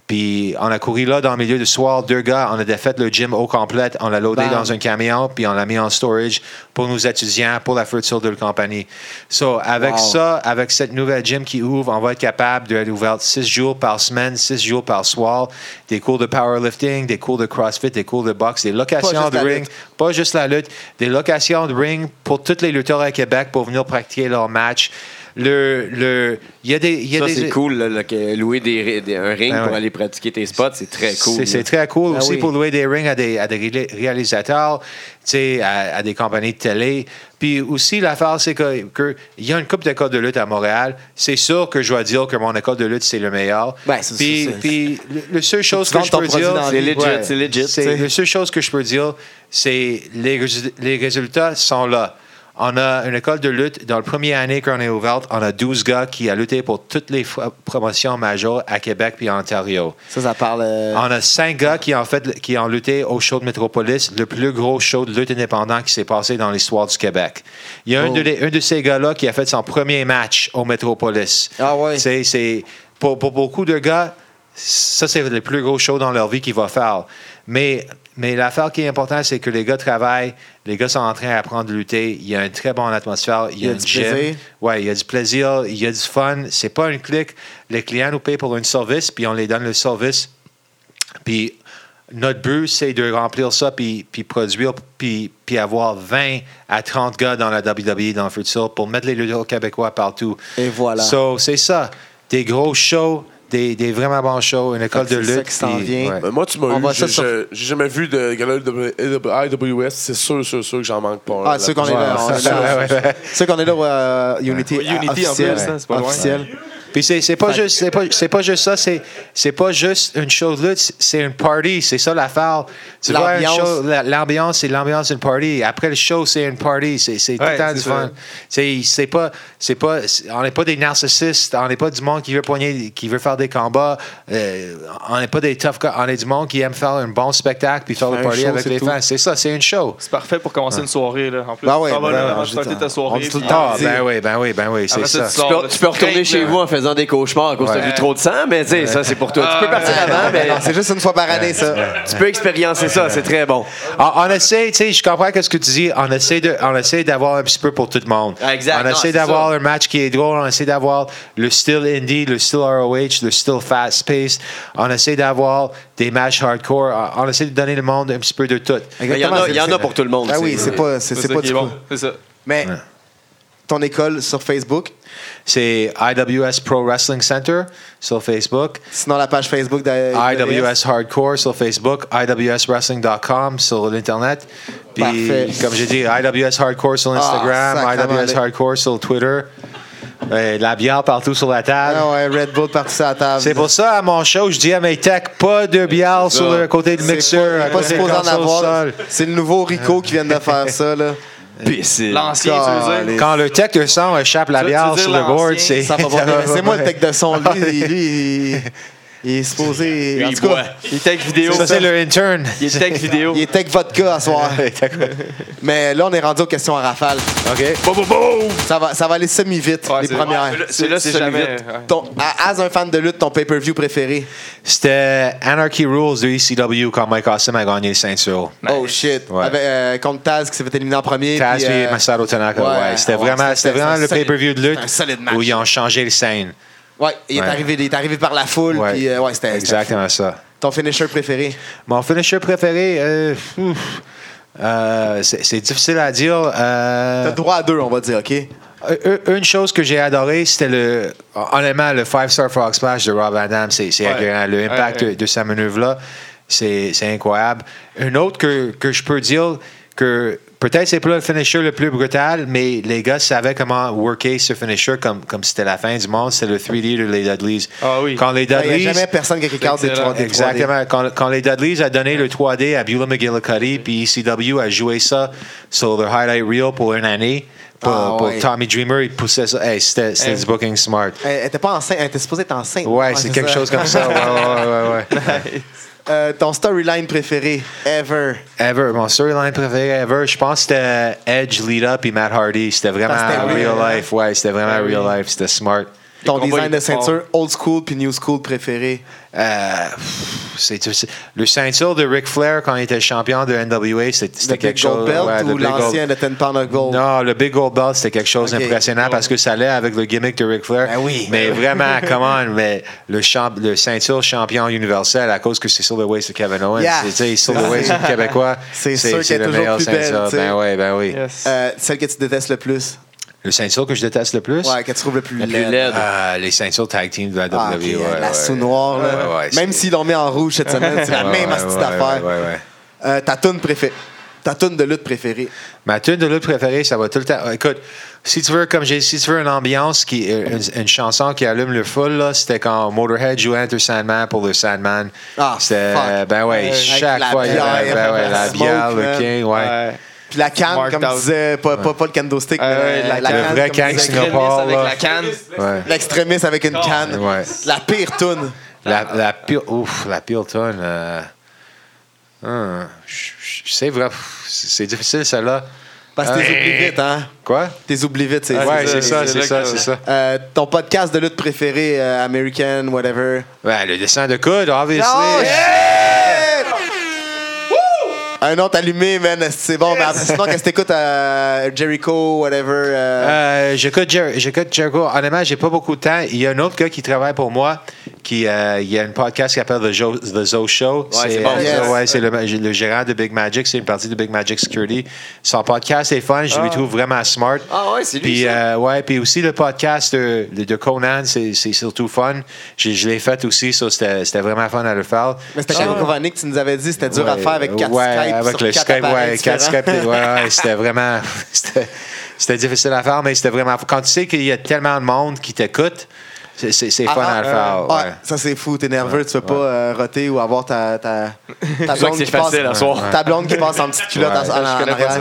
S5: Puis on a couru là dans le milieu du soir, deux gars, on a défait le gym au complet, on l'a loadé
S3: Bam.
S5: dans un camion, puis on l'a mis en storage pour nos étudiants, pour la de la compagnie. So, avec
S3: Wow.
S5: ça, avec cette nouvelle gym qui ouvre, on va être capable d'être ouvert six jours par semaine, six jours par soir, des cours de powerlifting, des cours de CrossFit, des cours de boxe, des locations de ring,
S3: lutte.
S5: pas juste la lutte, des locations de ring pour tous les lutteurs à Québec pour venir pratiquer leurs matchs. Le, le, y a des, y a
S2: Ça,
S5: des-
S2: c'est cool, là, là, que louer des, des- un ring
S5: Ben
S2: pour
S5: ouais.
S2: aller pratiquer tes spots, c'est très cool.
S5: C'est- très cool
S3: Ah
S5: aussi
S3: oui.
S5: pour louer des rings à des, à des ré- réalisateurs, tu sais, à, à des compagnies de télé. Puis aussi, l'affaire, c'est qu'il que, il y a une coupe d'écoles de lutte à Montréal. C'est sûr que je dois dire que mon école de lutte, c'est le meilleur.
S3: Ben, c'est-
S5: puis, puis, le- le seule chose que je peux dire...
S3: la
S2: C'est legit, c'est legit,
S5: c'est-
S3: sais.
S5: La seule chose que je peux dire, c'est les, les résultats sont là. On a une école de lutte. Dans la première année qu'on est ouverte, on a 12 gars qui ont lutté pour toutes les promotions majeures à Québec puis en Ontario.
S3: Ça, ça parle. euh,
S5: On a cinq gars qui ont, fait, qui ont lutté au show de Metropolis, le plus gros show de lutte indépendant qui s'est passé dans l'histoire du Québec. Il y a un,
S3: Oh.
S5: de, les- un de ces gars-là qui a fait son premier match au Metropolis.
S3: Ah ouais.
S5: C'est, c'est- pour, pour beaucoup de gars, ça, c'est le plus gros show dans leur vie qu'ils vont faire. Mais, mais l'affaire qui est importante, c'est que les gars travaillent, les gars sont en train d'apprendre à lutter, il y a une très bonne atmosphère, il y a,
S3: Il y a
S5: une
S3: du
S5: gym.
S3: plaisir.
S5: Ouais, il y a du plaisir, il y a du fun. C'est pas un clic. Les clients nous payent pour un service, puis on les donne le service. Puis notre but, c'est de remplir ça, puis, puis produire, puis, puis avoir 20 à 30 gars dans la WWE, dans le futur, pour mettre les lutteurs québécois partout.
S3: Et voilà.
S5: So, c'est ça. Des gros shows, des, des vraiment bons shows, une école de
S3: c'est ça
S5: lutte.
S3: qui s'en
S5: puis-
S3: vient.
S5: ouais.
S7: Ben, moi, tu m'as eu. J'ai
S3: sur-
S7: jamais vu de gala IWS. C'est sûr, sûr, sûr que j'en manque pas.
S3: Ah, ceux qu'on est là. Ceux qu'on est là, euh, Unity.
S4: Unity, en
S3: officiel,
S4: plus, hein, c'est pas loin.
S3: officiel.
S5: Puis c'est, c'est pas juste c'est pas, c'est pas juste ça, c'est, c'est pas juste une chose là, c'est- c'est une party, c'est ça l'affaire. Tu vois une
S3: L'ambiance.
S5: c'est l'ambiance d'une party. Après le show, c'est une party, c'est, c'est tout
S4: Ouais,
S5: le temps du
S4: ça.
S5: fun. C'est, c'est pas c'est pas on n'est pas des narcissistes, on n'est pas du monde qui veut poigner qui veut faire des combats, euh, on n'est pas des tough guys, on est du monde qui aime faire un bon spectacle puis faire le party
S3: show,
S5: avec les
S3: tout.
S5: fans. C'est ça, c'est une show.
S4: C'est parfait pour commencer une soirée, là. En plus,
S3: Ben ouais,
S4: vas
S3: ben ouais,
S4: starter
S3: dis-
S4: ta
S3: on
S4: soirée.
S3: dit tout le temps.
S5: Ah, ben oui, ben oui, ben oui, c'est
S4: ça, tu
S2: peux, retourner chez vous en faisant des cauchemars à cause
S5: Ouais.
S2: vu trop de sang, mais tu sais, ça, c'est pour toi. Tu peux partir avant, mais
S3: c'est juste une fois par année, ça.
S2: tu peux expériencer ça, c'est très bon.
S5: On, on essaie, tu sais, je comprends ce que tu dis. On essaie de, on essaie d'avoir un petit peu pour tout le monde.
S2: Ah, exact.
S5: On
S2: Non,
S5: essaie d'avoir un match qui est drôle. On essaie d'avoir le style indie, le style ROH, le style fast paced. On essaie d'avoir des matchs hardcore. On, essaie de donner le monde un petit peu de tout.
S2: Il y en a, il y en a pour tout le monde.
S3: Ah oui,
S2: c'est-
S3: c'est pas, c'est,
S4: C'est
S3: c'est
S4: ça
S3: pas du
S4: bon. C'est ça.
S3: Mais ton école sur Facebook,
S5: C'est IWS Pro Wrestling Center sur Facebook,
S3: sinon la page Facebook de
S5: IWS Hardcore sur Facebook, IWSWrestling.com sur l'Internet. Puis,
S3: Parfait.
S5: comme j'ai dit, IWS Hardcore sur Instagram,
S3: Ah, sacrément,
S5: IWS Hardcore sur Twitter. La bière partout sur la table.
S3: Ah ouais, Red Bull partout sur la table.
S5: C'est pour ça, à mon show, je dis à mes techs, pas de bière sur le côté du mixeur.
S3: pas, supposé en avoir. C'est le nouveau Rico qui vient de faire ça, là.
S4: L'ancien, tu veux
S3: Calé.
S4: dire?
S5: Quand le tech de son échappe la bière sur le board,
S4: l'ancien,
S5: c'est.
S3: C'est moi le tech de son. Lui, il, est supposé. en
S2: il
S3: tout cas.
S4: Il est tech vidéo.
S5: Ça, c'est le intern.
S4: Il est tech vidéo.
S3: il est tech vodka à soir. Mais là, on est rendu aux questions à rafale.
S5: OK.
S3: Ça va, ça va aller semi-vite,
S4: Ouais,
S3: les
S4: c'est-
S3: premières.
S2: ouais, C'est là, c'est
S4: jamais. ouais.
S3: Ton, à- as un fan de lutte, ton pay-per-view préféré?
S5: C'était Anarchy Rules de ECW quand Mike Awesome a gagné le ceinture.
S3: Oh shit.
S5: Ouais.
S3: Avec, euh, contre Taz qui s'est fait éliminer en premier.
S5: Taz
S3: puis,
S5: et
S3: euh,
S5: Masato Tanaka,
S3: ouais,
S5: ouais. C'était
S3: ouais,
S5: vraiment,
S3: c'était-
S5: vraiment le pay-per-view de lutte
S3: un solide match.
S5: où ils ont changé le scène.
S3: Ouais, il est,
S5: Ouais.
S3: arrivé, il est arrivé par la foule.
S5: Ouais.
S3: Puis, euh, ouais, c'était c'était
S5: Exactement ça.
S3: ton finisher préféré?
S5: Mon finisher préféré, euh, euh, c'est c'est difficile à dire.
S3: T'as droit à deux, on va dire, OK?
S5: Une chose que j'ai adoré, c'était le. Honnêtement, le Five Star Frog Splash de Rob Van Damme, c'est c'est agréable. Le impact. De, de sa manœuvre-là, c'est c'est incroyable. Une autre que, que je peux dire que peut-être c'est pas le finisher le plus brutal, mais les gars savaient comment worker ce finisher comme comme c'était la fin du monde. C'était le 3D de les Dudleys.
S4: Ah oui.
S5: Quand les
S3: Il n'y a jamais personne qui regarde des
S4: excellent.
S3: 3D.
S5: Exactement. Quand, quand les Dudleys a donné le 3D à Beulah McGillicuddy, puis ECW a joué ça sur le highlight reel pour une année, pour,
S3: Ah,
S5: pour
S3: ouais.
S5: Tommy Dreamer, il poussait ça. Hey, c'était c'était
S4: Hey.
S5: du booking smart.
S3: Elle elle était pas enceinte, elle était supposée être enceinte.
S5: Ouais, c'est quelque chose comme ça. Ouais, ouais, ouais, ouais.
S3: Euh, ton storyline préféré, ever?
S5: Ever, mon storyline préféré ever, je pense que c'était Edge, Lead Up et Matt Hardy. C'était vraiment
S3: Ah,
S5: real
S3: real,
S5: life. Ouais, c'était vraiment
S4: Ah, oui.
S5: real life. C'était smart.
S3: Ton design de ceinture, old school puis new school préféré?
S5: Euh, c'est le ceinture de Ric Flair quand il était champion de NWA, c'était
S3: Le
S5: c'était
S3: Big
S5: quelque
S3: Gold
S5: chose.
S3: Belt
S5: ouais, le
S3: ou
S5: Big Gold-
S3: l'ancien de 10 Pound of Gold?
S5: Non, le Big Gold Belt, c'était quelque chose d'impressionnant parce que ça allait avec le gimmick de Ric Flair.
S3: Ben oui.
S5: Mais vraiment, comment, mais le, champ, le ceinture champion universel, à cause que c'est sur le waist de Kevin Owens,
S3: Yeah.
S5: c'est sur le waist du Québécois,
S3: C'est sûr qu'elle est
S5: le
S3: toujours
S5: meilleur
S3: belle,
S5: ceinture. Ben oui, ben oui.
S4: Yes.
S3: Euh, celle que tu détestes le plus?
S5: Le ceinture que je déteste le plus,
S3: Ouais, que tu trouves le plus
S2: La plus
S3: laid.
S5: euh, les ceintures tag team de la
S3: Ah,
S5: WWE. ouais,
S3: la
S5: ouais.
S3: sous-noire, là.
S5: Ouais, ouais,
S3: Même s'ils l'ont mis en rouge cette semaine, c'est la
S5: Ouais,
S3: même
S5: ouais,
S3: astuce
S5: ouais,
S3: d'affaire.
S5: ouais, ouais, ouais.
S3: Euh, ta tune préférée. Ta tune de lutte préférée.
S5: Ma tune de lutte préférée, ça va tout le temps. Écoute, si tu veux, comme j'ai, si tu veux une ambiance, qui, une, une chanson qui allume le full, là, c'était quand Motorhead jouait Enter Sandman pour le Sandman.
S3: Ah,
S5: C'était,
S3: fuck.
S5: ben ouais,
S3: Avec
S5: chaque fois, il y avait-
S3: bière,
S5: ben ouais, la bière, le king, ouais.
S4: Ouais.
S3: Puis la canne,
S4: Marked
S3: comme
S4: out.
S3: disais, pas, pas, pas le kendo stick, mais
S4: ouais,
S3: la,
S4: la
S3: la
S5: canne. Le vrai
S3: comme
S5: canne
S4: avec
S5: là.
S4: la canne.
S5: Ouais.
S3: L'extrémiste avec une canne.
S5: Ouais.
S3: La pire tune.
S5: La, la pire, ouf, la pire tonne. euh, hum, je- je sais vraiment, c'est c'est difficile celle-là.
S3: Parce que t'es
S5: Euh,
S3: oublies vite, hein?
S5: Quoi?
S3: T'es oublies vite, c'est
S5: Ouais, c'est ça,
S4: c'est
S5: c'est
S4: là
S5: ça, c'est ça.
S3: Euh, ton podcast de lutte préféré, euh, American, whatever.
S5: Ouais, le dessin de coude, obviously.
S3: Oh, shit! Un autre allumé, man, c'est bon. Mais après, sinon, qu'est-ce que t'écoutes à Jericho, whatever? euh,
S5: Euh, j'écoute Jer- j'écoute Jericho. Honnêtement, j'ai pas beaucoup de temps. Il y a un autre gars qui travaille pour moi qui euh, il y a un podcast qui s'appelle The, Jo- The Zo Show.
S2: c'est bon,
S5: euh, ouais, c'est le, le gérant de Big Magic, c'est une partie de Big Magic Security. Son podcast est fun, je lui trouve vraiment smart.
S2: Ah ouais, c'est lui,
S5: Puis,
S2: ça.
S5: euh, ouais, puis aussi le podcast de, Conan, c'est surtout fun. Je, je l'ai fait aussi, ça c'était vraiment fun à le faire.
S3: Mais c'était Carlo Kovanic, tu nous avais dit c'était dur à
S5: Ouais,
S3: faire avec 4
S5: ouais,
S3: Skype.
S5: avec
S3: sur
S5: le
S3: quatre
S5: Skype,
S3: appareils
S5: ouais, quatre
S3: différents.
S5: Skype, ouais, ouais, c'était vraiment, c'était, c'était difficile à faire, mais c'était vraiment, quand tu sais qu'il y a tellement de monde qui t'écoute, c'est, c'est, c'est fun
S3: Ah,
S5: à le
S3: ah,
S5: faire,
S3: ouais,
S5: ouais.
S3: ça c'est fou, t'es nerveux, tu peux pas euh, roter ou avoir ta, ta, ta
S7: c'est
S3: qui passe,
S7: facile à soir.
S3: ta blonde qui passe en petite culotte
S5: Ouais,
S3: en, en- en arrière.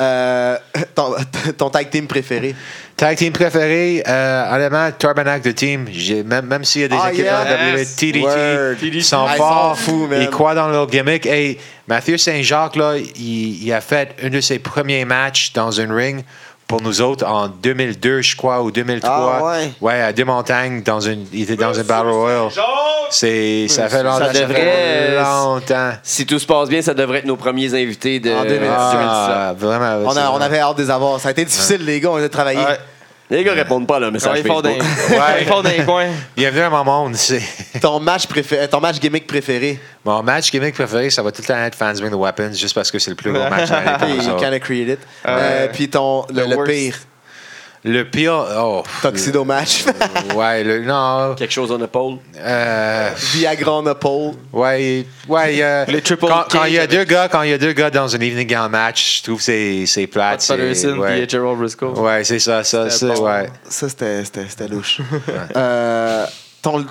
S3: Euh, ton, ton tag team préféré?
S5: Tag team préféré, euh, honnêtement, Turbonac de team, j'ai, même, même s'il y a des
S3: Ah,
S5: équipes
S3: yeah.
S5: dans la WWE,
S4: Yes.
S5: TDT,
S3: Word.
S5: ils sont
S3: Ah, ils
S5: forts,
S3: sont fous, man.
S5: ils croient dans leur gimmick. Hey, Mathieu Saint-Jacques, là, il, il a fait un de ses premiers matchs dans un ring pour nous autres en 2002, je crois, ou 2003.
S3: Ah, ouais.
S5: à Deux-Montagnes, dans une, il était dans un Battle Royal. C'est, ça fait longtemps.
S2: Ça devrait,
S5: longtemps.
S2: Si tout se passe bien, ça devrait être nos premiers invités de
S3: En 2017.
S5: Ah, vraiment.
S3: On, a- on avait hâte de les avoir. Ça a été difficile, les gars, on a travaillé.
S4: Ouais.
S2: Les gars répondent pas à leur message
S4: fort dans les coins.
S5: Bienvenue à mon monde. C'est...
S3: Ton match préféré, ton match gimmick préféré.
S5: Mon match gimmick préféré, ça va tout le temps être Fans Bring the Weapons, juste parce que c'est le plus gros match de l'année
S3: it.
S4: Euh,
S3: Euh, puis ton le, pire
S5: Le pire, oh.
S3: tuxedo match.
S5: Ouais, le, non.
S2: Quelque chose on épaule.
S5: Euh,
S3: Viagra on a pole.
S5: ouais, ouais, a-
S4: Les triple
S5: quand, quand il y a
S4: avec-
S5: deux gars, quand il y a deux gars dans un evening gown match, je trouve que c'est, c'est plate.
S4: Pat Patterson
S5: ouais.
S4: et Gerald Briscoe.
S5: Ouais, c'est ça, ça,
S4: bon.
S5: ouais.
S3: Ça, c'était, c'était, c'était louche. Euh, ton,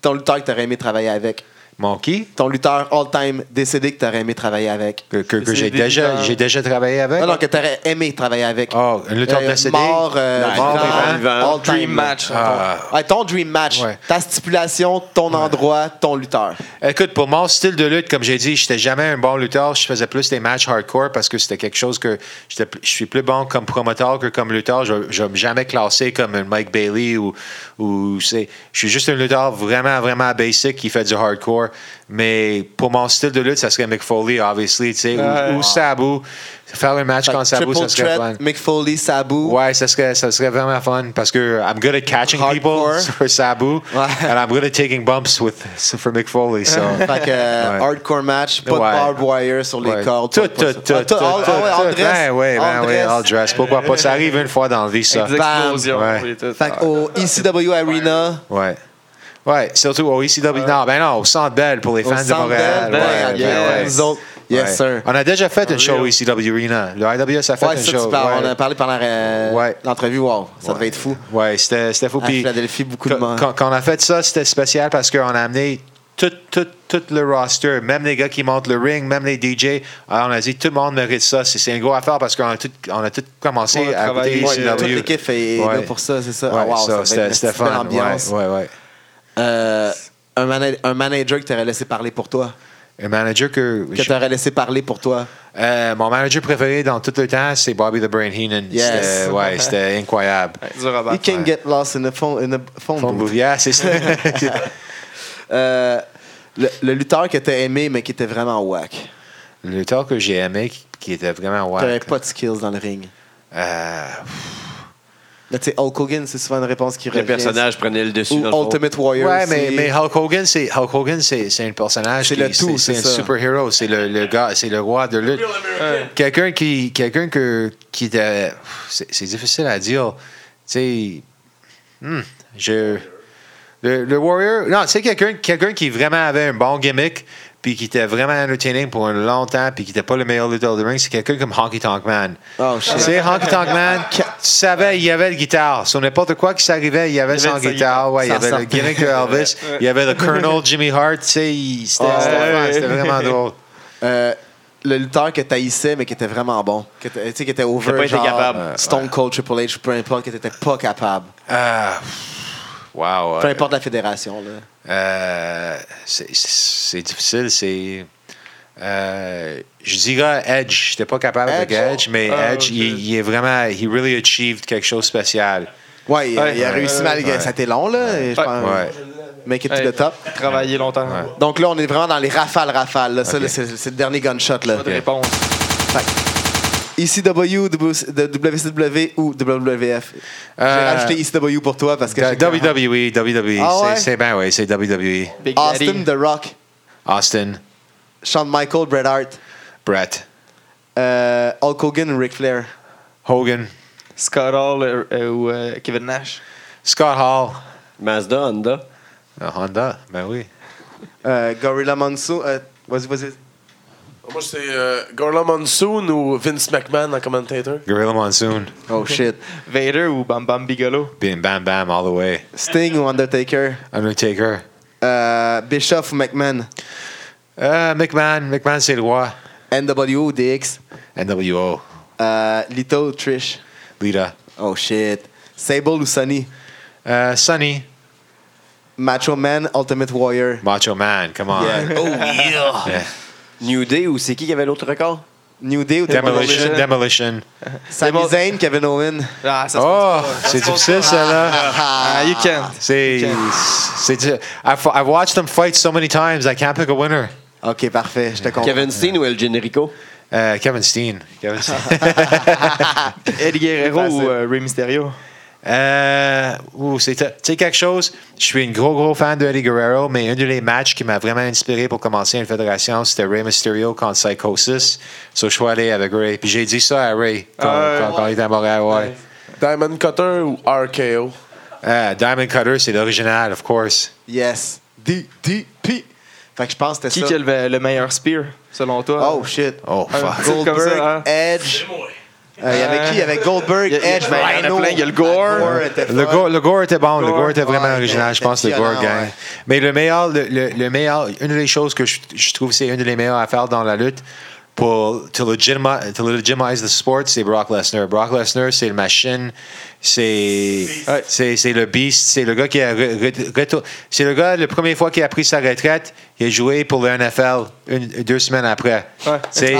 S3: ton lutteur que t'aurais aimé travailler avec?
S5: Mon qui?
S3: Ton lutteur all-time décédé que t'aurais aimé travailler avec.
S5: Que, que, que
S4: C'est
S5: j'ai déjà,
S4: lutteurs.
S5: j'ai déjà travaillé avec?
S3: Non, non, que t'aurais aimé travailler avec.
S5: Oh, un lutteur
S3: Euh,
S5: décédé?
S3: Mort, euh,
S2: mort, vivant.
S3: all-time.
S4: Dream match.
S5: Ah.
S3: Ouais, ton dream match.
S5: Ouais.
S3: Ta stipulation, ton endroit, ton lutteur.
S5: Écoute, pour mon style de lutte, comme j'ai dit, j'étais jamais un bon lutteur. Je faisais plus des matchs hardcore parce que c'était quelque chose que j'étais plus- je suis plus bon comme promoteur que comme lutteur. Je ne vais jamais classer comme un Mike Bailey ou, ou c'est. Je suis juste un lutteur vraiment, vraiment basic qui fait du hardcore. Mais pour mon style de lutte, ça serait Mick Foley, obviously, tu sais, ou- ou, Sabu. Faire un match contre Sabu, ça serait
S3: threat,
S5: fun.
S3: Mick Foley, Sabu.
S5: Ouais, ça serait, ça serait vraiment fun parce que I'm good at catching
S3: Hardcore.
S5: people for Sabu
S3: Ouais.
S5: and I'm good at taking bumps with for Mick Foley. So.
S3: Fait que
S5: Ouais.
S3: hardcore match, pas
S5: Ouais.
S3: de barbed wire sur les
S5: Ouais.
S3: cordes.
S5: Tout, tout, tout,
S3: Ah,
S5: tout,
S3: all-
S5: tout,
S3: ah ouais, all
S5: tout.
S3: dress.
S5: Ben oui, ben
S3: All
S5: oui,
S3: dress.
S5: all dress. Pourquoi pas? Ça arrive une fois dans la vie, ça. Ouais.
S4: tout.
S3: Fait qu'au ECW Arena,
S5: Ouais. Ouais, surtout au ECW. Non, ben non, au Centre Bell pour les fans de Montréal.
S3: Bell,
S5: Ouais,
S3: ouais,
S5: ben
S3: yeah,
S5: ouais.
S3: nous autres. Yes,
S5: Ouais.
S3: sir.
S5: On a déjà fait une show au. ECW Arena. Le IWS a fait
S3: Ouais,
S5: une
S3: ça,
S5: show.
S3: On a parlé pendant euh,
S5: Ouais.
S3: l'entrevue. Wow, ça devait être fou.
S5: Ouais, c'était c'était fou.
S3: À
S5: Puis
S3: Philadelphie, beaucoup de
S5: quand,
S3: monde.
S5: quand- quand on a fait ça, c'était spécial parce qu'on a amené tout, tout, tout le roster, même les gars qui montent le ring, même les DJ. Alors on a dit tout le monde mérite ça. C'est c'est une grosse affaire parce qu'on a tout, on a tout commencé
S4: On a
S5: à
S4: travaillé,
S5: écouter
S4: ouais,
S3: toute l'équipe est
S5: Ouais.
S3: là pour ça, c'est ça.
S5: Ouais,
S3: Ah, wow,
S5: ça,
S3: ça
S5: c'était fun.
S3: ambiance.
S5: Ouais, ouais, ouais.
S3: Euh, un, mana- un manager que t'aurais laissé parler pour toi.
S5: Un manager que.
S3: Que t'aurais laissé parler pour toi.
S5: Euh, mon manager préféré dans tout le temps, c'est Bobby the Brain Heenan.
S3: Yes.
S5: C'était- Ouais, c'était incroyable.
S4: Dur à
S3: You can get lost in a phone, in a phone
S5: Phone
S3: booth.
S5: yeah, c'est ça.
S3: Euh, le, le lutteur que t'as aimé, mais qui était vraiment whack.
S5: le lutteur que j'ai aimé, qui, qui était vraiment
S3: T'avais
S5: wack.
S3: pas de skills dans le ring.
S5: Euh,
S3: sais, Hulk Hogan, c'est souvent une réponse qui
S2: Le
S3: revient.
S2: personnage prenait le dessus.
S3: Ou
S2: dans le fond.
S3: Ultimate Warrior.
S5: ouais, mais, mais Hulk Hogan, c'est Hulk Hogan, c'est c'est un personnage.
S3: C'est le tout,
S5: C'est un
S3: ça.
S5: superhero. C'est le, le gars, c'est le roi de lutte. Quelqu'un qui, quelqu'un que, qui était, c'est difficile à dire. Tu sais, hmm, je, le, le Warrior, non, c'est quelqu'un, quelqu'un qui vraiment avait un bon gimmick, puis qui était vraiment entertaining pour un long temps, puis qui n'était pas le meilleur lutteur de ring. C'est quelqu'un comme Honky Tonk Man.
S3: Oh,
S5: sais, Honky Tonk Man, tu savais, il y avait le guitare. Sur n'importe quoi qui s'arrivait, il y avait
S4: Il y avait
S5: son guitare. Ouais, il y avait le gimmick de Elvis. Il y avait le Colonel Jimmy Hart. Tu sais, il- c'était
S3: Ouais.
S5: vraiment drôle.
S3: Euh, le lutteur que t'haïssais, mais qui était vraiment bon. Tu sais, qui était over.
S2: Qui a pas été
S3: genre,
S2: capable.
S3: euh, Stone Cold, Triple H, peu importe, que t'étais pas capable.
S5: Ah, wow.
S3: Peu
S5: euh,
S3: importe la fédération. Là.
S5: Euh, c'est- c'est difficile. C'est. euh, je dirais Edge. J'étais pas capable avec
S3: Edge?
S5: Mais
S4: Ah,
S5: Edge,
S4: ok.
S5: il, il est vraiment. He really achieved quelque chose de spécial.
S3: Ouais, il,
S4: Ouais.
S3: il a
S4: Ouais.
S3: réussi malgré.
S5: Ouais.
S3: Ça a été long, là. et je
S4: Ouais.
S3: pense,
S5: Ouais.
S3: Make it to the top.
S4: Travailler longtemps.
S5: Ouais.
S3: Donc là, on est vraiment dans les rafales, rafales. Là. Ça,
S5: Ok.
S3: là, c'est c'est le dernier gunshot. Là.
S4: Pas de réponse.
S3: ECW, WCW ou WWF? J'ai
S5: Euh,
S3: rajouté ECW pour toi parce que j'ai-
S5: WWE, WWE.
S3: Ah
S5: c'est-
S3: ouais?
S5: C'est bien, oui, c'est WWE.
S4: Big
S3: Austin,
S4: Daddy.
S3: The Rock,
S5: Austin,
S3: Shawn Michaels, Bret Hart,
S5: Brett,
S3: euh, Hulk Hogan, Ric Flair,
S5: Hogan,
S4: Scott Hall euh, ou euh, Kevin Nash.
S5: Scott Hall,
S2: Mazda, Honda.
S5: euh, Honda, ben oui.
S3: euh, Gorilla Monsoon. euh, vas-y, vas-y.
S7: Moi, c'est euh, Gorilla Monsoon ou Vince McMahon en commentator?
S5: Gorilla Monsoon,
S3: Oh shit.
S4: Vader ou Bam Bam Bigelow?
S5: Bim Bam Bam all the way.
S3: Sting ou Undertaker,
S5: Undertaker.
S3: euh, Bischoff ou McMahon,
S5: Euh, McMahon, McMahon c'est le roi.
S3: NWO ou DX,
S5: NWO,
S3: euh, Lito ou Trish?
S5: Lita.
S3: Oh shit. Sable ou Sonny,
S5: Euh, Sonny,
S3: Macho Man, Ultimate Warrior.
S5: Macho Man, come on.
S3: Yeah.
S2: Oh yeah!
S5: Yeah.
S2: New Day ou c'est qui qui avait l'autre record?
S3: New Day ou
S5: Demolition,
S3: Demolition.
S5: Demolition.
S3: Sami Zayn, Kevin Owen.
S4: Ah, ça se
S5: Oh, c'est difficile ça là.
S4: Ah, you can't.
S5: C'est, c'est, I've, I've watched them fight so many times, I can't pick a winner.
S3: Ok, parfait, je te comprends.
S2: Kevin Steen ou El Generico?
S5: Euh, Kevin Steen. Kevin Steen.
S4: Eddie Guerrero ou euh, Rey Mysterio?
S5: Euh, ouh, c'est, tu sais quelque chose? Je suis un gros, gros fan de Eddie Guerrero, mais un des matchs qui m'a vraiment inspiré pour commencer une fédération, c'était Ray Mysterio contre Psychosis. So, je suis allé avec Ray. Puis j'ai dit ça à Ray quand,
S4: Ah,
S5: quand- quand il était à Montréal, ouais.
S7: Diamond Cutter ou RKO.
S5: Euh, Diamond Cutter, c'est l'original, of course.
S3: Yes. DDP. Fait que je pense que
S4: Qui
S3: c'était
S4: qui a
S3: ça.
S4: le, le meilleur spear, selon toi?
S3: Oh shit.
S5: Oh, fuck.
S3: Goldberg,
S4: hein?
S3: Euh, Il y avait qui? Il y avait Goldberg, Edge,
S4: ben, il y en a
S3: Rhino.
S4: plein. Il y a le Gore.
S5: Le gore, le gore était bon, le
S4: Gore.
S5: était vraiment
S3: Ouais,
S5: original, je pense, le gore gang.
S3: ouais.
S5: Mais le meilleur, le, le- le meilleur, une des choses que je, je trouve c'est une des meilleures affaires dans la lutte pour to legitimize, to legitimize the sport, c'est Brock Lesnar. Brock Lesnar, c'est le machine, c'est
S4: Ouais.
S5: c'est c'est le beast, c'est le gars qui a c'est le gars la première fois qu'il a pris sa retraite, il a joué pour le NFL une, deux semaines après.
S4: Ouais.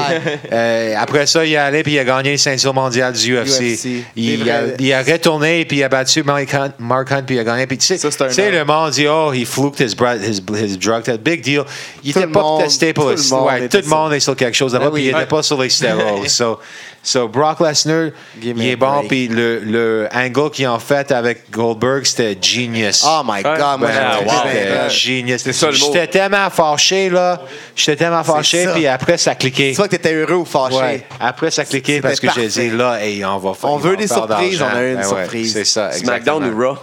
S5: Euh, après ça, il est allé puis il a gagné le ceinture mondiale du UFC.
S3: UFC.
S5: Il, a, il a retourné puis il a battu Mark Hunt, Mark Hunt puis il a gagné. Puis tu sais, le monde dit oh, he fluked his, his, his drug test. Big deal. Il
S3: Tout
S5: était
S3: le
S5: pas testé pour
S3: tout
S5: le ouais, Tout le monde est sur quelque chose là-bas
S3: Ben oui.
S5: puis il n'était pas sur les stéroïdes. so, so Brock Lesnar, il
S3: a
S5: est bon puis le, le angle qu'ils ont fait avec Goldberg, c'était genius.
S3: Oh my god, moi j'ai
S5: wow, genius.
S2: C'est ça, le mot.
S5: J'étais tellement fâché, là. J'étais tellement fâché, puis après, ça a cliqué.
S3: C'est soit que t'étais heureux ou fâché.
S5: Ouais. Après, ça a cliqué
S3: C'était
S5: parce que j'ai dit, là, hey, on va faire.
S3: On veut des surprises, on a eu une
S5: Ben ouais,
S3: surprise.
S5: C'est ça,
S2: SmackDown
S5: exactement.
S2: ou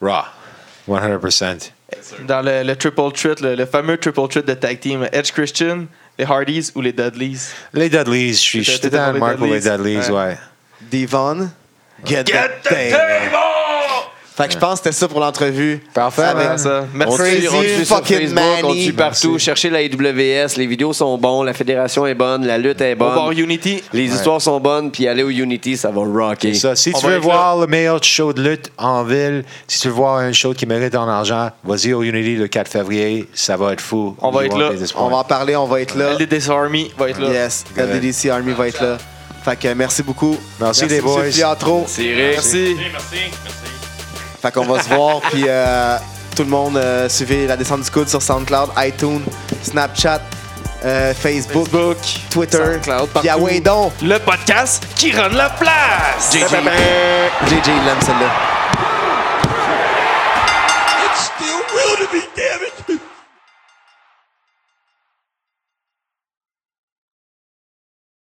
S2: Raw?
S5: Raw. 100%.
S4: Dans le, le triple threat, le, le fameux triple threat de tag team, Edge Christian, les Hardys ou les Dudleys?
S5: Les Dudleys, je suis
S4: T'étais-
S5: j'étais dans le marque pour les
S4: Dudleys. Ouais.
S3: Devon? Get, that table. Fait que je pense que c'était ça pour l'entrevue.
S5: Parfait,
S3: Avec-
S4: ça. Merci.
S2: on sur
S3: fucking
S2: Facebook, on suit partout. Cherchez la AWS, les vidéos sont bonnes, la fédération est bonne, la lutte est
S4: On va voir
S2: bonne.
S4: Unity.
S2: Les histoires sont bonnes, puis aller au Unity, ça va rocker.
S5: Ça, si
S4: On
S5: tu veux voir le meilleur show de lutte en ville, si tu veux voir un show qui mérite ton argent, vas-y au Unity le 4 février, ça va être fou.
S4: On va être là.
S3: On va en parler, on va être là.
S4: LDDC Army va être là.
S3: Yes. LDDC Army va être là. Fait que merci beaucoup.
S5: Merci, les boys.
S4: Merci.
S6: Merci, merci.
S3: Fait qu'on va se voir, puis euh, tout le monde, euh, suivez la descente du coude sur SoundCloud, iTunes, Snapchat, euh, Facebook,
S4: Facebook,
S3: Twitter,
S4: SoundCloud,
S3: ah
S4: partout. Le podcast qui rend la place.
S3: JJ, JJ il aime celle-là. Still to damn it.